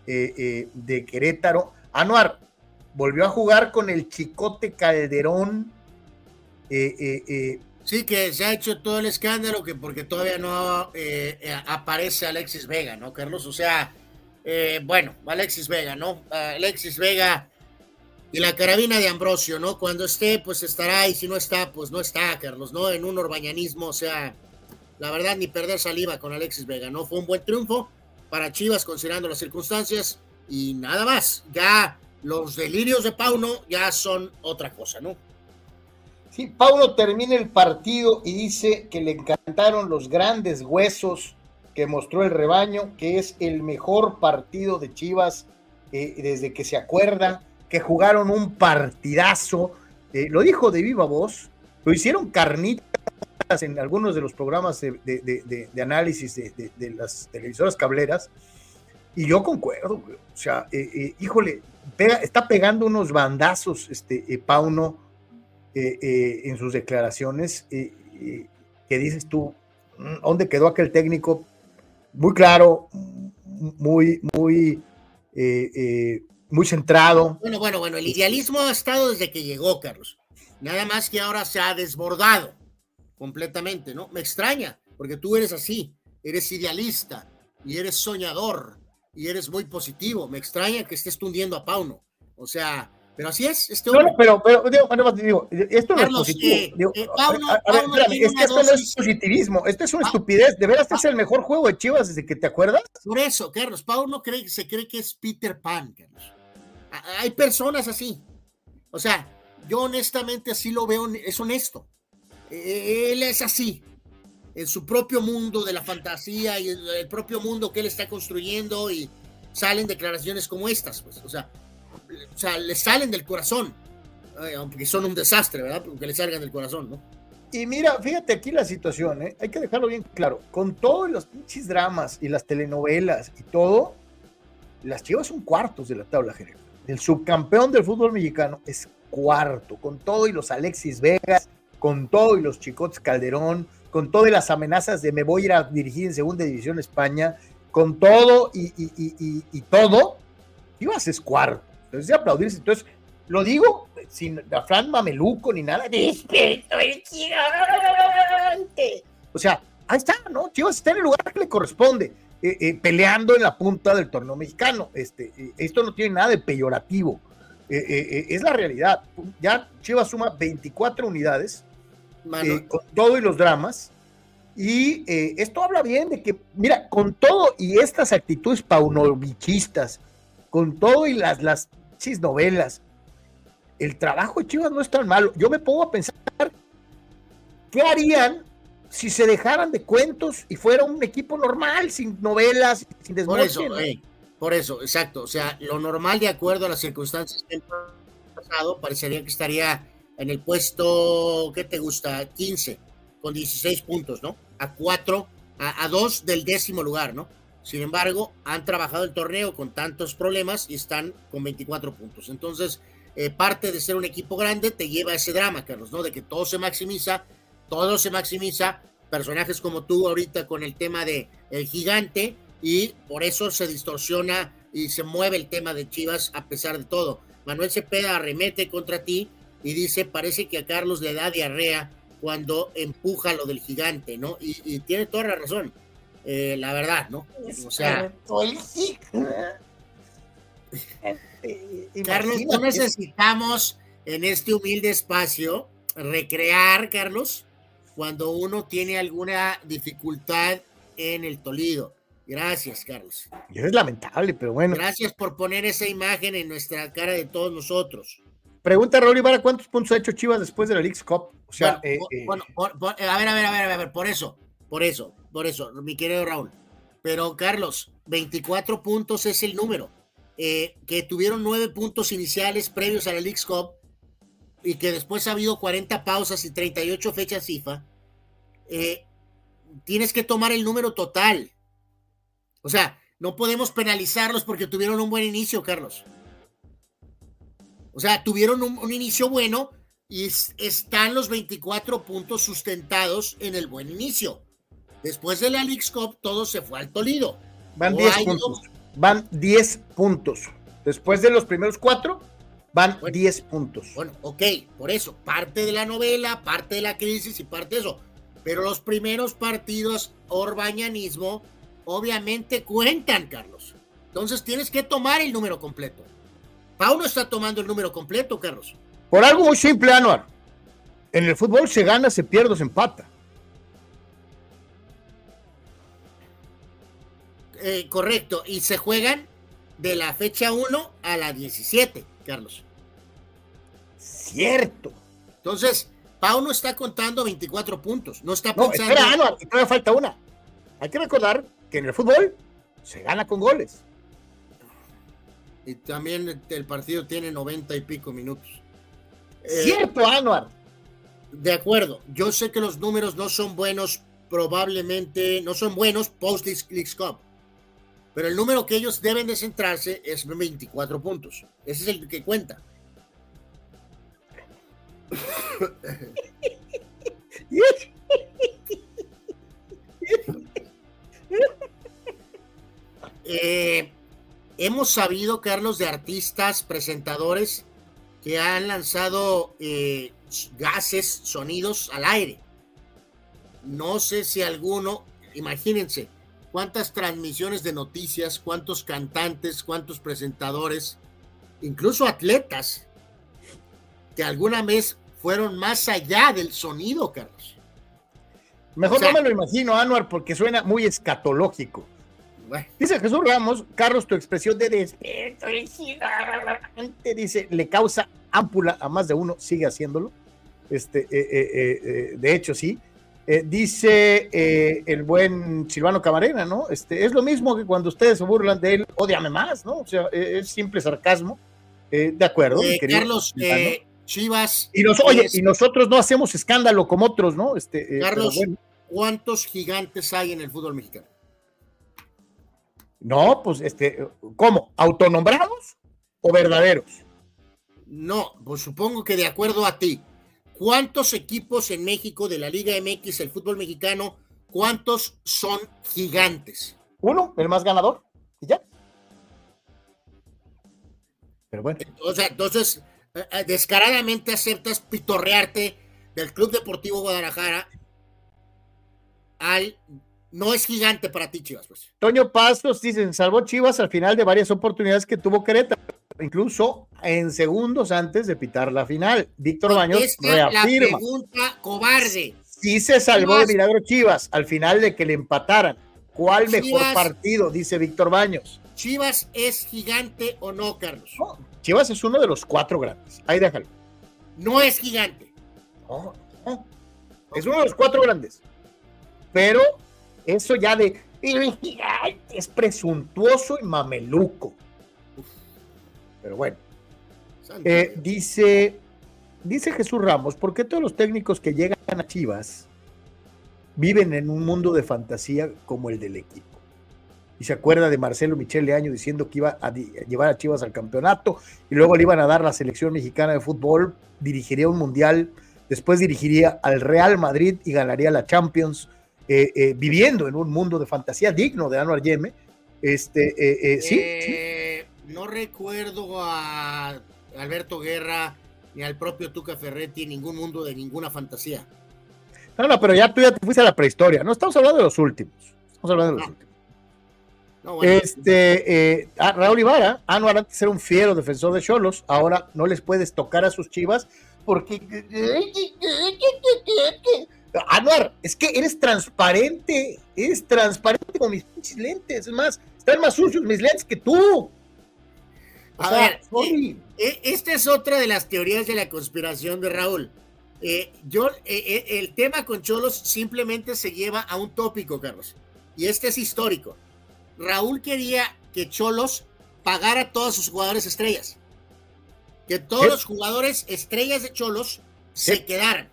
A: eh, eh, de Querétaro. Anuar volvió a jugar con el Chicote Calderón. eh,
B: Sí, que se ha hecho todo el escándalo, que porque todavía no aparece Alexis Vega, ¿no, Carlos? O sea, bueno, Alexis Vega, ¿no? Alexis Vega y la carabina de Ambrosio, ¿no? Cuando esté, pues estará, y si no está, pues no está, Carlos, ¿no? En un urbañanismo, o sea, la verdad, ni perder saliva con Alexis Vega, ¿no? Fue un buen triunfo para Chivas, considerando las circunstancias, y nada más. Ya los delirios de Pauno ya son otra cosa, ¿no?
A: Sí, Paulo termina el partido y dice que le encantaron los grandes huesos que mostró el rebaño, que es el mejor partido de Chivas eh, desde que se acuerda, que jugaron un partidazo. eh, lo dijo de viva voz, lo hicieron carnitas en algunos de los programas de, análisis de, las televisoras cableras, y yo concuerdo, o sea, eh, eh, híjole, está pegando unos bandazos este eh, Pauno eh, en sus declaraciones, que dices tú, "Mm, ¿dónde quedó aquel técnico? Muy claro, muy, muy, muy centrado.
B: Bueno, bueno, bueno, el idealismo ha estado desde que llegó, Carlos. Nada más que ahora se ha desbordado completamente, ¿no? Me extraña, porque tú eres así, eres idealista y eres soñador y eres muy positivo. Me extraña que estés tundiendo a Pauno. O sea, pero así es, este
A: No,
B: hombre.
A: no, pero, pero digo, esto no es
B: Carlos,
A: positivo.
B: eh,
A: Digo,
B: eh,
A: a-
B: Pauno-
A: a- a ver,
B: Pauno
A: espérame,
B: tiene
A: es que
B: una
A: esto no es positivismo, esto es una
B: Pa-
A: estupidez. ¿De veras este es el mejor juego de Chivas desde que te acuerdas?
B: Por eso, Carlos, Pauno cree, se cree que es Peter Pan, Carlos. Hay personas así. O sea, yo honestamente así lo veo, es honesto. Él es así, en su propio mundo de la fantasía y el propio mundo que él está construyendo y salen declaraciones como estas, pues, o sea, o sea, le salen del corazón, aunque son un desastre, ¿verdad? Porque le salgan del corazón, ¿no?
A: Y mira, fíjate aquí la situación, ¿eh? hay que dejarlo bien claro. Con todos los pinches dramas y las telenovelas y todo, las Chivas son cuartos de la tabla general. El subcampeón del fútbol mexicano es cuarto, con todo y los Alexis Vegas, con todo y los Chicotes Calderón, con todo y las amenazas de me voy a ir a dirigir en segunda división España, con todo y, todo, Chivas es cuarto. Entonces, de aplaudirse. Entonces, lo digo sin afán mameluco ni nada. ¡Despierto el gigante! O sea, ahí está, ¿no? Chivas está en el lugar que le corresponde, eh, eh, peleando en la punta del torneo mexicano. Este, eh, esto no tiene nada de peyorativo. Es la realidad. Ya Chivas suma 24 unidades eh, con todo y los dramas. Y eh, esto habla bien de que, mira, con todo y estas actitudes paunovichistas, con todo y las, las chis novelas, el trabajo de Chivas no es tan malo. Yo me pongo a pensar, ¿qué harían si se dejaran de cuentos y fuera un equipo normal, sin novelas, sin
B: Por
A: desmoche?
B: eso, eh, por eso, exacto. O sea, lo normal de acuerdo a las circunstancias del pasado parecería que estaría en el puesto, ¿qué te gusta? 15, con 16 puntos, ¿no? A 4, a, a 2 del décimo lugar, ¿no? Sin embargo, han trabajado el torneo con tantos problemas y están con 24 puntos. Entonces, eh, parte de ser un equipo grande te lleva a ese drama, Carlos, ¿no? De que todo se maximiza, todo se maximiza, personajes como tú ahorita con el tema de el gigante y por eso se distorsiona y se mueve el tema de Chivas a pesar de todo. Manuel Cepeda arremete contra ti y dice, parece que a Carlos le da diarrea cuando empuja lo del gigante, ¿no? Y, y tiene toda la razón. eh, la verdad, ¿no? O sea, *laughs* Carlos, no necesitamos en este humilde espacio recrear, Carlos, cuando uno tiene alguna dificultad en el Tolido. Gracias, Carlos.
A: Es lamentable, pero bueno.
B: Gracias por poner esa imagen en nuestra cara de todos nosotros.
A: Pregunta Raúl Ibarra, ¿cuántos puntos ha hecho Chivas después de la League Cup? O sea,
B: bueno, eh, eh, a ver, a ver, a ver, a ver, por eso, por eso, por eso, mi querido Raúl. Pero Carlos, 24 puntos es el número. Eh, que tuvieron nueve puntos iniciales previos a la League Cup y que después ha habido 40 pausas y 38 fechas FIFA, tienes que tomar el número total. O sea, no podemos penalizarlos porque tuvieron un buen inicio, Carlos. O sea, tuvieron un, inicio bueno y están los 24 puntos sustentados en el buen inicio. Después de la League Cup, todo se fue al Tolido.
A: Van 10 puntos. Van 10 puntos. Después de los primeros cuatro, van 10 puntos.
B: Bueno, ok, por eso, parte de la novela, parte de la crisis y parte de eso. Pero los primeros partidos, orbañanismo, obviamente cuentan, Carlos. Entonces tienes que tomar el número completo. Pauno está tomando el número completo, Carlos.
A: Por algo muy simple, Anuar. En el fútbol se gana, se pierde, se empata.
B: Eh, correcto. Y se juegan de la fecha 1 a la 17, Carlos.
A: Cierto.
B: Entonces, Pau no está contando 24 puntos. No está pensando.
A: No, espera, Anuar, todavía falta una. Hay que recordar que en el fútbol se gana con goles.
B: Y también el partido tiene 90 y pico minutos.
A: Eh, Cierto, Anuar.
B: De acuerdo. Yo sé que los números no son buenos, probablemente no son buenos post League Cup. Pero el número que ellos deben de centrarse es 24 puntos. Ese es el que cuenta. *laughs* Eh, hemos sabido, Carlos, de artistas, presentadores que han lanzado eh, gases, sonidos al aire. No sé si alguno, imagínense, cuántas transmisiones de noticias, cuántos cantantes, cuántos presentadores, incluso atletas, que alguna vez fueron más allá del sonido, Carlos.
A: Mejor no me lo imagino, Anuar, porque suena muy escatológico. Dice Jesús Ramos, Carlos, tu expresión de despierto, dice, le causa ámpula a más de uno, sigue haciéndolo. Este, eh, eh, eh, de hecho, sí. dice el buen Silvano Camarena, ¿no? Este, es lo mismo que cuando ustedes se burlan de él, odiame más, ¿no? O sea, es simple sarcasmo. de acuerdo.
B: Carlos, Chivas.
A: Y, oye, y nosotros no hacemos escándalo como otros, ¿no? Este,
B: Carlos, ¿cuántos gigantes hay en el fútbol mexicano?
A: No, pues, este, ¿cómo? ¿Autonombrados o verdaderos?
B: No, pues supongo que de acuerdo a ti, ¿cuántos equipos en México de la Liga MX, el fútbol mexicano, cuántos son gigantes?
A: Uno, el más ganador, y ya. Pero bueno.
B: O sea, entonces, eh, eh, descaradamente aceptas pitorrearte del Club Deportivo Guadalajara al no es gigante para ti, Chivas. Pues.
A: Toño Pastos dicen, salvó Chivas al final de varias oportunidades que tuvo Querétaro, incluso en segundos antes de pitar la final. Víctor Baños reafirma. La
B: pregunta cobarde.
A: Sí se salvó de milagro Chivas al final de que le empataran. ¿Cuál mejor partido? Dice Víctor Baños.
B: ¿Chivas es gigante o no, Carlos?
A: Chivas es uno de los cuatro grandes. Ahí déjalo.
B: No es gigante.
A: Es uno de los cuatro grandes. Pero eso ya de es presuntuoso y mameluco. Pero bueno. Eh, dice, dice Jesús Ramos, ¿por qué todos los técnicos que llegan a Chivas viven en un mundo de fantasía como el del equipo? Y se acuerda de Marcelo Michele Año diciendo que iba a llevar a Chivas al campeonato y luego le iban a dar la selección mexicana de fútbol, dirigiría un mundial, después dirigiría al Real Madrid y ganaría la Champions eh, eh, viviendo en un mundo de fantasía digno de Anuar Yeme. Este, eh,
B: ¿sí? No recuerdo a Alberto Guerra ni al propio Tuca Ferretti en ningún mundo de ninguna fantasía.
A: No, no, pero ya tú ya te fuiste a la prehistoria. No estamos hablando de los últimos. Estamos hablando de los últimos. Este, eh, ah, Raúl Ibarra, Anuar antes era un fiero defensor de Cholos, ahora no les puedes tocar a sus chivas porque. Anuar, es que eres transparente, eres transparente con mis lentes, es más, están más sucios mis lentes que tú.
B: a ver, eh, eh, esta es otra de las teorías de la conspiración de Raúl. yo, el tema con Cholos simplemente se lleva a un tópico, Carlos, y este es histórico. Raúl quería que Cholos pagara a todos sus jugadores estrellas. Que todos los jugadores estrellas de Cholos se quedaran.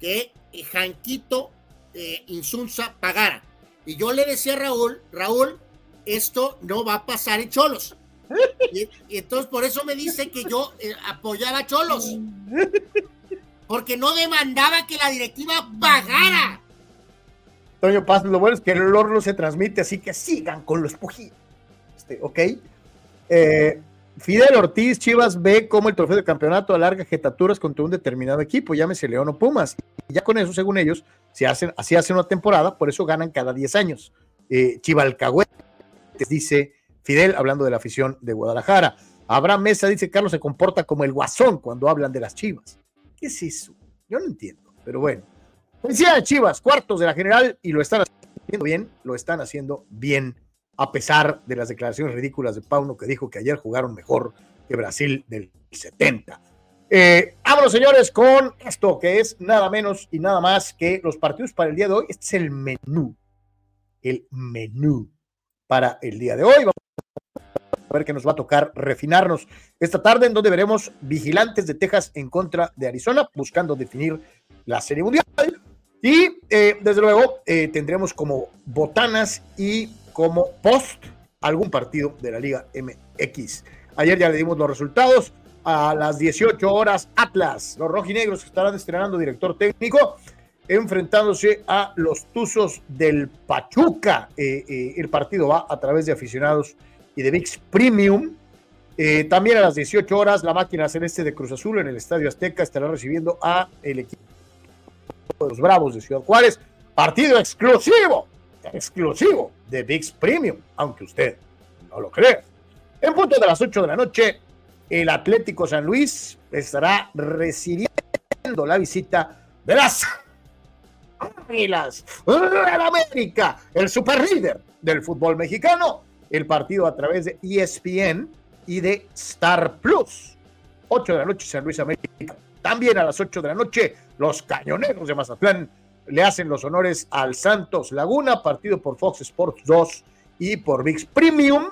B: Que Janquito eh, Insunza pagara. Y yo le decía a Raúl, Raúl, esto no va a pasar en Cholos. *laughs* Y, entonces por eso me dice que yo eh, apoyaba a Cholos. Porque no demandaba que la directiva pagara.
A: Toño Paz, lo bueno es que el olor no se transmite, así que sigan con los pujidos. Este, ok. Eh, Fidel Ortiz, Chivas ve cómo el trofeo de campeonato alarga jetaturas contra un determinado equipo, llámese León o Pumas. Y ya con eso, según ellos, se hacen, así hacen una temporada, por eso ganan cada 10 años. Eh, dice Fidel, hablando de la afición de Guadalajara. Abraham Mesa dice, Carlos se comporta como el guasón cuando hablan de las Chivas. ¿Qué es eso? Yo no entiendo, pero bueno. Felicidades, Chivas, cuartos de la general y lo están haciendo bien, lo están haciendo bien, a pesar de las declaraciones ridículas de Pauno que dijo que ayer jugaron mejor que Brasil del 70. Eh, vámonos, señores, con esto que es nada menos y nada más que los partidos para el día de hoy. Este es el menú, el menú para el día de hoy. Vamos a ver qué nos va a tocar refinarnos esta tarde, en donde veremos vigilantes de Texas en contra de Arizona, buscando definir la Serie Mundial. Y eh, desde luego eh, tendremos como botanas y como post algún partido de la Liga MX. Ayer ya le dimos los resultados. A las 18 horas, Atlas, los rojinegros estarán estrenando director técnico, enfrentándose a los Tuzos del Pachuca. Eh, el partido va a través de aficionados y de VIX Premium. también a las 18 horas, la máquina celeste de Cruz Azul en el Estadio Azteca estará recibiendo a el equipo de los Bravos de Ciudad Juárez. Partido exclusivo, exclusivo de VIX Premium, aunque usted no lo crea. En punto de las 8 de la noche, el Atlético San Luis estará recibiendo la visita de las Águilas la América, el super líder del fútbol mexicano. El partido a través de ESPN y de Star Plus. 8 de la noche, San Luis América. También a las 8 de la noche, los cañoneros de Mazatlán le hacen los honores al Santos Laguna, partido por Fox Sports 2 y por VIX Premium.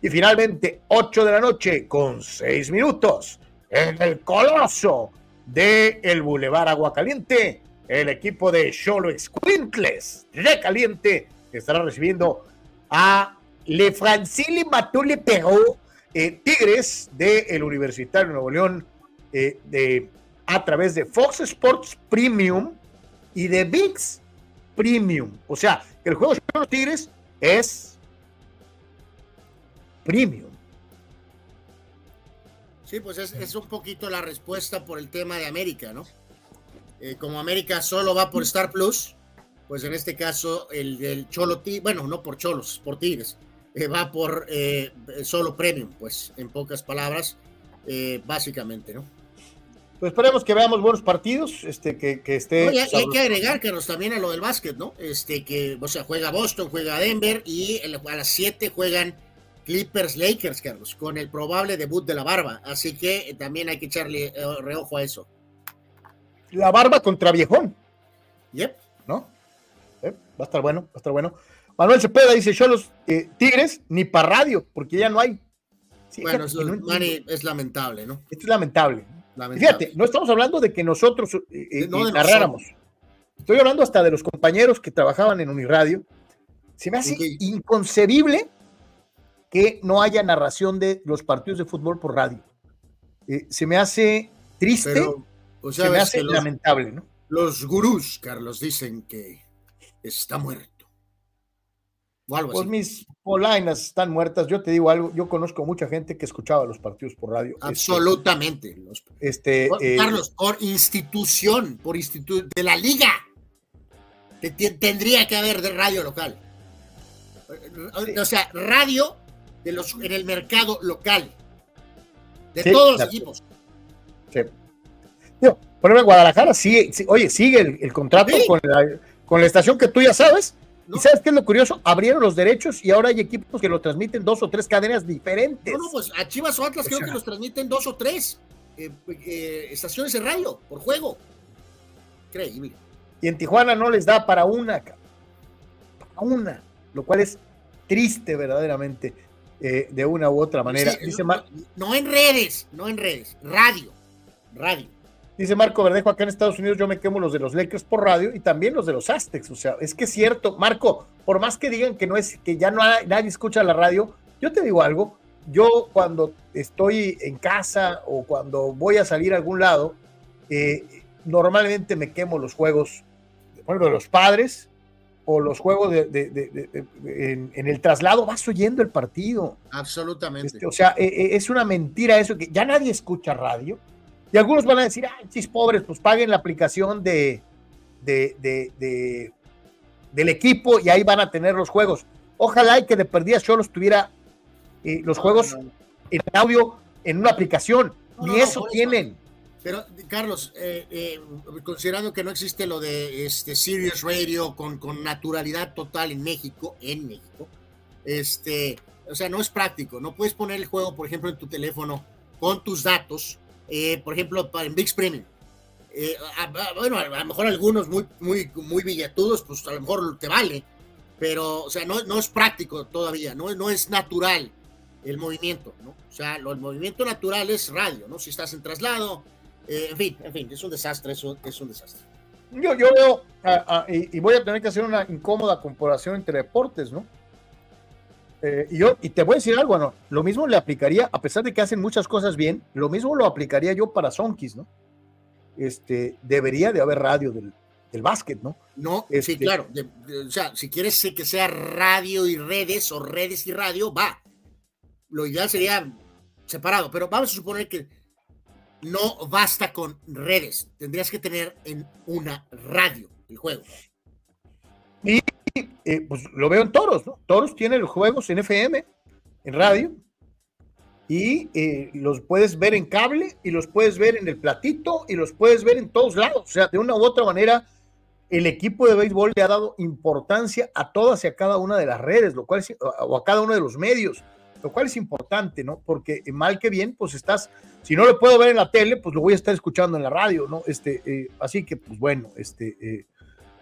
A: Y finalmente, 8 de la noche con 6 minutos en el coloso de el Boulevard Aguacaliente, el equipo de Cholo Squintles de Caliente estará recibiendo a Le Francili Matule Perú, eh, Tigres del el Universitario Nuevo León eh, de a través de Fox Sports Premium y de VIX Premium. O sea, el juego de los Tigres es premium.
B: Sí, pues es, un poquito la respuesta por el tema de América, ¿no? Eh, como América solo va por Star Plus, pues en este caso el del Cholo Tigres, bueno, no por Cholos, por Tigres, eh, va por eh, solo premium, pues en pocas palabras, básicamente, ¿no?
A: Pues esperemos que veamos buenos partidos, este, que, que esté.
B: hay, que agregar, Carlos, también a lo del básquet, ¿no? Este, que, o sea, juega Boston, juega Denver y a las 7 juegan Clippers Lakers, Carlos, con el probable debut de la barba. Así que también hay que echarle eh, reojo a eso.
A: La barba contra Viejón.
B: Yep.
A: ¿No? Va a estar bueno, va a estar bueno. Manuel Cepeda dice: Yo los eh, Tigres ni para radio, porque ya no hay.
B: bueno, eso es lamentable, ¿no?
A: Esto es lamentable. Fíjate, no estamos hablando de que nosotros eh, eh, narráramos. Estoy hablando hasta de los compañeros que trabajaban en Uniradio. Se me hace inconcebible que no haya narración de los partidos de fútbol por radio. Eh, se me hace triste, se me hace lamentable, ¿no?
B: Los gurús, Carlos, dicen que está muerto
A: pues mis polainas están muertas. Yo te digo algo, yo conozco mucha gente que escuchaba los partidos por radio.
B: Este, Absolutamente.
A: Este,
B: eh, Carlos, por institución, por institución de la liga. tendría que haber de radio local. O sea, radio de los, en el mercado local. De todos los equipos.
A: Sí. por ejemplo, en Guadalajara sigue, oye, sigue el, contrato con, la, con la estación que tú ya sabes. ¿Y sabes qué es lo curioso? Abrieron los derechos y ahora hay equipos que lo transmiten dos o tres cadenas diferentes.
B: No, no, pues a Chivas o Atlas creo que los transmiten dos o tres eh, eh, estaciones de radio por juego. Increíble.
A: Y en Tijuana no les da para una, para una, lo cual es triste verdaderamente eh, de una u otra manera. Dice
B: no, en redes, no en redes, radio, radio.
A: Dice Marco Verdejo, acá en Estados Unidos yo me quemo los de los Lakers por radio y también los de los Aztecs. O sea, es que es cierto, Marco, por más que digan que no es, que ya no nadie escucha la radio, yo te digo algo, yo cuando estoy en casa o cuando voy a salir a algún lado, eh, normalmente me quemo los juegos, por de los padres o los juegos de, en, el traslado, vas oyendo el partido.
B: Absolutamente.
A: Este, o sea, e, e, es una mentira eso, que ya nadie escucha radio y algunos van a decir, ay, chis pobres, pues paguen la aplicación de, de, del equipo y ahí van a tener los juegos. Ojalá y que de perdida los tuviera eh, los juegos en audio en una aplicación. Ni eso tienen.
B: Pero, Carlos, eh, eh, considerando que no existe lo de este Sirius Radio con, con naturalidad total en México, en México, este, o sea, no es práctico. No puedes poner el juego, por ejemplo, en tu teléfono con tus datos eh, por ejemplo, en Big Premium. Eh, bueno, a, lo mejor algunos muy, muy, muy billetudos, pues a lo mejor te vale, pero, o sea, no, no es práctico todavía, no, no es natural el movimiento, ¿no? O sea, el movimiento natural es radio, ¿no? Si estás en traslado, eh, en fin, en fin, es un desastre, eso es un desastre.
A: Yo, yo veo, y, voy a tener que hacer una incómoda comparación entre deportes, ¿no? Eh, y yo, y te voy a decir algo, ¿no? Lo mismo le aplicaría, a pesar de que hacen muchas cosas bien, lo mismo lo aplicaría yo para Sonkis, ¿no? Este, debería de haber radio del, del básquet, ¿no?
B: No, sí, este, claro. o sea, si quieres que sea radio y redes o redes y radio, va. Lo ideal sería separado, pero vamos a suponer que no basta con redes. Tendrías que tener en una radio el juego.
A: Y eh, pues lo veo en Toros, ¿no? Toros tiene los juegos en FM, en radio, y eh, los puedes ver en cable, y los puedes ver en el platito, y los puedes ver en todos lados. O sea, de una u otra manera, el equipo de béisbol le ha dado importancia a todas y a cada una de las redes, lo cual o a cada uno de los medios, lo cual es importante, ¿no? Porque eh, mal que bien, pues estás, si no lo puedo ver en la tele, pues lo voy a estar escuchando en la radio, ¿no? Este, así que, pues bueno, este,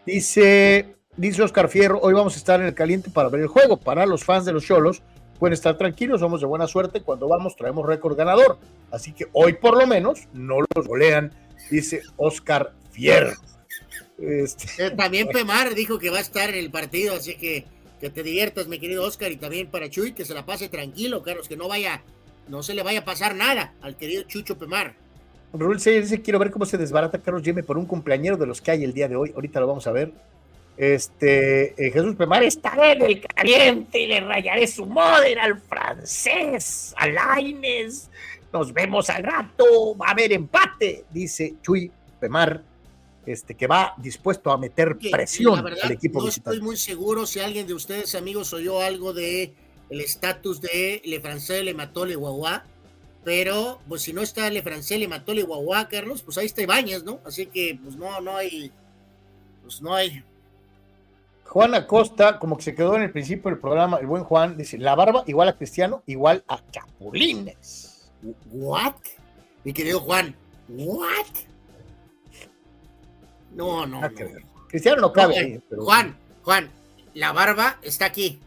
A: dice Dice Oscar Fierro, hoy vamos a estar en el caliente para ver el juego. Para los fans de los Cholos, pueden estar tranquilos, somos de buena suerte. Cuando vamos, traemos récord ganador. Así que hoy, por lo menos, no los golean, dice Oscar Fierro.
B: Este... Eh, también Pemar dijo que va a estar en el partido, así que que te diviertas, mi querido Oscar, y también para Chuy, que se la pase tranquilo, Carlos, que no vaya, no se le vaya a pasar nada al querido Chucho Pemar.
A: Rule dice, quiero ver cómo se desbarata Carlos Yeme por un cumpleañero de los que hay el día de hoy. Ahorita lo vamos a ver. Este, eh, Jesús Pemar está en el caliente y le rayaré su moder al francés, a Laines. Nos vemos al rato, va a haber empate, dice Chuy Pemar, este, que va dispuesto a meter presión al equipo
B: no estoy muy seguro si alguien de ustedes, amigos, oyó algo de el estatus de Le Francés le mató Le Guagua, pero pues si no está Le Francés le mató Le Guagua, Carlos, pues ahí está Ibañez, ¿no? Así que pues no, no hay, pues no hay,
A: Juan Acosta, como que se quedó en el principio del programa, el buen Juan, dice, la barba igual a Cristiano, igual a Chapulines.
B: ¿What? Mi querido Juan, ¿what? No, no.
A: Cristiano no cabe.
B: Juan, Juan, la barba está aquí.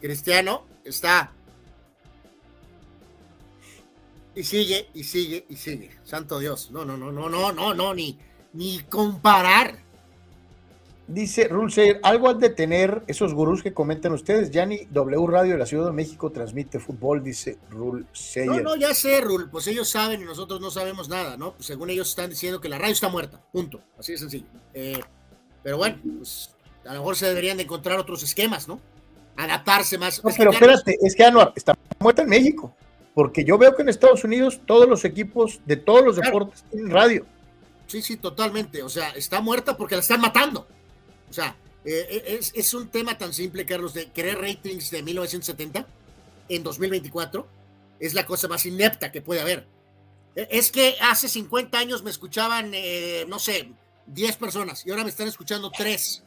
B: Cristiano está. Y sigue, y sigue, y sigue. Santo Dios. No, no, no, no, no, no, no, ni, ni comparar.
A: Dice Rulseir, algo han de tener esos gurús que comentan ustedes. Yani W Radio de la Ciudad de México transmite fútbol, dice Rulseir.
B: No, no, ya sé, Rul, pues ellos saben y nosotros no sabemos nada, ¿no? Pues según ellos están diciendo que la radio está muerta, punto, así de sencillo. Eh, pero bueno, pues a lo mejor se deberían de encontrar otros esquemas, ¿no? Adaptarse más.
A: No, pero espérate, es que Anuar está muerta en México, porque yo veo que en Estados Unidos todos los equipos de todos los deportes tienen radio.
B: Sí, sí, totalmente. O sea, está muerta porque la están matando. O sea, eh, es, es, un tema tan simple, Carlos, de querer ratings de 1970 en 2024. Es la cosa más inepta que puede haber. E, es que hace 50 años me escuchaban, eh, no sé, 10 personas y ahora me están escuchando 3.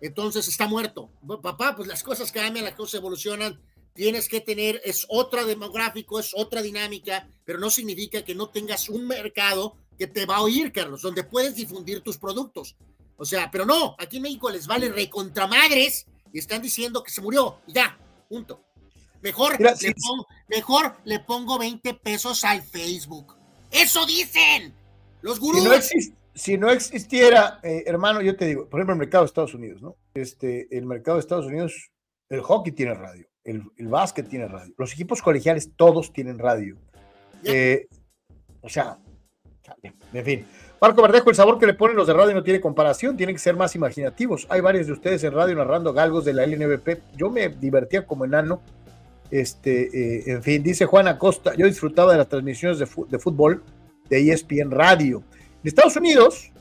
B: Entonces está muerto. Papá, pues las cosas cambian, las cosas evolucionan. Tienes que tener, es otra demográfico, es otra dinámica, pero no significa que no tengas un mercado que te va a oír, Carlos, donde puedes difundir tus productos. O sea, pero no, aquí en México les vale recontramadres y están diciendo que se murió y ya, punto. Mejor, le pongo, mejor le pongo 20 pesos al Facebook. Eso dicen los gurús.
A: Si no, existiera, eh, hermano, yo te digo, por ejemplo, el mercado de Estados Unidos, ¿no? Este, el mercado de Estados Unidos, el hockey tiene radio, el, el básquet tiene radio, los equipos colegiales todos tienen radio. Eh, o sea, en fin. Marco Verdejo, el sabor que le ponen los de radio no tiene comparación, tienen que ser más imaginativos. Hay varios de ustedes en radio narrando galgos de la LNBP. Yo me divertía como enano. Este, eh, en fin, dice Juan Acosta, yo disfrutaba de las transmisiones de, fútbol de ESPN Radio. En Estados Unidos,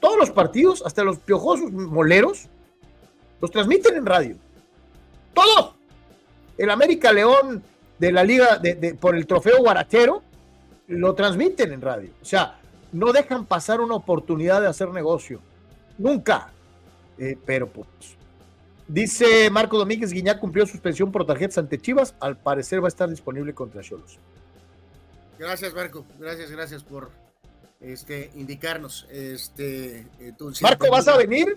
A: todos los partidos, hasta los piojosos moleros, los transmiten en radio. Todos. El América León de la liga por el trofeo guarachero lo transmiten en radio. O sea, no dejan pasar una oportunidad de hacer negocio. Nunca. Eh, pero pues. Dice Marco Domínguez Guiñá cumplió suspensión por tarjetas ante Chivas. Al parecer va a estar disponible contra Cholos.
B: Gracias, Marco. Gracias, gracias por este, indicarnos. Este,
A: eh, Marco, ¿vas a venir?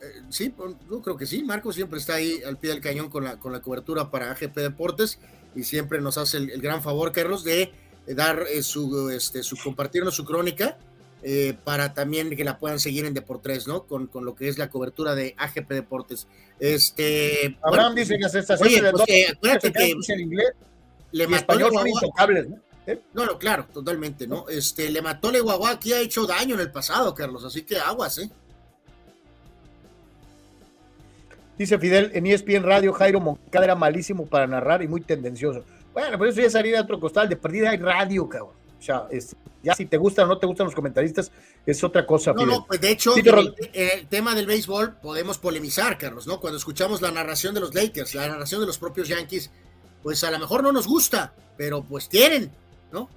B: Eh, sí, yo creo que sí. Marco siempre está ahí al pie del cañón con la, con la cobertura para AGP Deportes y siempre nos hace el gran favor, Carlos, de dar eh, su, este, su, compartirnos su crónica eh, para también que la puedan seguir en Deportes, ¿no? Con, con, lo que es la cobertura de AGP Deportes. Este.
A: Abraham dice que estaciones oye, pues, acuérdate que en inglés le mató español son intocables, ¿no?
B: No, no, claro, totalmente, ¿no? Este, le mató Le Guagua aquí ha hecho daño en el pasado, Carlos, así que aguas, ¿eh?
A: Dice Fidel, en ESPN Radio, Jairo Moncada era malísimo para narrar y muy tendencioso. Bueno, pues eso ya salir a otro costal, de perdida hay radio, cabrón. O sea, ya si te gustan o no te gustan los comentaristas, es otra cosa.
B: No, no, pues de hecho, el, tema del béisbol podemos polemizar, Carlos, ¿no? Cuando escuchamos la narración de los Lakers, la narración de los propios Yankees, pues a lo mejor no nos gusta, pero pues tienen, ¿no?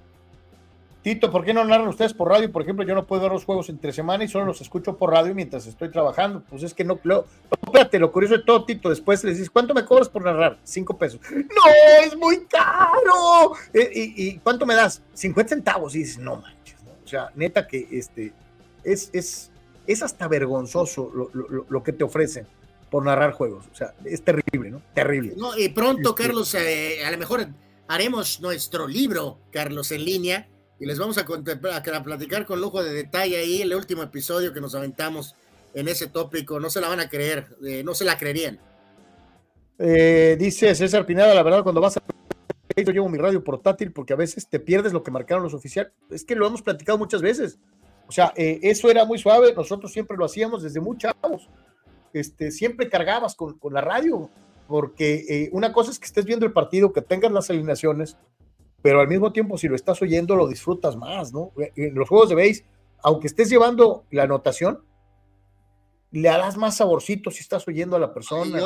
A: Tito, ¿por qué no narran ustedes por radio? Por ejemplo, yo no puedo ver los juegos entre semana y solo los escucho por radio mientras estoy trabajando. Pues es que no, lo, espérate, lo curioso de todo, Tito, después les dices, ¿cuánto me cobras por narrar? Cinco pesos. ¡No, es muy caro! Eh, ¿Y, cuánto me das? 50 centavos. Y dices, no manches, O sea, neta que este, es, es, es hasta vergonzoso lo, que te ofrecen por narrar juegos. O sea, es terrible, ¿no? Terrible.
B: No, y pronto, este, Carlos, eh, a lo mejor haremos nuestro libro, Carlos, en línea y les vamos a, a, platicar con lujo de detalle ahí el último episodio que nos aventamos en ese tópico. No se la van a creer, eh, no se la creerían.
A: Eh, dice César Pineda, la verdad, cuando vas a yo llevo mi radio portátil porque a veces te pierdes lo que marcaron los oficiales. Es que lo hemos platicado muchas veces. O sea, eh, eso era muy suave, nosotros siempre lo hacíamos desde muy chavos. Este, siempre cargabas con, con la radio, porque una cosa es que estés viendo el partido, que tengas las alineaciones, pero al mismo tiempo si lo estás oyendo lo disfrutas más, ¿no? En los juegos de base, aunque estés llevando la anotación, le harás más saborcito si estás oyendo a la persona.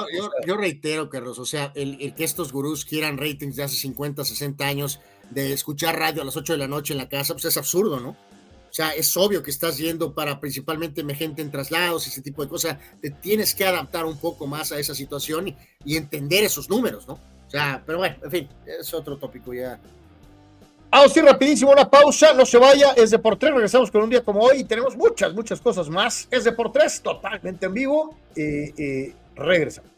B: Yo, reitero, Carlos, o sea, el, que estos gurús quieran ratings de hace 50, 60 años de escuchar radio a las 8 de la noche en la casa, pues es absurdo, ¿no? O sea, es obvio que estás yendo para principalmente gente en traslados y ese tipo de cosas. Te tienes que adaptar un poco más a esa situación y entender esos números, ¿no? O sea, pero bueno, en fin, es otro tópico ya
A: Vamos a ir rapidísimo una pausa, no se vaya, es de por tres, regresamos con un día como hoy y tenemos muchas, muchas cosas más. Es de por tres, totalmente en vivo y, y regresamos.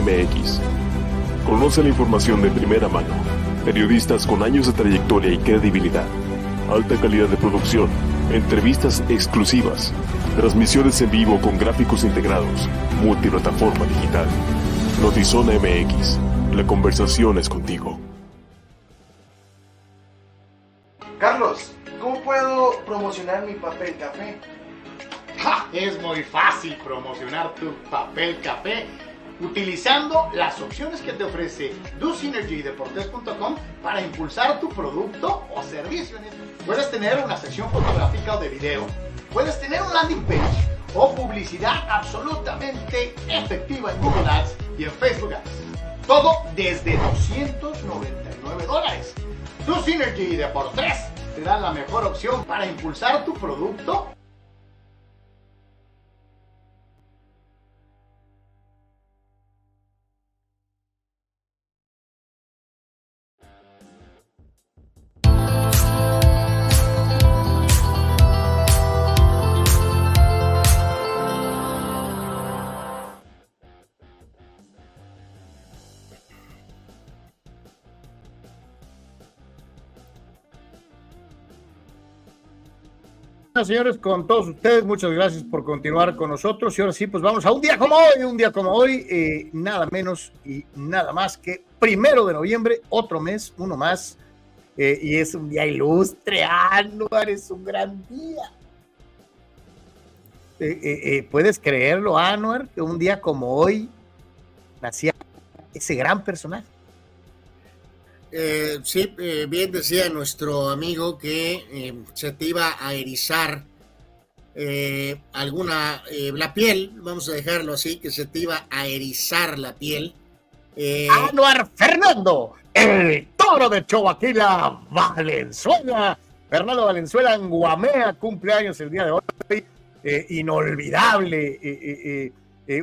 C: MX. Conoce la información de primera mano. Periodistas con años de trayectoria y credibilidad. Alta calidad de producción. Entrevistas exclusivas. Transmisiones en vivo con gráficos integrados. Multiplataforma digital. Notizona MX. La conversación es contigo.
A: Utilizando las opciones que te ofrece DoSynergyDeportes.com para impulsar tu producto o servicio. Puedes tener una sección fotográfica o de video, puedes tener un landing page o publicidad absolutamente efectiva en Google Ads y en Facebook Ads. Todo desde 299 dólares. Deportes te da la mejor opción para impulsar tu producto señores, con todos ustedes, muchas gracias por continuar con nosotros. Y ahora sí, pues vamos a un día como hoy, un día como hoy, eh, nada menos y nada más que primero de noviembre, otro mes, uno más. Eh, y es un día ilustre, Anuar, es un gran día. Eh, ¿Puedes creerlo, Anuar, que un día como hoy nacía ese gran personaje?
B: Eh, sí, eh, bien decía nuestro amigo que eh, se te iba a erizar alguna, la piel, vamos a dejarlo así, que se te iba a erizar la piel.
A: Anuar Fernando, el toro de Choaquila Valenzuela. Fernando Valenzuela en Guamea, cumpleaños el día de hoy. inolvidable,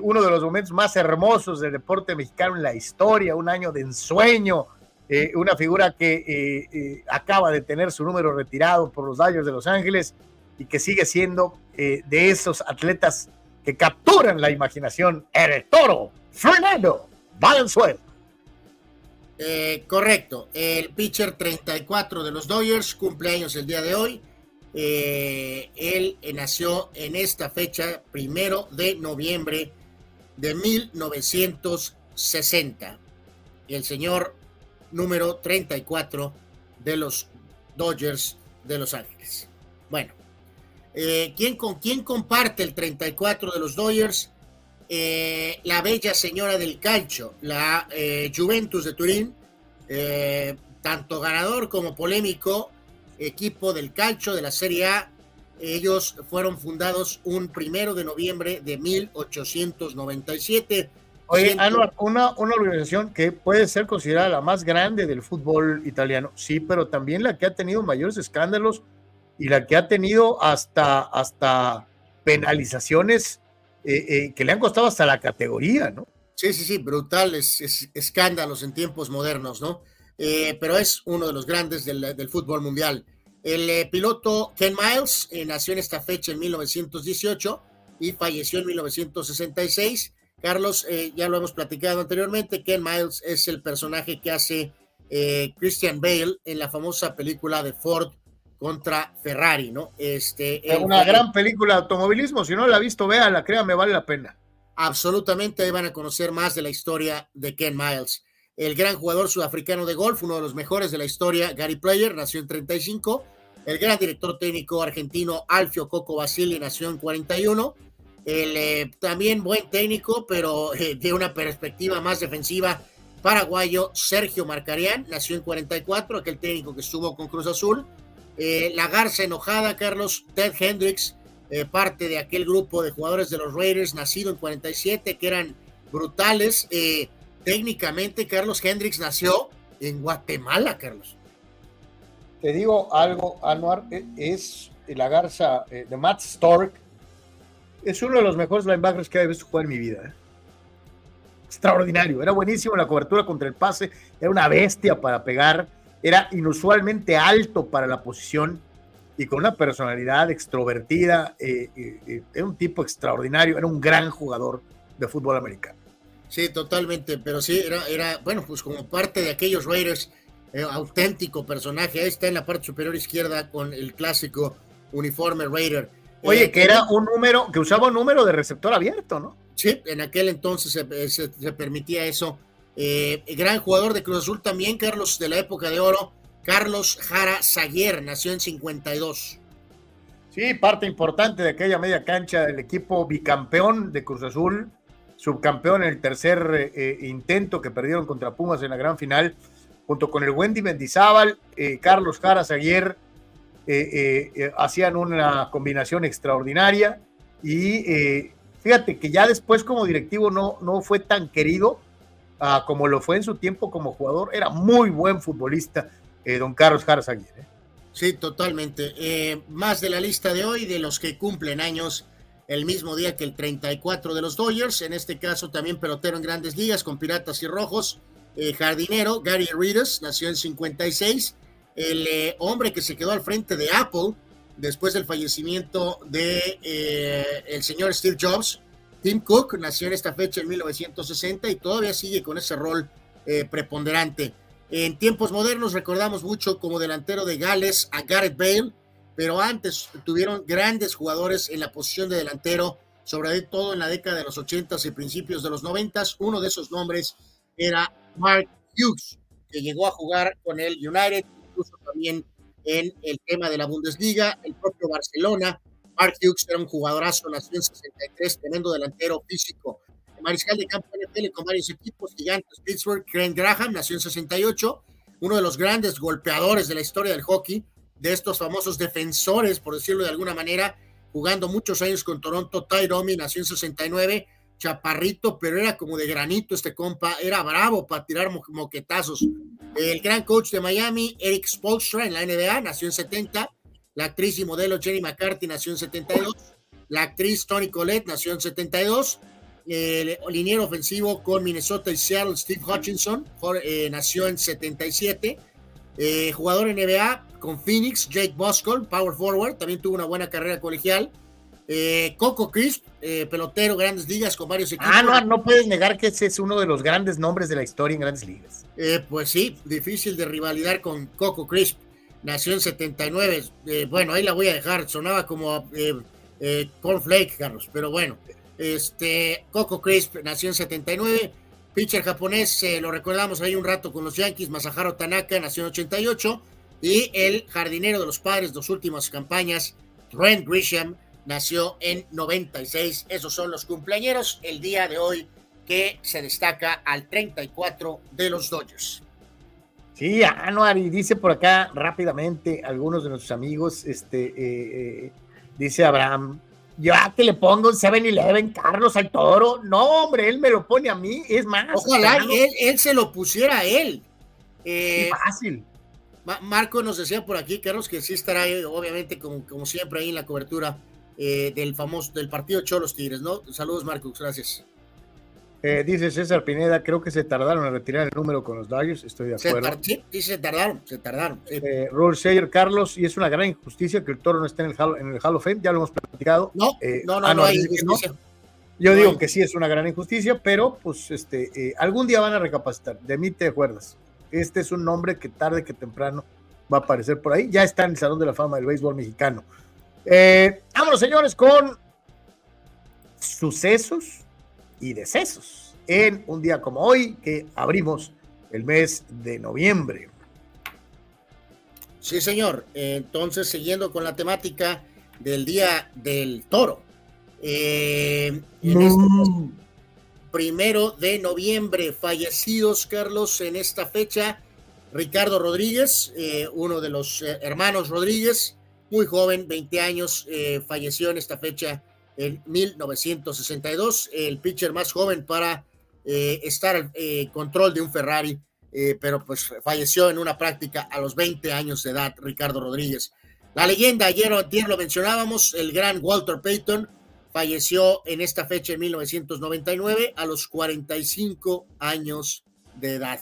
A: uno de los momentos más hermosos del deporte mexicano en la historia, un año de ensueño eh, una figura que eh, eh, acaba de tener su número retirado por los Dodgers de Los Ángeles y que sigue siendo de esos atletas que capturan la imaginación. El toro, Fernando Valenzuela.
B: correcto, el pitcher 34 de los Dodgers, cumpleaños el día de hoy. él nació en esta fecha, primero de noviembre de 1960. Y el señor número 34 de los Dodgers de Los Ángeles. Bueno, eh, ¿quién, ¿con quién comparte el 34 de los Dodgers? Eh, la bella señora del calcio, la eh, Juventus de Turín, tanto ganador como polémico equipo del calcio de la Serie A. Ellos fueron fundados un primero de noviembre de 1897
A: Oye, una, una organización que puede ser considerada la más grande del fútbol italiano, sí, pero también la que ha tenido mayores escándalos y la que ha tenido hasta, hasta penalizaciones eh, eh, que le han costado hasta la categoría, ¿no?
B: Sí, sí, sí, brutales escándalos en tiempos modernos, ¿no? Eh, pero es uno de los grandes del, del fútbol mundial. El piloto Ken Miles nació en esta fecha en 1918 y falleció en 1966 Carlos, eh, ya lo hemos platicado anteriormente, Ken Miles es el personaje que hace eh, Christian Bale en la famosa película de Ford contra Ferrari, ¿no? Este,
A: es una gran película de automovilismo, si no la ha visto, véala, créame, vale la pena.
B: Absolutamente, ahí van a conocer más de la historia de Ken Miles. El gran jugador sudafricano de golf, uno de los mejores de la historia, Gary Player, nació en 35. El gran director técnico argentino Alfio Coco Basili nació en 41 el eh, también buen técnico, pero eh, de una perspectiva más defensiva, paraguayo Sergio Marcarián, nació en 44, aquel técnico que estuvo con Cruz Azul. Eh, la Garza enojada, Carlos Ted Hendricks, parte de aquel grupo de jugadores de los Raiders, nacido en 47, que eran brutales. técnicamente, Carlos Hendricks nació en Guatemala, Carlos.
A: Te digo algo, Anuar, es la Garza de Matt Stork es uno de los mejores linebackers que he visto jugar en mi vida. ¿eh? Extraordinario, era buenísimo en la cobertura contra el pase, era una bestia para pegar, era inusualmente alto para la posición y con una personalidad extrovertida, eh, eh, era un tipo extraordinario, era un gran jugador de fútbol americano.
B: Sí, totalmente, pero sí, era, era bueno, pues como parte de aquellos Raiders, eh, auténtico personaje. Ahí está en la parte superior izquierda con el clásico uniforme Raider.
A: Oye, eh, que era un número, que usaba un número de receptor abierto, ¿no?
B: Sí, en aquel entonces se, permitía eso. Eh, gran jugador de Cruz Azul también, Carlos, de la época de oro, Carlos Jara Zaguer, nació en 52.
A: Sí, parte importante de aquella media cancha del equipo bicampeón de Cruz Azul, subcampeón en el tercer eh, intento que perdieron contra Pumas en la gran final, junto con el Wendy Mendizábal, eh, Carlos Jara Aguirre, eh, hacían una combinación extraordinaria y fíjate que ya después como directivo no, no fue tan querido ah, como lo fue en su tiempo como jugador, era muy buen futbolista don Carlos Jara Aguirre.
B: Sí, totalmente. más de la lista de hoy, de los que cumplen años, el mismo día que el 34 de los Dodgers, en este caso también pelotero en grandes ligas con Piratas y Rojos, eh, jardinero Gary Reedus, nació en 56, el eh, hombre que se quedó al frente de Apple después del fallecimiento de eh, el señor Steve Jobs, Tim Cook, nació en esta fecha en 1960 y todavía sigue con ese rol preponderante. En tiempos modernos recordamos mucho como delantero de Gales a Gareth Bale, pero antes tuvieron grandes jugadores en la posición de delantero, sobre todo en la década de los 80s y principios de los 90s. Uno de esos nombres era Mark Hughes, que llegó a jugar con el United, también en el tema de la Bundesliga, el propio Barcelona. Mark Hughes era un jugadorazo, nació en 63, tremendo delantero físico. mariscal de campo NFL con varios equipos gigantes, Pittsburgh, Trent Graham, nació en 68, uno de los grandes golpeadores de la historia del hockey, de estos famosos defensores, por decirlo de alguna manera, jugando muchos años con Toronto. Ty Domi nació en 69, chaparrito, pero era como de granito este compa, era bravo para tirar moquetazos. El gran coach de Miami, Eric Spolstra, en la NBA, nació en 70. La actriz y modelo Jenny McCarthy nació en 72. La actriz Tony Collette nació en 72. El liniero ofensivo con Minnesota y Seattle, Steve Hutchinson, eh, nació en 77. Eh, jugador NBA con Phoenix, Jake Bosco, power forward, también tuvo una buena carrera colegial. Eh, Coco Crisp, eh, pelotero, grandes ligas con varios equipos.
A: Ah, no, no puedes negar que ese es uno de los grandes nombres de la historia en grandes ligas.
B: pues sí, difícil de rivalidad con Coco Crisp. Nació en 79. bueno, ahí la voy a dejar. Sonaba como Cornflake, Carlos, pero bueno. Este, Coco Crisp nació en 79. Pitcher japonés, eh, lo recordamos ahí un rato con los Yankees, Masaharo Tanaka, nació en 88. Y el jardinero de los padres, dos últimas campañas, Trent Grisham, nació en 96. Esos son los cumpleaños el día de hoy que se destaca al 34 de los Dodgers.
A: Sí, Anuar, y dice por acá rápidamente algunos de nuestros amigos, este, eh, eh, dice Abraham, yo a que le pongo un 7-Eleven, Carlos al toro. No, hombre, él me lo pone a mí, es más.
B: Ojalá él, se lo pusiera a él.
A: Eh, fácil.
B: Marco nos decía por aquí, Carlos, que sí estará, obviamente, como, como siempre, ahí en la cobertura eh, del famoso, del partido Cholos Tigres, ¿no? Saludos, Marcos, gracias.
A: Eh, dice César Pineda, creo que se tardaron en retirar el número con los Dodgers, estoy de acuerdo.
B: sí, sí, se tardaron, se tardaron. Sí.
A: Eh, Sayer, Carlos, y es una gran injusticia que el toro no esté en el Hall, en el Hall of Fame, ya lo hemos platicado.
B: No, eh, no, no, ah, no, hay injusticia.
A: Yo digo que sí es una gran injusticia, pero pues este, eh, algún día van a recapacitar, de mí te acuerdas. Este es un nombre que tarde que temprano va a aparecer por ahí, ya está en el Salón de la Fama del Béisbol Mexicano. Vámonos, señores, con sucesos y decesos en un día como hoy que abrimos el mes de noviembre.
B: Sí, señor. Entonces, siguiendo con la temática del Día del Toro. Eh, este primero de noviembre, fallecidos, Carlos, en esta fecha. Ricardo Rodríguez, eh, uno de los eh, hermanos Rodríguez, muy joven, 20 años, falleció en esta fecha en 1962, el pitcher más joven para eh, estar al eh, control de un Ferrari, eh, pero pues falleció en una práctica a los 20 años de edad, Ricardo Rodríguez. La leyenda, ayer, ayer lo mencionábamos, el gran Walter Payton falleció en esta fecha en 1999 a los 45 años de edad.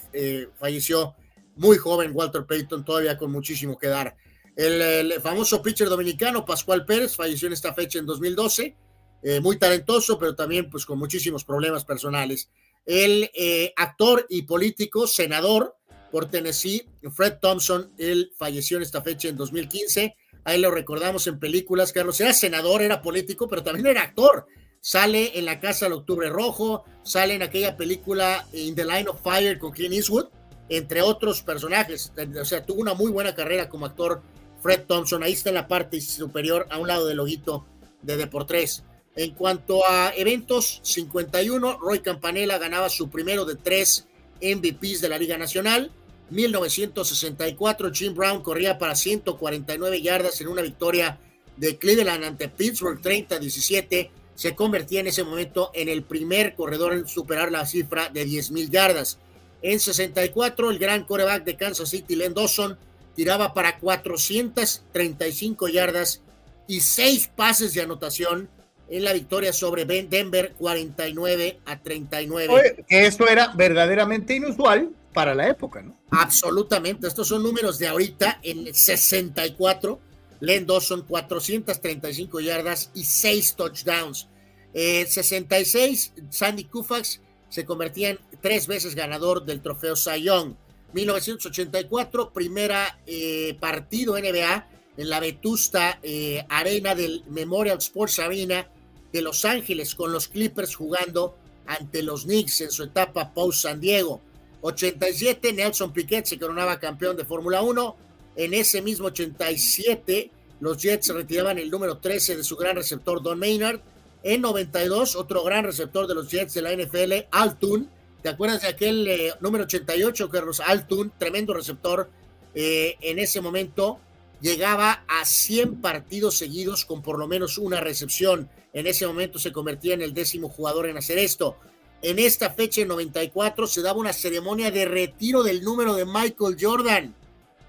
B: falleció muy joven Walter Payton, todavía con muchísimo que dar. El, famoso pitcher dominicano Pascual Pérez falleció en esta fecha en 2012 eh, muy talentoso, pero también pues con muchísimos problemas personales. el eh, actor y político, senador por Tennessee, Fred Thompson, él falleció en esta fecha en 2015. Ahí lo recordamos en películas, Carlos. Era senador, era político, pero también era actor. Sale en La Casa del Octubre Rojo, sale en aquella película In the Line of Fire con Clint Eastwood, entre otros personajes. O sea, tuvo una muy buena carrera como actor Fred Thompson. Ahí está en la parte superior, a un lado del loguito de Deportes. En cuanto a eventos, 51, Roy Campanella ganaba su primero de tres MVPs de la Liga Nacional. 1964, Jim Brown corría para 149 yardas en una victoria de Cleveland ante Pittsburgh 30-17. Se convertía en ese momento en el primer corredor en superar la cifra de 10 mil yardas. En 64, el gran coreback de Kansas City, Len Dawson, tiraba para 435 yardas y seis pases de anotación en la victoria sobre Denver 49 a 39.
A: que esto era verdaderamente inusual para la época, ¿no?
B: Absolutamente, estos son números de ahorita en 64. Len Dawson 435 yardas y 6 touchdowns. Eh, 66, Sandy Koufax se convertía en tres veces ganador del trofeo Cy Young. 1984, primera eh, partido NBA en la vetusta eh, arena del Memorial Sports Arena de Los Ángeles con los Clippers jugando ante los Knicks en su etapa post San Diego. 87, Nelson Piquet se coronaba campeón de Fórmula 1. En ese mismo 87, los Jets retiraban el número 13 de su gran receptor Don Maynard. En 92, otro gran receptor de los Jets de la NFL, Altun. ¿Te acuerdas de aquel eh, número 88, Carlos Altun? Tremendo receptor. Eh, en ese momento llegaba a 100 partidos seguidos con por lo menos una recepción. En ese momento se convertía en el décimo jugador en hacer esto. En esta fecha, en 94, se daba una ceremonia de retiro del número de Michael Jordan.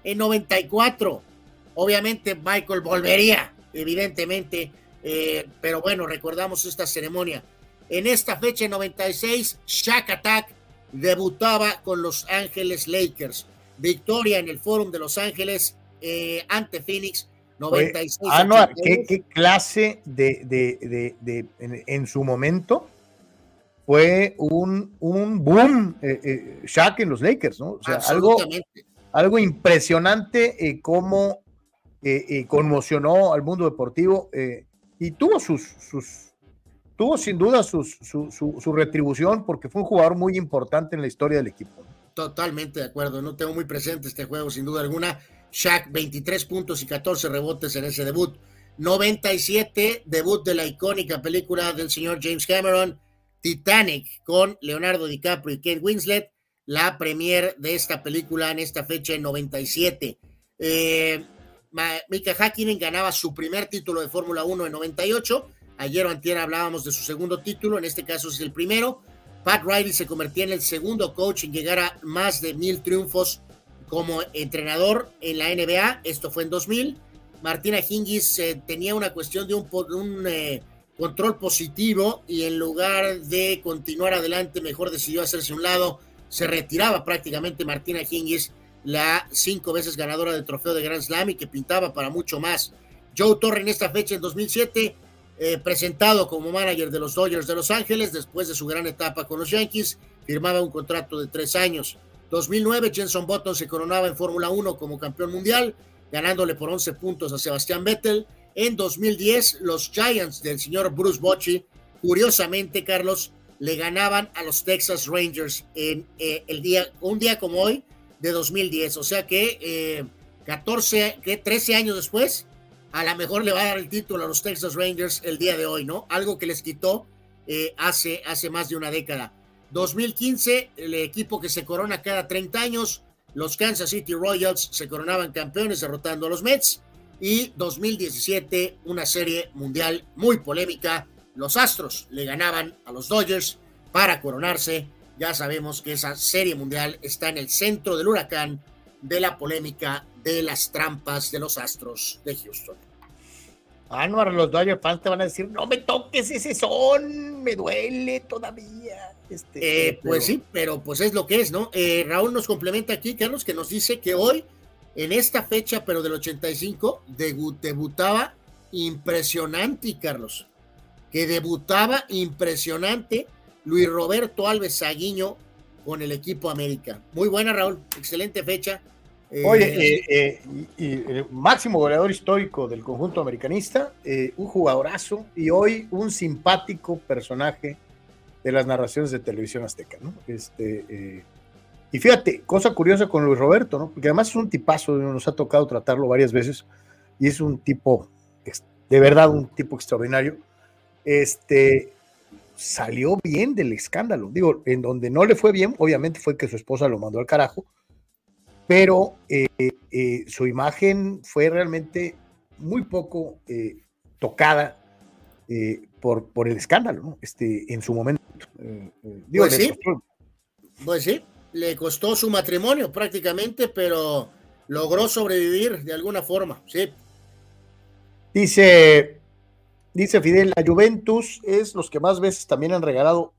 B: En 94. Obviamente Michael volvería, evidentemente, eh, pero bueno, recordamos esta ceremonia. En esta fecha, en 96, Shaq Attack debutaba con Los Ángeles Lakers. Victoria en el Fórum de Los Ángeles eh, ante Phoenix 96.
A: Ah, ¿qué, clase de, de, de, en, su momento fue un, un boom eh, eh, Shaq en los Lakers, ¿no? O sea, algo, algo impresionante cómo conmocionó al mundo deportivo y tuvo sus, sus tuvo sin duda su, su, retribución porque fue un jugador muy importante en la historia del equipo.
B: Totalmente de acuerdo, no tengo muy presente este juego sin duda alguna Shaq 23 puntos y 14 rebotes en ese debut. 97, debut de la icónica película del señor James Cameron, Titanic, con Leonardo DiCaprio y Kate Winslet, la premier de esta película en esta fecha en 97. Eh, Mika Hakkinen ganaba su primer título de Fórmula 1 en 98. Ayer o antier hablábamos de su segundo título, en este caso es el primero. Pat Riley se convertía en el segundo coach en llegar a más de mil triunfos como entrenador en la NBA, esto fue en 2000. Martina Hingis eh, tenía una cuestión de un, eh, control positivo y en lugar de continuar adelante, mejor decidió hacerse un lado. Se retiraba prácticamente Martina Hingis, la cinco veces ganadora del trofeo de Grand Slam y que pintaba para mucho más. Joe Torre en esta fecha, en 2007, eh, presentado como manager de los Dodgers de Los Ángeles, después de su gran etapa con los Yankees, firmaba un contrato de tres años. 2009, Jenson Button se coronaba en Fórmula 1 como campeón mundial, ganándole por 11 puntos a Sebastián Vettel. En 2010, los Giants del señor Bruce Bochy, curiosamente, Carlos, le ganaban a los Texas Rangers en eh, el día, un día como hoy de 2010. O sea que 14, eh, que 13 años después, a lo mejor le va a dar el título a los Texas Rangers el día de hoy, ¿no? Algo que les quitó eh, hace, hace más de una década. 2015, el equipo que se corona cada 30 años, los Kansas City Royals se coronaban campeones derrotando a los Mets. Y 2017, una serie mundial muy polémica. Los Astros le ganaban a los Dodgers para coronarse. Ya sabemos que esa serie mundial está en el centro del huracán de la polémica de las trampas de los Astros de Houston.
A: Anuar, los Dodgers fans te van a decir, no me toques ese son, me duele todavía.
B: Este, eh, pues sí, pero pues es lo que es, ¿no? Eh, Raúl nos complementa aquí, Carlos, que nos dice que hoy, en esta fecha, pero del 85, debutaba impresionante, Carlos, que debutaba impresionante Luis Roberto Alves Saguiño con el equipo América. Muy buena, Raúl. Excelente fecha.
A: Oye, eh, eh, y, el máximo goleador histórico del conjunto americanista, eh, un jugadorazo y hoy un simpático personaje de las narraciones de televisión azteca, ¿no? Este, y fíjate, cosa curiosa con Luis Roberto, ¿no? Porque además es un tipazo, nos ha tocado tratarlo varias veces y es un tipo, de verdad, un tipo extraordinario. Este, salió bien del escándalo. Digo, en donde no le fue bien, obviamente fue que su esposa lo mandó al carajo, pero eh, eh, su imagen fue realmente muy poco eh, tocada por, por el escándalo, este, en su momento.
B: Digo, pues, sí. pues sí, le costó su matrimonio prácticamente, pero logró sobrevivir de alguna forma, sí.
A: Dice, dice Fidel, la Juventus es los que más veces también han regalado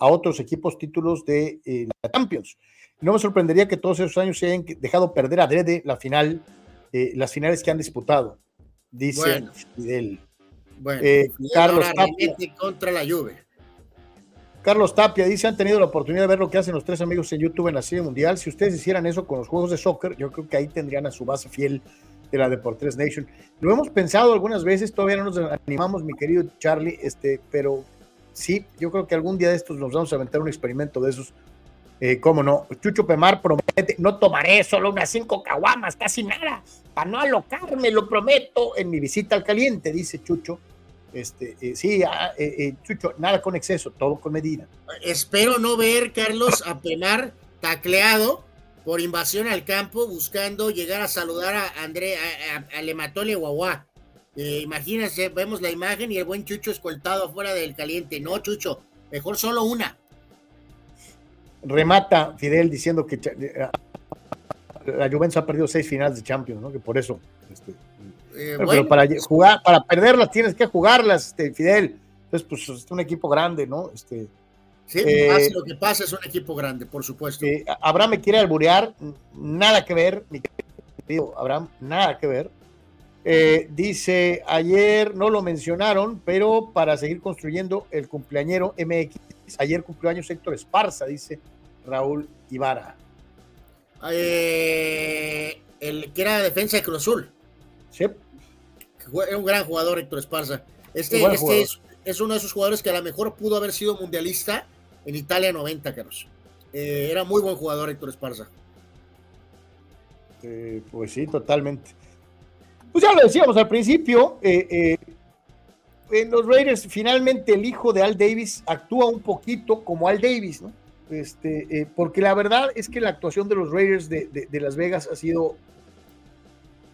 A: a otros equipos títulos de la Champions. No me sorprendería que todos esos años se hayan dejado perder a Drede la final, eh, las finales que han disputado, dice Fidel.
B: Bueno, eh, Carlos Tapia. contra la Juve.
A: Carlos Tapia dice, han tenido la oportunidad de ver lo que hacen los tres amigos en YouTube en la serie mundial. Si ustedes hicieran eso con los juegos de soccer, yo creo que ahí tendrían a su base fiel de la Deportes Nation. Lo hemos pensado algunas veces, todavía no nos animamos, mi querido Charlie, este, pero sí, yo creo que algún día de estos nos vamos a aventar un experimento de esos eh, cómo no, Chucho Pemar promete, no tomaré solo unas cinco caguamas, casi nada, para no alocarme, lo prometo, en mi visita al caliente, dice Chucho. Este, eh, sí, ah, eh, Chucho, nada con exceso, todo con medida.
B: Espero no ver, Carlos, a Pemar tacleado por invasión al campo, buscando llegar a saludar a André, a, Lematole Guaguá. imagínense, vemos la imagen y el buen Chucho escoltado afuera del caliente. No, Chucho, mejor solo una
A: remata Fidel diciendo que eh, la Juventus ha perdido seis finales de Champions, ¿no? Que por eso. Este, eh, pero, para jugar, para perderlas tienes que jugarlas, este, Fidel. Entonces, pues es un equipo grande, ¿no? Este,
B: sí, eh, lo que pasa es un equipo grande, por supuesto.
A: Abraham me quiere alburear, nada que ver, mi querido Abraham, nada que ver. dice, ayer no lo mencionaron, pero para seguir construyendo el cumpleañero MX Ayer cumplió años Héctor Esparza, dice Raúl Ibarra.
B: Eh, el que era defensa de Cruz Azul.
A: Sí.
B: Era un gran jugador Héctor Esparza. Este, este es, uno de esos jugadores que a lo mejor pudo haber sido mundialista en Italia 90, Carlos. Eh, era muy buen jugador Héctor Esparza.
A: Eh, pues sí, totalmente. Pues ya lo decíamos al principio, en los Raiders, finalmente el hijo de Al Davis actúa un poquito como Al Davis, ¿no? Este, eh, porque la verdad es que la actuación de los Raiders de, Las Vegas ha sido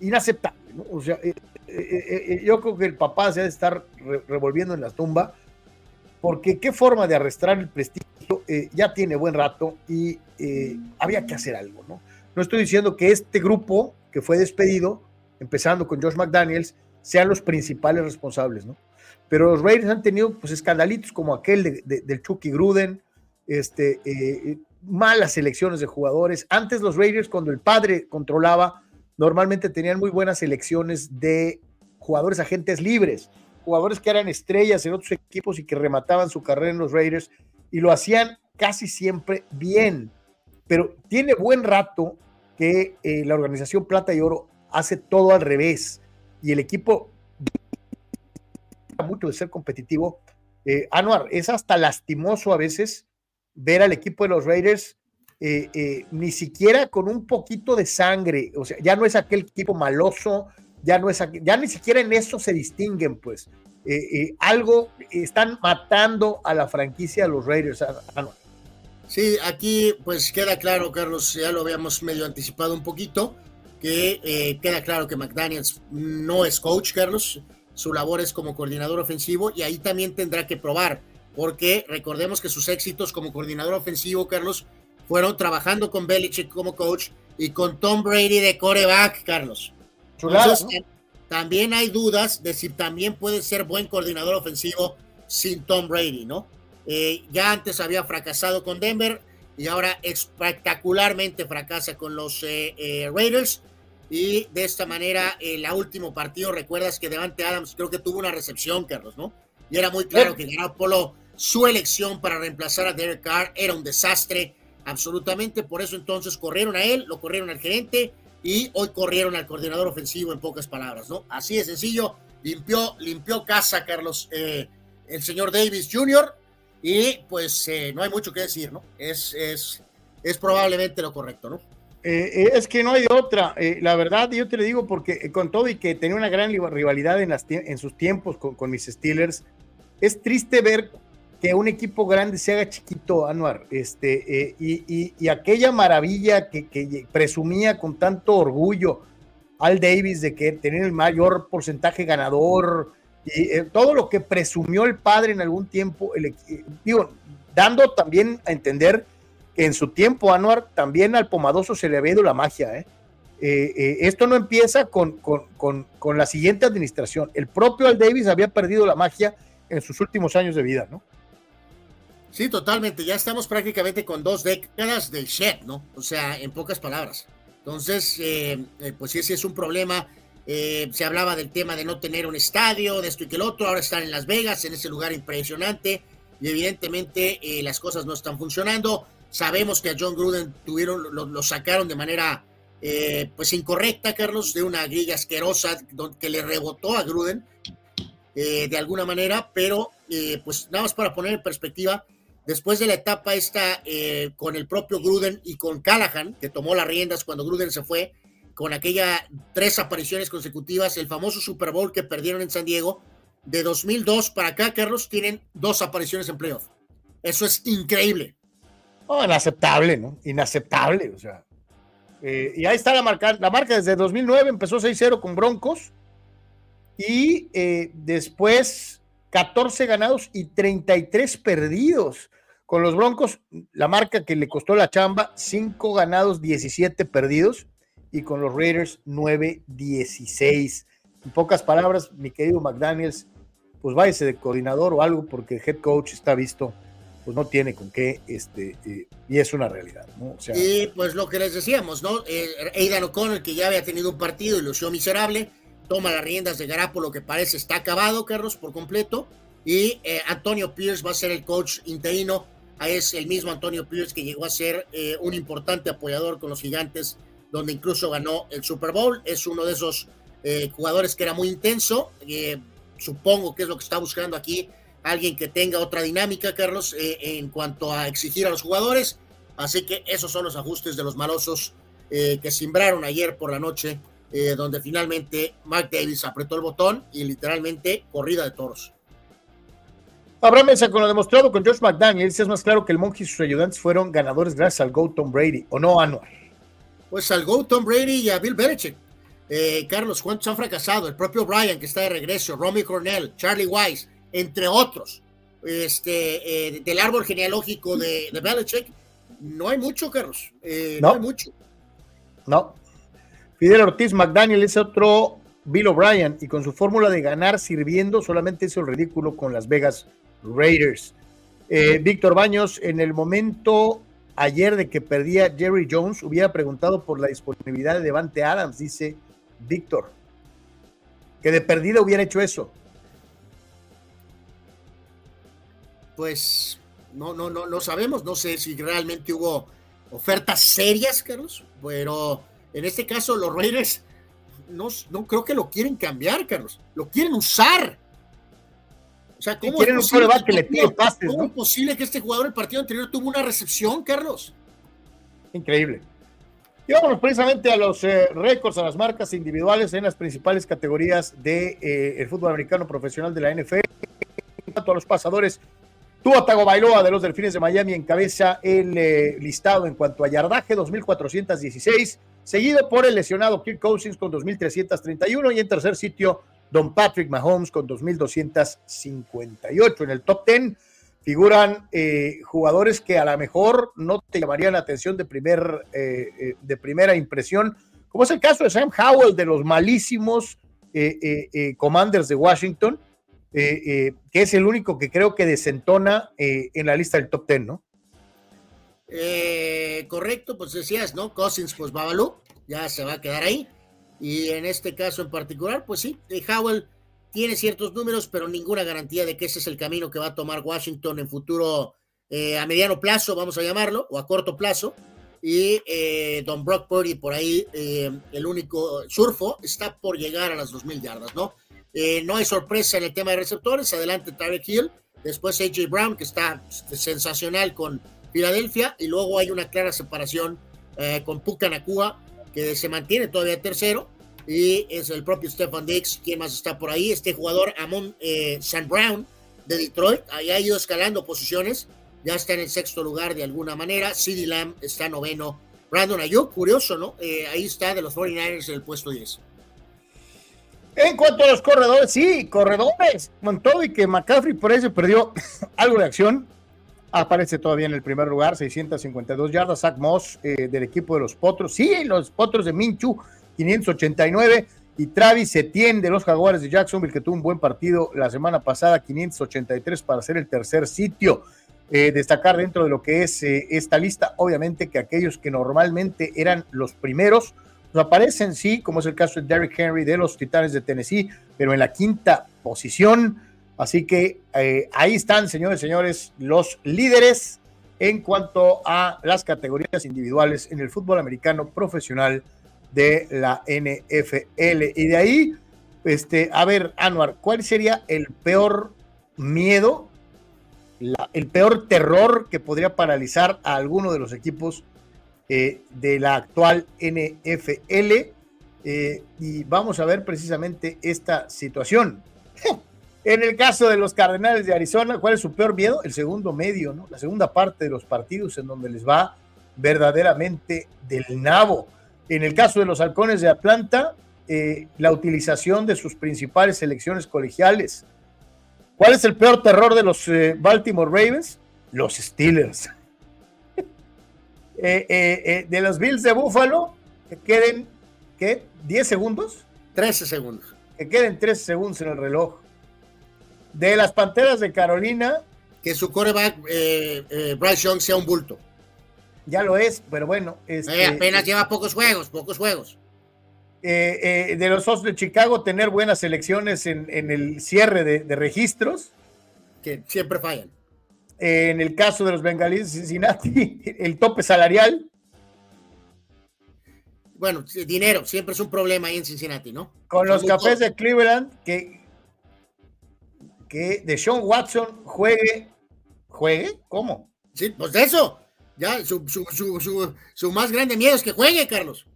A: inaceptable, ¿no? O sea, eh, eh, yo creo que el papá se ha de estar revolviendo en la tumba, porque qué forma de arrastrar el prestigio, ya tiene buen rato y había que hacer algo, ¿no? No estoy diciendo que este grupo que fue despedido, empezando con Josh McDaniels, sean los principales responsables, ¿no? Pero los Raiders han tenido pues escandalitos como aquel de, del Chucky Gruden, este, eh, malas elecciones de jugadores. Antes los Raiders, cuando el padre controlaba, normalmente tenían muy buenas elecciones de jugadores agentes libres, jugadores que eran estrellas en otros equipos y que remataban su carrera en los Raiders y lo hacían casi siempre bien. Pero tiene buen rato que eh, la organización Plata y Oro hace todo al revés y el equipo mucho de ser competitivo. Eh, Anuar, es hasta lastimoso a veces ver al equipo de los Raiders eh, eh, ni siquiera con un poquito de sangre, o sea, ya no es aquel equipo maloso, ya no es, ya ni siquiera en eso se distinguen, pues. algo están matando a la franquicia de los Raiders. Anuar.
B: Sí, aquí pues queda claro, Carlos, ya lo habíamos medio anticipado un poquito, que queda claro que McDaniels no es coach, Carlos, su labor es como coordinador ofensivo y ahí también tendrá que probar, porque recordemos que sus éxitos como coordinador ofensivo, Carlos, fueron trabajando con Belichick como coach y con Tom Brady de coreback, Carlos. también hay dudas de si también puede ser buen coordinador ofensivo sin Tom Brady, ¿no? Eh, ya antes había fracasado con Denver y ahora espectacularmente fracasa con los eh, eh, Raiders y de esta manera, el último partido, recuerdas que Devante Adams creo que tuvo una recepción, Carlos, ¿no? Y era muy claro que Polo su elección para reemplazar a Derek Carr era un desastre, absolutamente. Por eso entonces corrieron a él, lo corrieron al gerente y hoy corrieron al coordinador ofensivo en pocas palabras, ¿no? Así de sencillo, limpió, limpió casa, Carlos, eh, el señor Davis Jr. Y pues eh, no hay mucho que decir, ¿no? Es, es, es probablemente lo correcto, ¿no?
A: Eh, es que no hay otra. la verdad, yo te lo digo porque con todo y que tenía una gran rivalidad en, sus tiempos con, con mis Steelers, es triste ver que un equipo grande se haga chiquito, Anuar, este, eh, y, aquella maravilla que, presumía con tanto orgullo Al Davis de que tenía el mayor porcentaje ganador, y eh, todo lo que presumió el padre en algún tiempo, el, digo, dando también a entender en su tiempo, Anuar, también al Pomadoso se le había ido la magia, ¿eh? esto no empieza con, con, con, la siguiente administración. El propio Al Davis había perdido la magia en sus últimos años de vida, ¿no?
B: Sí, totalmente. Ya estamos prácticamente con dos décadas del shed, ¿no? O sea, en pocas palabras. Entonces, eh, eh, pues sí, sí es un problema. Eh, se hablaba del tema de no tener un estadio, de esto y que el otro. Ahora están en Las Vegas, en ese lugar impresionante. Y evidentemente las cosas no están funcionando. Sabemos que a John Gruden tuvieron, lo, sacaron de manera pues incorrecta, Carlos, de una grilla asquerosa que le rebotó a Gruden de alguna manera, pero pues nada más para poner en perspectiva, después de la etapa esta eh, con el propio Gruden y con Callahan, que tomó las riendas cuando Gruden se fue, con aquella tres apariciones consecutivas, el famoso Super Bowl que perdieron en San Diego, de 2002 para acá, Carlos, tienen dos apariciones en playoff. Eso es increíble.
A: Oh, inaceptable, ¿no? Inaceptable, o sea. Eh, y ahí está la marca. La marca desde 2009 empezó 6-0 con Broncos y eh, después 14 ganados y 33 perdidos. Con los Broncos, la marca que le costó la chamba, 5 ganados, 17 perdidos. Y con los Raiders, 9-16. En pocas palabras, mi querido McDaniels, pues váyase de coordinador o algo, porque el head coach está visto, pues no tiene con qué, este, eh, y es una realidad, ¿no?
B: y pues lo que les decíamos, ¿no? Eh, Aidan O'Connell, que ya había tenido un partido y lució miserable, toma las riendas de lo que parece está acabado, Carlos, por completo. Y eh, Antonio Pierce va a ser el coach interino. Es el mismo Antonio Pierce que llegó a ser eh, un importante apoyador con los gigantes, donde incluso ganó el Super Bowl. Es uno de esos jugadores que era muy intenso. supongo que es lo que está buscando aquí alguien que tenga otra dinámica, Carlos, en cuanto a exigir a los jugadores. Así que esos son los ajustes de los malosos que simbraron ayer por la noche eh, donde finalmente Mark Davis apretó el botón y literalmente corrida de toros.
A: Habrá mesa con lo demostrado con Josh McDaniels, es más claro que el Monk y sus ayudantes fueron ganadores gracias al Go Tom Brady, ¿o no, Anual?
B: Pues al Go Tom Brady y a Bill Belichick. Eh, Carlos, ¿cuántos han fracasado? El propio Brian, que está de regreso, Romy Cornell, Charlie Weiss, entre otros. Este, eh, del árbol genealógico de, de, Belichick, no hay mucho, Carlos. no. no hay mucho.
A: No, Fidel Ortiz McDaniel es otro Bill O'Brien y con su fórmula de ganar sirviendo solamente hizo el ridículo con Las Vegas Raiders. Eh, Víctor Baños, en el momento ayer de que perdía Jerry Jones, hubiera preguntado por la disponibilidad de Devante Adams, dice Víctor. Que de perdida hubiera hecho eso.
B: Pues no, no, no, no sabemos, no sé si realmente hubo ofertas serias, Carlos, pero en este caso, los Raiders no, no creo que lo quieren cambiar, Carlos. Lo quieren usar.
A: O sea, ¿cómo es posible, que, le pide
B: ¿cómo es posible que este jugador el partido anterior tuvo una recepción, Carlos?
A: Increíble. Y vámonos precisamente a los eh, récords, a las marcas individuales en las principales categorías del de, eh, fútbol americano profesional de la NFL. En cuanto a los pasadores, Tua Tagovailoa de los Delfines de Miami encabeza el eh, listado en cuanto a yardaje, 2.416 seguido por el lesionado Kirk Cousins con 2.331 y en tercer sitio Don Patrick Mahomes con 2.258. En el top 10 figuran eh, jugadores que a lo mejor no te llamarían la atención de, primer, eh, eh, de primera impresión, como es el caso de Sam Howell de los malísimos Commanders de Washington, que es el único que creo que desentona en la lista del top 10, ¿no?
B: Eh, correcto, pues decías, ¿no? Cousins, pues Babalu, ya se va a quedar ahí. Y en este caso en particular, pues sí, eh, Howell tiene ciertos números, pero ninguna garantía de que ese es el camino que va a tomar Washington en futuro eh, a mediano plazo, vamos a llamarlo, o a corto plazo. Y eh, Don Brock Purdy por ahí, eh, el único surfo, está por llegar a las 2.000 yardas, ¿no? No hay sorpresa en el tema de receptores. Adelante Tarek Hill, después AJ Brown, que está sensacional con Filadelfia, y luego hay una clara separación con Puka Nakua, que se mantiene todavía tercero. Y es el propio Stefan Dix, quien más está por ahí, este jugador Amon eh, San Brown de Detroit, ahí ha ido escalando posiciones, ya está en el sexto lugar de alguna manera, CD Lamb está noveno, Brandon Ayuk, curioso, ¿no? Eh, ahí está de los 49ers en el puesto 10.
A: En cuanto a los corredores, sí, corredores, con que McCaffrey por eso perdió *laughs* algo de acción, aparece todavía en el primer lugar, 652 yardas, Zach Moss eh, del equipo de los Potros, sí, los Potros de Minchu 589. Y Travis Etienne de los Jaguares de Jacksonville, que tuvo un buen partido la semana pasada, 583 para ser el tercer sitio. Eh, destacar dentro de lo que es eh, esta lista, obviamente que aquellos que normalmente eran los primeros, aparecen, sí, como es el caso de Derrick Henry de los Titanes de Tennessee, pero en la quinta posición. Así que eh, ahí están, señores, señores, los líderes en cuanto a las categorías individuales en el fútbol americano profesional de la NFL. Y de ahí, este, a ver, Anuar, ¿cuál sería el peor miedo, el peor terror que podría paralizar a alguno de los equipos eh, de la actual NFL? Eh, y vamos a ver precisamente esta situación. *laughs* En el caso de los Cardenales de Arizona, ¿cuál es su peor miedo? El segundo medio, ¿no? La segunda parte de los partidos en donde les va verdaderamente del nabo. En el caso de los halcones de Atlanta, eh, la utilización de sus principales selecciones colegiales. ¿Cuál es el peor terror de los Baltimore Ravens? Los Steelers. Eh, de los Bills de Buffalo, que queden, ¿qué? ¿10 segundos?
B: 13 segundos.
A: Que queden 13 segundos en el reloj. De las Panteras de Carolina.
B: Que su coreback, Bryce Young, sea un bulto
A: ya lo es, pero bueno. Este,
B: apenas lleva pocos juegos, pocos juegos.
A: Eh, eh, de los Osos de Chicago, tener buenas elecciones en, el cierre de, registros.
B: Que siempre fallan.
A: En el caso de los bengalíes de Cincinnati, *laughs* el tope salarial.
B: Bueno, dinero, siempre es un problema ahí en Cincinnati, ¿no?
A: Con los cafés de Cleveland, que, que de Sean Watson juegue, juegue, ¿cómo?
B: Sí, pues de eso, ya, su, su, más grande miedo es que juegue, Carlos.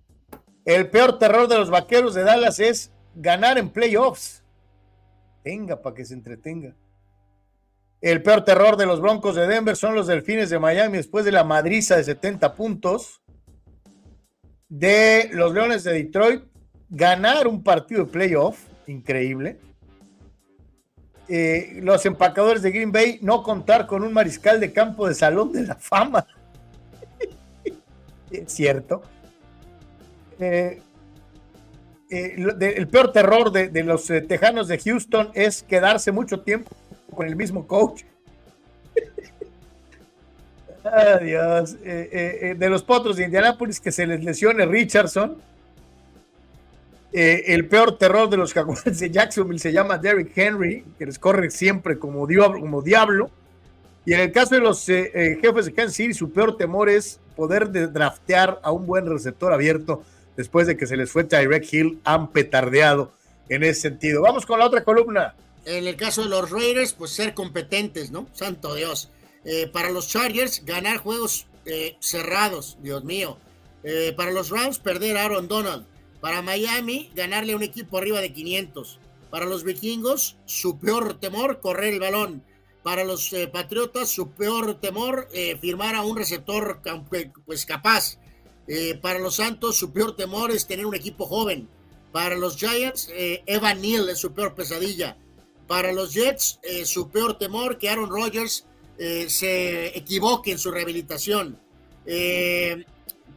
A: El peor terror de los vaqueros de Dallas es ganar en playoffs. Venga, para que se entretenga. El peor terror de los Broncos de Denver son los Delfines de Miami después de la madriza de 70 puntos. De los Leones de Detroit, ganar un partido de playoff, increíble. Eh, los empacadores de Green Bay no contar con un mariscal de campo de salón de la fama *laughs* cierto. Eh, eh, el peor terror de, los eh, tejanos de Houston es quedarse mucho tiempo con el mismo coach. *laughs* Adiós. de los potros de Indianapolis que se les lesione Richardson. el peor terror de los jaguares de Jacksonville se llama Derrick Henry, que les corre siempre como diablo. Como diablo. Y en el caso de los jefes de Kansas City, su peor temor es poder draftear a un buen receptor abierto después de que se les fue Tyrek Hill, han petardeado en ese sentido. Vamos con la otra columna.
B: En el caso de los Raiders, pues ser competentes, ¿no? Santo Dios. Eh, para los Chargers, ganar juegos eh, cerrados, Dios mío. Eh, para los Rams, perder a Aaron Donald. Para Miami, ganarle a un equipo arriba de 500. Para los vikingos, su peor temor, correr el balón para los eh, Patriotas su peor temor, firmar a un receptor pues, capaz. Para los Santos su peor temor es tener un equipo joven. Para los Giants, Evan Neal es su peor pesadilla. Para los Jets, su peor temor que Aaron Rodgers se equivoque en su rehabilitación.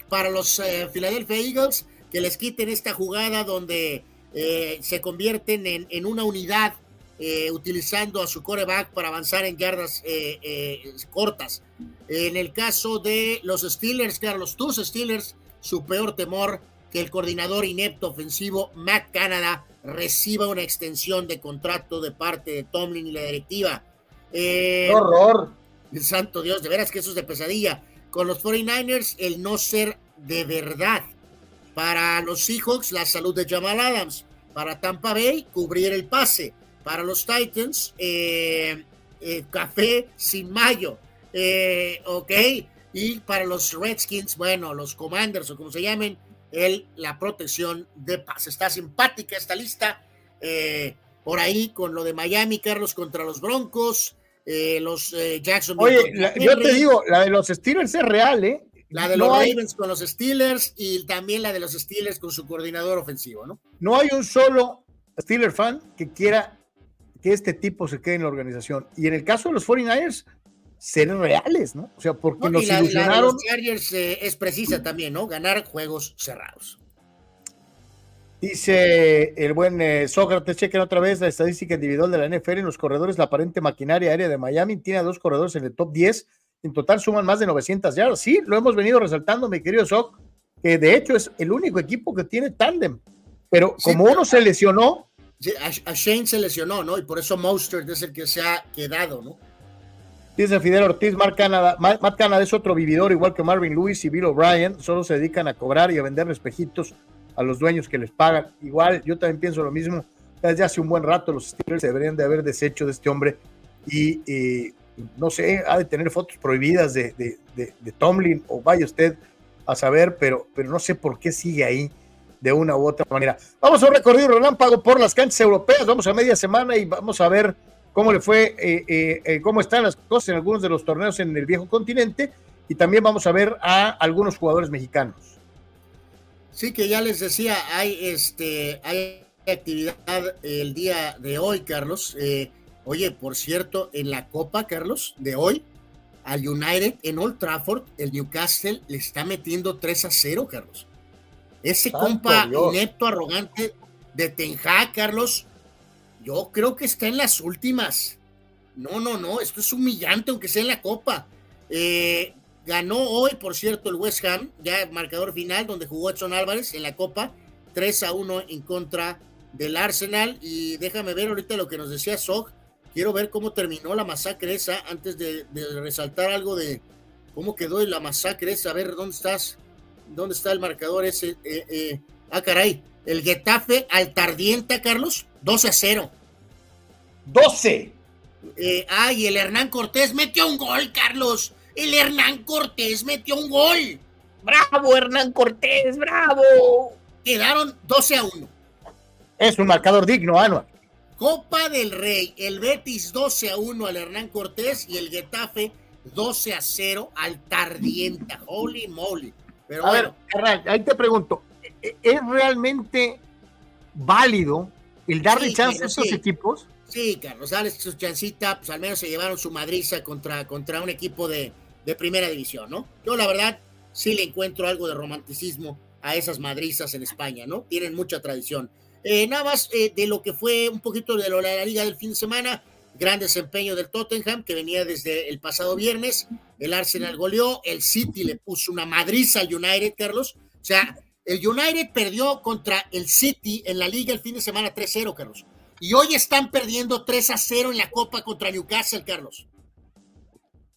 B: para los Philadelphia Eagles, que les quiten esta jugada donde se convierten en, una unidad eh, utilizando a su coreback para avanzar en yardas eh, eh, cortas. En el caso de los Steelers, claro, los dos Steelers, su peor temor que el coordinador inepto ofensivo Matt Canada reciba una extensión de contrato de parte de Tomlin y la directiva.
A: Eh, horror!
B: Santo Dios, de veras que eso es de pesadilla. Con los 49ers, el no ser de verdad. Para los Seahawks, la salud de Jamal Adams. Para Tampa Bay, cubrir el pase. Para los Titans, eh, eh, café sin mayo. ok. Y para los Redskins, bueno, los Commanders o como se llamen, el, la protección de paz. Está simpática esta lista. Eh, por ahí con lo de Miami, Carlos, contra los Broncos, eh, los eh, Jackson.
A: Oye, yo te digo, la de los Steelers es real, ¿eh?
B: La de los Ravens con los Steelers y también la de los Steelers con su coordinador ofensivo, ¿no?
A: No hay un solo Steelers fan que quiera que este tipo se quede en la organización. Y en el caso de los 49ers, ser reales, ¿no? O sea, porque nos ilusionaron.
B: Eh, es precisa también, ¿no? Ganar juegos cerrados.
A: Dice el buen eh, Sócrates, chequen otra vez la estadística individual de la NFL en los corredores, la aparente maquinaria aérea de Miami tiene a dos corredores en el top 10, en total suman más de 900 yardas. Sí, lo hemos venido resaltando, mi querido Soc, que de hecho es el único equipo que tiene tándem, pero como uno se lesionó.
B: A, Shane se lesionó, ¿no? Y por eso Monster es el que se ha quedado, ¿no?
A: Dice Fidel Ortiz, Matt Canada, Matt Canada es otro vividor, igual que Marvin Lewis y Bill O'Brien, solo se dedican a cobrar y a vender espejitos a los dueños que les pagan. Igual, yo también pienso lo mismo. Desde hace un buen rato los Steelers deberían de haber deshecho de este hombre y, no sé, ha de tener fotos prohibidas de, de, Tomlin o vaya usted a saber, pero, pero no sé por qué sigue ahí de una u otra manera. Vamos a un recorrido relámpago por las canchas europeas, vamos a media semana y vamos a ver cómo le fue, eh, eh, eh, cómo están las cosas en algunos de los torneos en el viejo continente y también vamos a ver a algunos jugadores mexicanos.
B: Sí, que ya les decía, hay este, hay actividad el día de hoy, Carlos. oye, por cierto, en la Copa, Carlos, de hoy, al United en Old Trafford, el Newcastle le está metiendo 3 a 0, Carlos. Ese compa inepto, arrogante de Tenja, Carlos, yo creo que está en las últimas. No, no, no, esto es humillante, aunque sea en la Copa. Eh, ganó hoy, por cierto, el West Ham, ya marcador final, donde jugó Edson Álvarez en la Copa, 3 a 1 en contra del Arsenal. Y déjame ver ahorita lo que nos decía Sog. Quiero ver cómo terminó la masacre esa, antes de, resaltar algo de cómo quedó la masacre esa. A ver, ¿dónde estás? ¿Dónde está el marcador ese? Eh, eh, ah, caray. El Getafe al Tardienta, Carlos, 12 a 0.
A: 12.
B: Eh, ay, el Hernán Cortés metió un gol, Carlos. El Hernán Cortés metió un gol.
A: Bravo, Hernán Cortés, bravo.
B: Quedaron 12 a 1.
A: Es un marcador digno, Anual.
B: Copa del Rey, el Betis 12 a 1 al Hernán Cortés y el Getafe 12 a 0 al Tardienta. Holy moly.
A: Pero a ver, ahí te pregunto, ¿es realmente válido el darle chance a esos equipos?
B: Sí, Carlos, dale su chancita, pues al menos se llevaron su madriza contra, contra un equipo de, primera división, ¿no? Yo la verdad sí le encuentro algo de romanticismo a esas madrizas en España, ¿no? Tienen mucha tradición. Eh, nada más eh, de lo que fue un poquito de la liga del fin de semana, gran desempeño del Tottenham que venía desde el pasado viernes, el Arsenal goleó, el City le puso una madriza al United, Carlos, o sea, el United perdió contra el City en la liga el fin de semana 3-0, Carlos. Y hoy están perdiendo 3 0 en la Copa contra Newcastle, Carlos.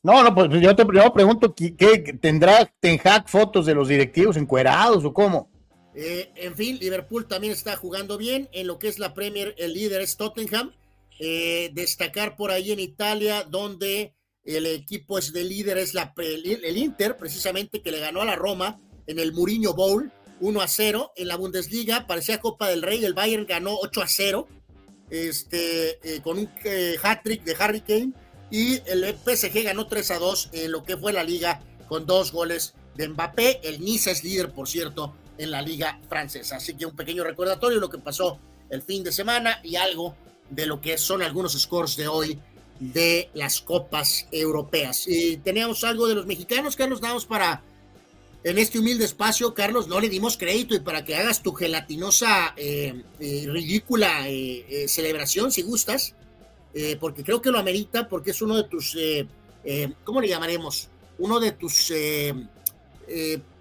A: No, no, pues yo te pregunto, ¿qué, tendrá Ten Hag fotos de los directivos encuerados o cómo?
B: Eh, en fin, Liverpool también está jugando bien en lo que es la Premier, el líder es Tottenham. Eh, destacar por ahí en Italia, donde el equipo es de líder, es la, el Inter, precisamente, que le ganó a la Roma en el Mourinho Bowl 1 a 0. En la Bundesliga parecía Copa del Rey, el Bayern ganó 8 a 0, este, eh, con un eh, hat-trick de Harry Kane. Y el PSG ganó 3 a 2 en lo que fue la liga con dos goles de Mbappé. El Nice es líder, por cierto, en la liga francesa. Así que un pequeño recordatorio de lo que pasó el fin de semana y algo de lo que son algunos scores de hoy de las copas europeas. Y teníamos algo de los mexicanos, nos damos para en este humilde espacio, Carlos, no le dimos crédito y para que hagas tu gelatinosa, eh, eh, ridícula eh, celebración, si gustas, porque creo que lo amerita, porque es uno de tus, ¿cómo le llamaremos? Uno de tus,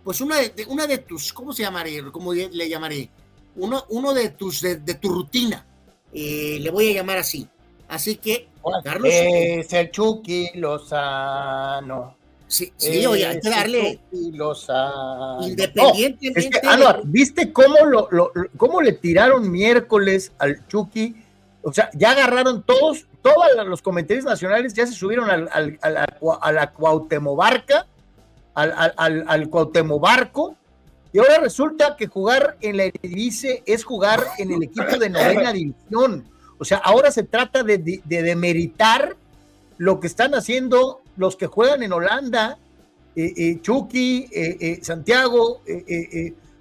B: pues una de, una de tus, ¿cómo se llamaré? ¿Cómo le llamaré? uno, uno de tus de, tu rutina. Eh, le voy a llamar así. Así que,
A: Carlos. Es el Chucky Lozano.
B: Sí, sí, oye, hay que darle.
A: Independientemente. ¿viste cómo, lo, cómo le tiraron miércoles al Chucky? O sea, ya agarraron todos, todos los comentarios nacionales ya se subieron al, al, a, la, a la Cuauhtemobarca, al, al, al Cuauhtemobarco, y ahora resulta que jugar en la Eredivisie es jugar en el equipo de novena división. O sea, ahora se trata de, de, de demeritar lo que están haciendo los que juegan en Holanda, eh, eh, Chucky, eh, Santiago,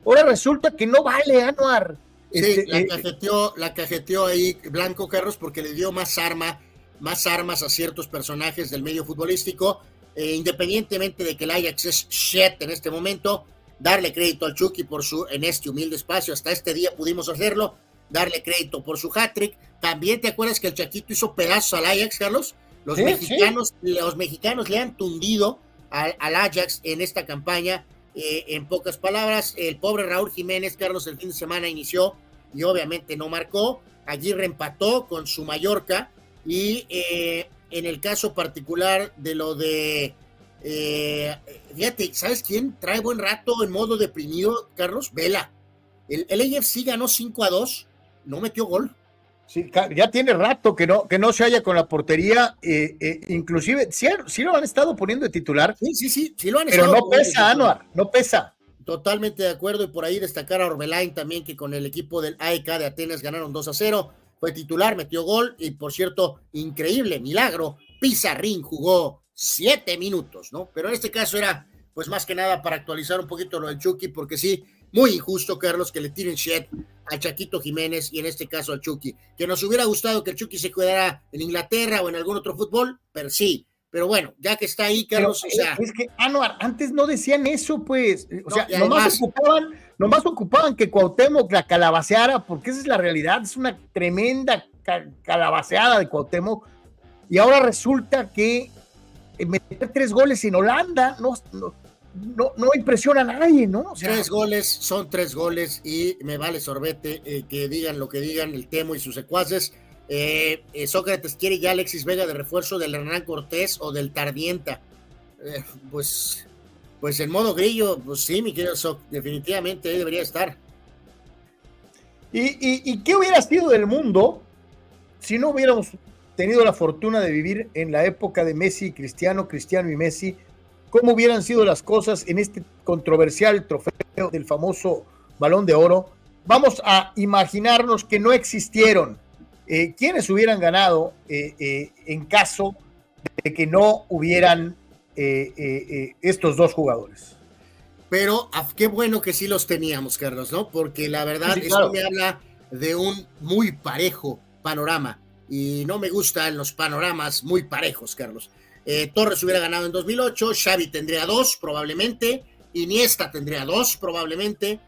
A: ahora resulta que no vale Anuar.
B: Sí, este, la, cajeteó, la cajeteó ahí Blanco Carros porque le dio más arma, más armas a ciertos personajes del medio futbolístico, independientemente de que el Ajax es shit en este momento, darle crédito al Chucky por su, en este humilde espacio, hasta este día pudimos hacerlo, darle crédito por su hat-trick. También te acuerdas que el Chaquito hizo pedazos al Ajax, Carlos, los, mexicanos, los mexicanos le han tundido al, Ajax en esta campaña. Eh, en pocas palabras, el pobre Raúl Jiménez, Carlos, el fin de semana inició y obviamente no marcó. Allí reempató con su Mallorca. Y eh, en el caso particular de lo de. Eh, fíjate, ¿sabes quién trae buen rato en modo deprimido, Carlos? Vela. El, el AFC ganó 5 a 2, no metió gol.
A: Sí, ya tiene rato que no, que no se haya con la portería, eh, eh, inclusive, sí, lo han estado poniendo de titular.
B: Sí, sí, sí, sí lo han
A: Pero no pesa, Anuar, no pesa.
B: Totalmente de acuerdo, y por ahí destacar a Orbelain también, que con el equipo del AEK de Atenas ganaron 2 a 0, fue titular, metió gol, y por cierto, increíble, milagro, Pizarrín jugó siete minutos, ¿no? Pero en este caso era, pues más que nada para actualizar un poquito lo del Chucky, porque sí, muy injusto, Carlos, que le tiren shit a Chaquito Jiménez y en este caso al Chucky. Que nos hubiera gustado que el Chucky se quedara en Inglaterra o en algún otro fútbol, pero sí. Pero bueno, ya que está ahí, Carlos, o sea.
A: Es que, Anuar, antes no decían eso, pues. O sea, nomás, ocupaban, nomás ocupaban que Cuauhtémoc la calabaceara, porque esa es la realidad, es una tremenda calabaceada de Cuauhtémoc. Y ahora resulta que meter tres goles en Holanda no, no no, no impresiona a nadie, ¿no?
B: tres goles son tres goles y me vale sorbete eh, que digan lo que digan el Temo y sus secuaces. Eh, eh, Sócrates quiere ya Alexis Vega de refuerzo del Hernán Cortés o del Tardienta. pues, pues en modo grillo, pues sí, mi querido Soc, definitivamente ahí debería estar.
A: ¿Y, y qué hubiera sido del mundo si no hubiéramos tenido la fortuna de vivir en la época de Messi y Cristiano, Cristiano y Messi? Cómo hubieran sido las cosas en este controversial trofeo del famoso balón de oro. Vamos a imaginarnos que no existieron. Eh, ¿Quiénes hubieran ganado eh, eh, en caso de que no hubieran estos dos jugadores?
B: Pero ah, qué bueno que sí los teníamos, Carlos, ¿no? Porque la verdad, esto me habla de un muy parejo panorama. Y no me gustan los panoramas muy parejos, Carlos. Eh, Torres hubiera ganado en 2008, Xavi tendría dos probablemente, Iniesta tendría dos probablemente,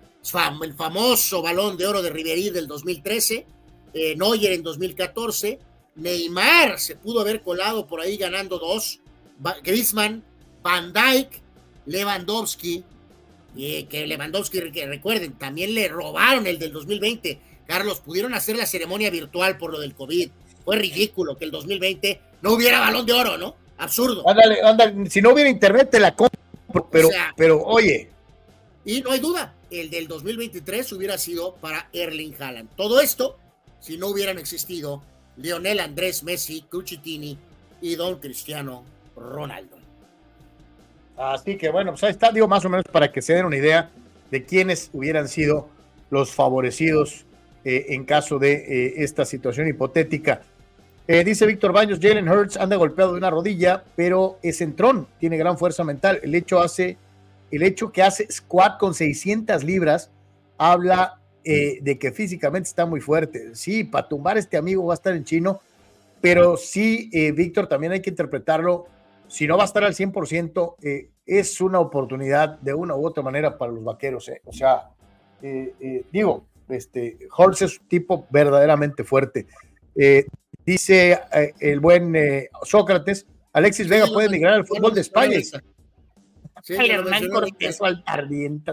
B: el famoso balón de oro de Riverí del 2013, eh, Neuer en 2014, Neymar se pudo haber colado por ahí ganando dos, Griezmann, Van Dijk, Lewandowski, eh, que Lewandowski, que recuerden, también le robaron el del 2020. Carlos, pudieron hacer la ceremonia virtual por lo del COVID. Fue ridículo que el 2020 no hubiera balón de oro, ¿no? Absurdo.
A: Ándale, ándale. Si no hubiera internet, te la compro. Pero, pero oye.
B: Y no hay duda, el del 2023 hubiera sido para Erling Haaland. Todo esto, si no hubieran existido Lionel Andrés Messi, Cucitini y Don Cristiano Ronaldo.
A: Así que bueno, pues ahí está, digo, más o menos para que se den una idea de quiénes hubieran sido los favorecidos eh, en caso de eh, esta situación hipotética. Eh, dice Víctor Baños, Jalen Hurts anda golpeado de una rodilla, pero es entrón, tiene gran fuerza mental. El hecho, hace, el hecho que hace squat con 600 libras habla eh, de que físicamente está muy fuerte. Sí, para tumbar este amigo va a estar en chino, pero sí, eh, Víctor, también hay que interpretarlo. Si no va a estar al 100%, es una oportunidad de una u otra manera para los vaqueros. O sea, digo, este, Hurts es un tipo verdaderamente fuerte. Dice eh, el buen eh, Sócrates, Alexis Vega puede migrar al fútbol de España. Sí, el Hernán Cortés al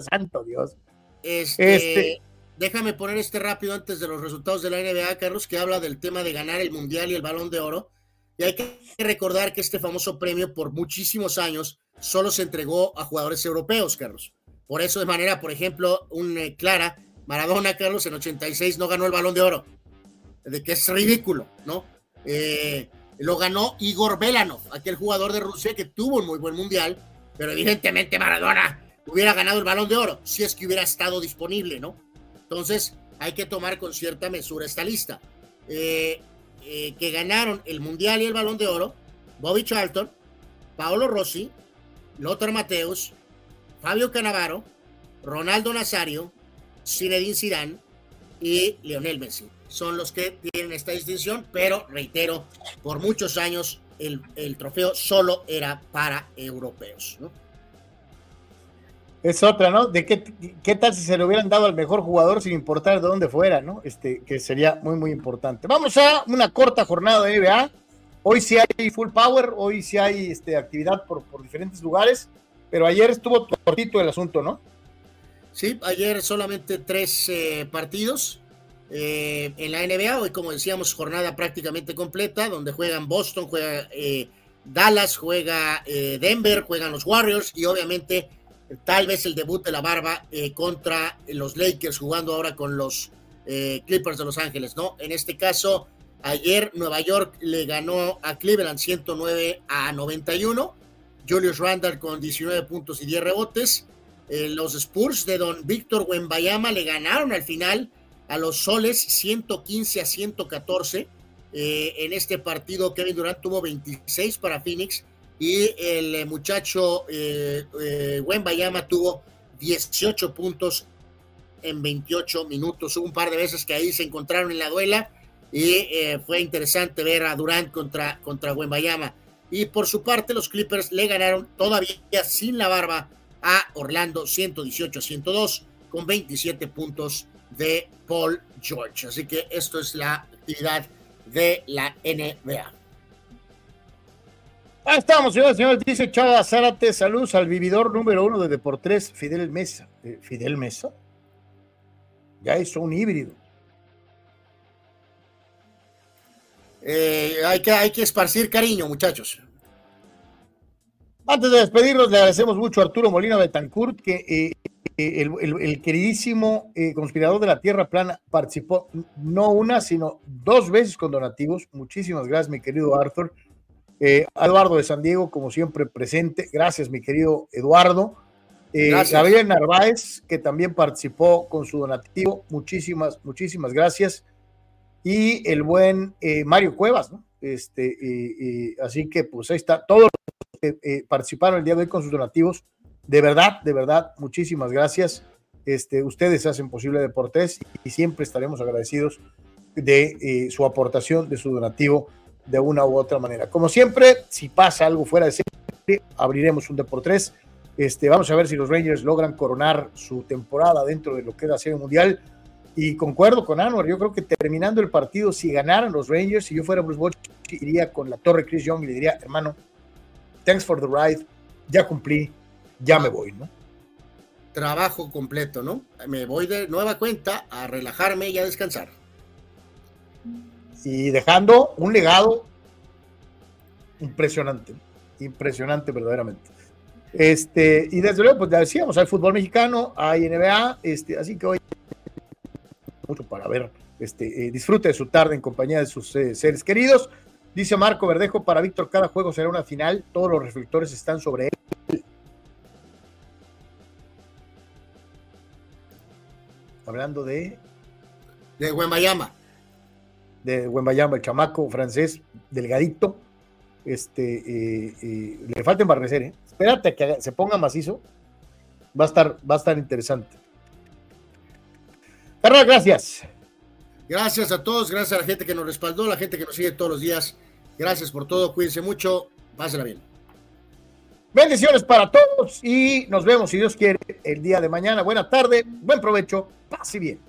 A: santo Dios.
B: Este, este déjame poner este rápido antes de los resultados de la NBA, Carlos, que habla del tema de ganar el Mundial y el Balón de Oro. Y hay que recordar que este famoso premio por muchísimos años solo se entregó a jugadores europeos, Carlos. Por eso, de manera, por ejemplo, un eh, Clara, Maradona, Carlos, en 86 no ganó el Balón de Oro. De que es ridículo, ¿no? Eh, lo ganó Igor Belanov, aquel jugador de Rusia que tuvo un muy buen mundial, pero evidentemente Maradona hubiera ganado el balón de oro si es que hubiera estado disponible, ¿no? Entonces hay que tomar con cierta mesura esta lista. Eh, eh, que ganaron el mundial y el balón de oro, Bobby Charlton, Paolo Rossi, Lothar Mateus, Fabio Canavaro, Ronaldo Nazario, Zinedine Zidane y Lionel Messi son los que tienen esta distinción, pero reitero, por muchos años el, trofeo solo era para europeos.
A: Es otra, ¿no? De qué, qué tal si se lo hubieran dado al mejor jugador sin importar de dónde fuera, ¿no? Este, que sería muy, muy importante. Vamos a una corta jornada de NBA. Hoy sí hay full power, hoy sí hay este, actividad por, por diferentes lugares, pero ayer estuvo cortito el asunto, ¿no?
B: Sí, ayer solamente tres eh, partidos. Eh, en la NBA. Hoy, como decíamos, jornada prácticamente completa, donde juegan Boston, juega eh, Dallas, juega eh, Denver, juegan los Warriors y obviamente tal vez el debut de la barba contra los Lakers, jugando ahora con los Clippers de Los Ángeles, ¿no? En este caso, ayer Nueva York le ganó a Cleveland 109 a 91. Julius Randall con 19 puntos y 10 rebotes. los Spurs de Don Víctor Wembayama le ganaron al final a los Soles 115 a 114. Eh, en este partido Kevin Durant tuvo 26 para Phoenix y el eh, muchacho eh, eh Bayama tuvo 18 puntos en 28 minutos. Hubo un par de veces que ahí se encontraron en la duela y fue interesante ver a Durant contra, contra Bayama. Y por su parte, los Clippers le ganaron todavía sin la barba a Orlando 118 a 102 con 27 puntos de Paul George. Así que esto es la actividad de la NBA.
A: Ahí estamos, señores, señores. Dice Chava Zárate, saludos al vividor número uno de Deportes, Fidel Mesa. Eh, ¿Fidel Mesa? Ya hizo un híbrido.
B: Eh, hay, que, hay que esparcir cariño, muchachos.
A: Antes de despedirnos, le agradecemos mucho a Arturo Molina Betancourt, que eh, el, queridísimo eh, conspirador de la Tierra Plana participó no una, sino dos veces con donativos. Muchísimas gracias, mi querido Arthur. Eh, Eduardo de San Diego, como siempre, presente. Gracias, mi querido Eduardo. Eh, Gabriel Narváez, que también participó con su donativo. Muchísimas, muchísimas gracias. Y el buen Mario Cuevas, ¿no? Este, así que, pues ahí está. Todos los que participaron el día de hoy con sus donativos de verdad, de verdad, muchísimas gracias. Este, ustedes hacen posible Deportes y siempre estaremos agradecidos de eh, su aportación, de su donativo de una u otra manera. Como siempre, si pasa algo fuera de serie, abriremos un Deportes. Este, vamos a ver si los Rangers logran coronar su temporada dentro de lo que es la Serie Mundial. Y concuerdo con Anwar, yo creo que terminando el partido, si ganaran los Rangers, si yo fuera Bruce Bosch, iría con la torre Chris Young y le diría, hermano, thanks for the ride, ya cumplí, ya me voy, ¿no?
B: Trabajo completo, ¿no? Me voy de nueva cuenta a relajarme y a descansar.
A: Y dejando un legado impresionante, impresionante verdaderamente. Este, y desde luego, pues ya decíamos, hay fútbol mexicano, hay NBA, este, así que hoy mucho para ver, este, eh, disfrute de su tarde en compañía de sus eh, seres queridos. Dice Marco Verdejo, para Víctor cada juego será una final, todos los reflectores están sobre él. Hablando de.
B: De Wembayama.
A: De Wembayama, el chamaco francés, delgadito. Este, eh, eh, le falta embarrecer, ¿eh? Espérate a que se ponga macizo. Va a estar, va a estar interesante. Carlos, gracias.
B: Gracias a todos, gracias a la gente que nos respaldó, la gente que nos sigue todos los días. Gracias por todo, cuídense mucho, pásenla bien.
A: Bendiciones para todos y nos vemos, si Dios quiere, el día de mañana. Buena tarde, buen provecho, pase bien.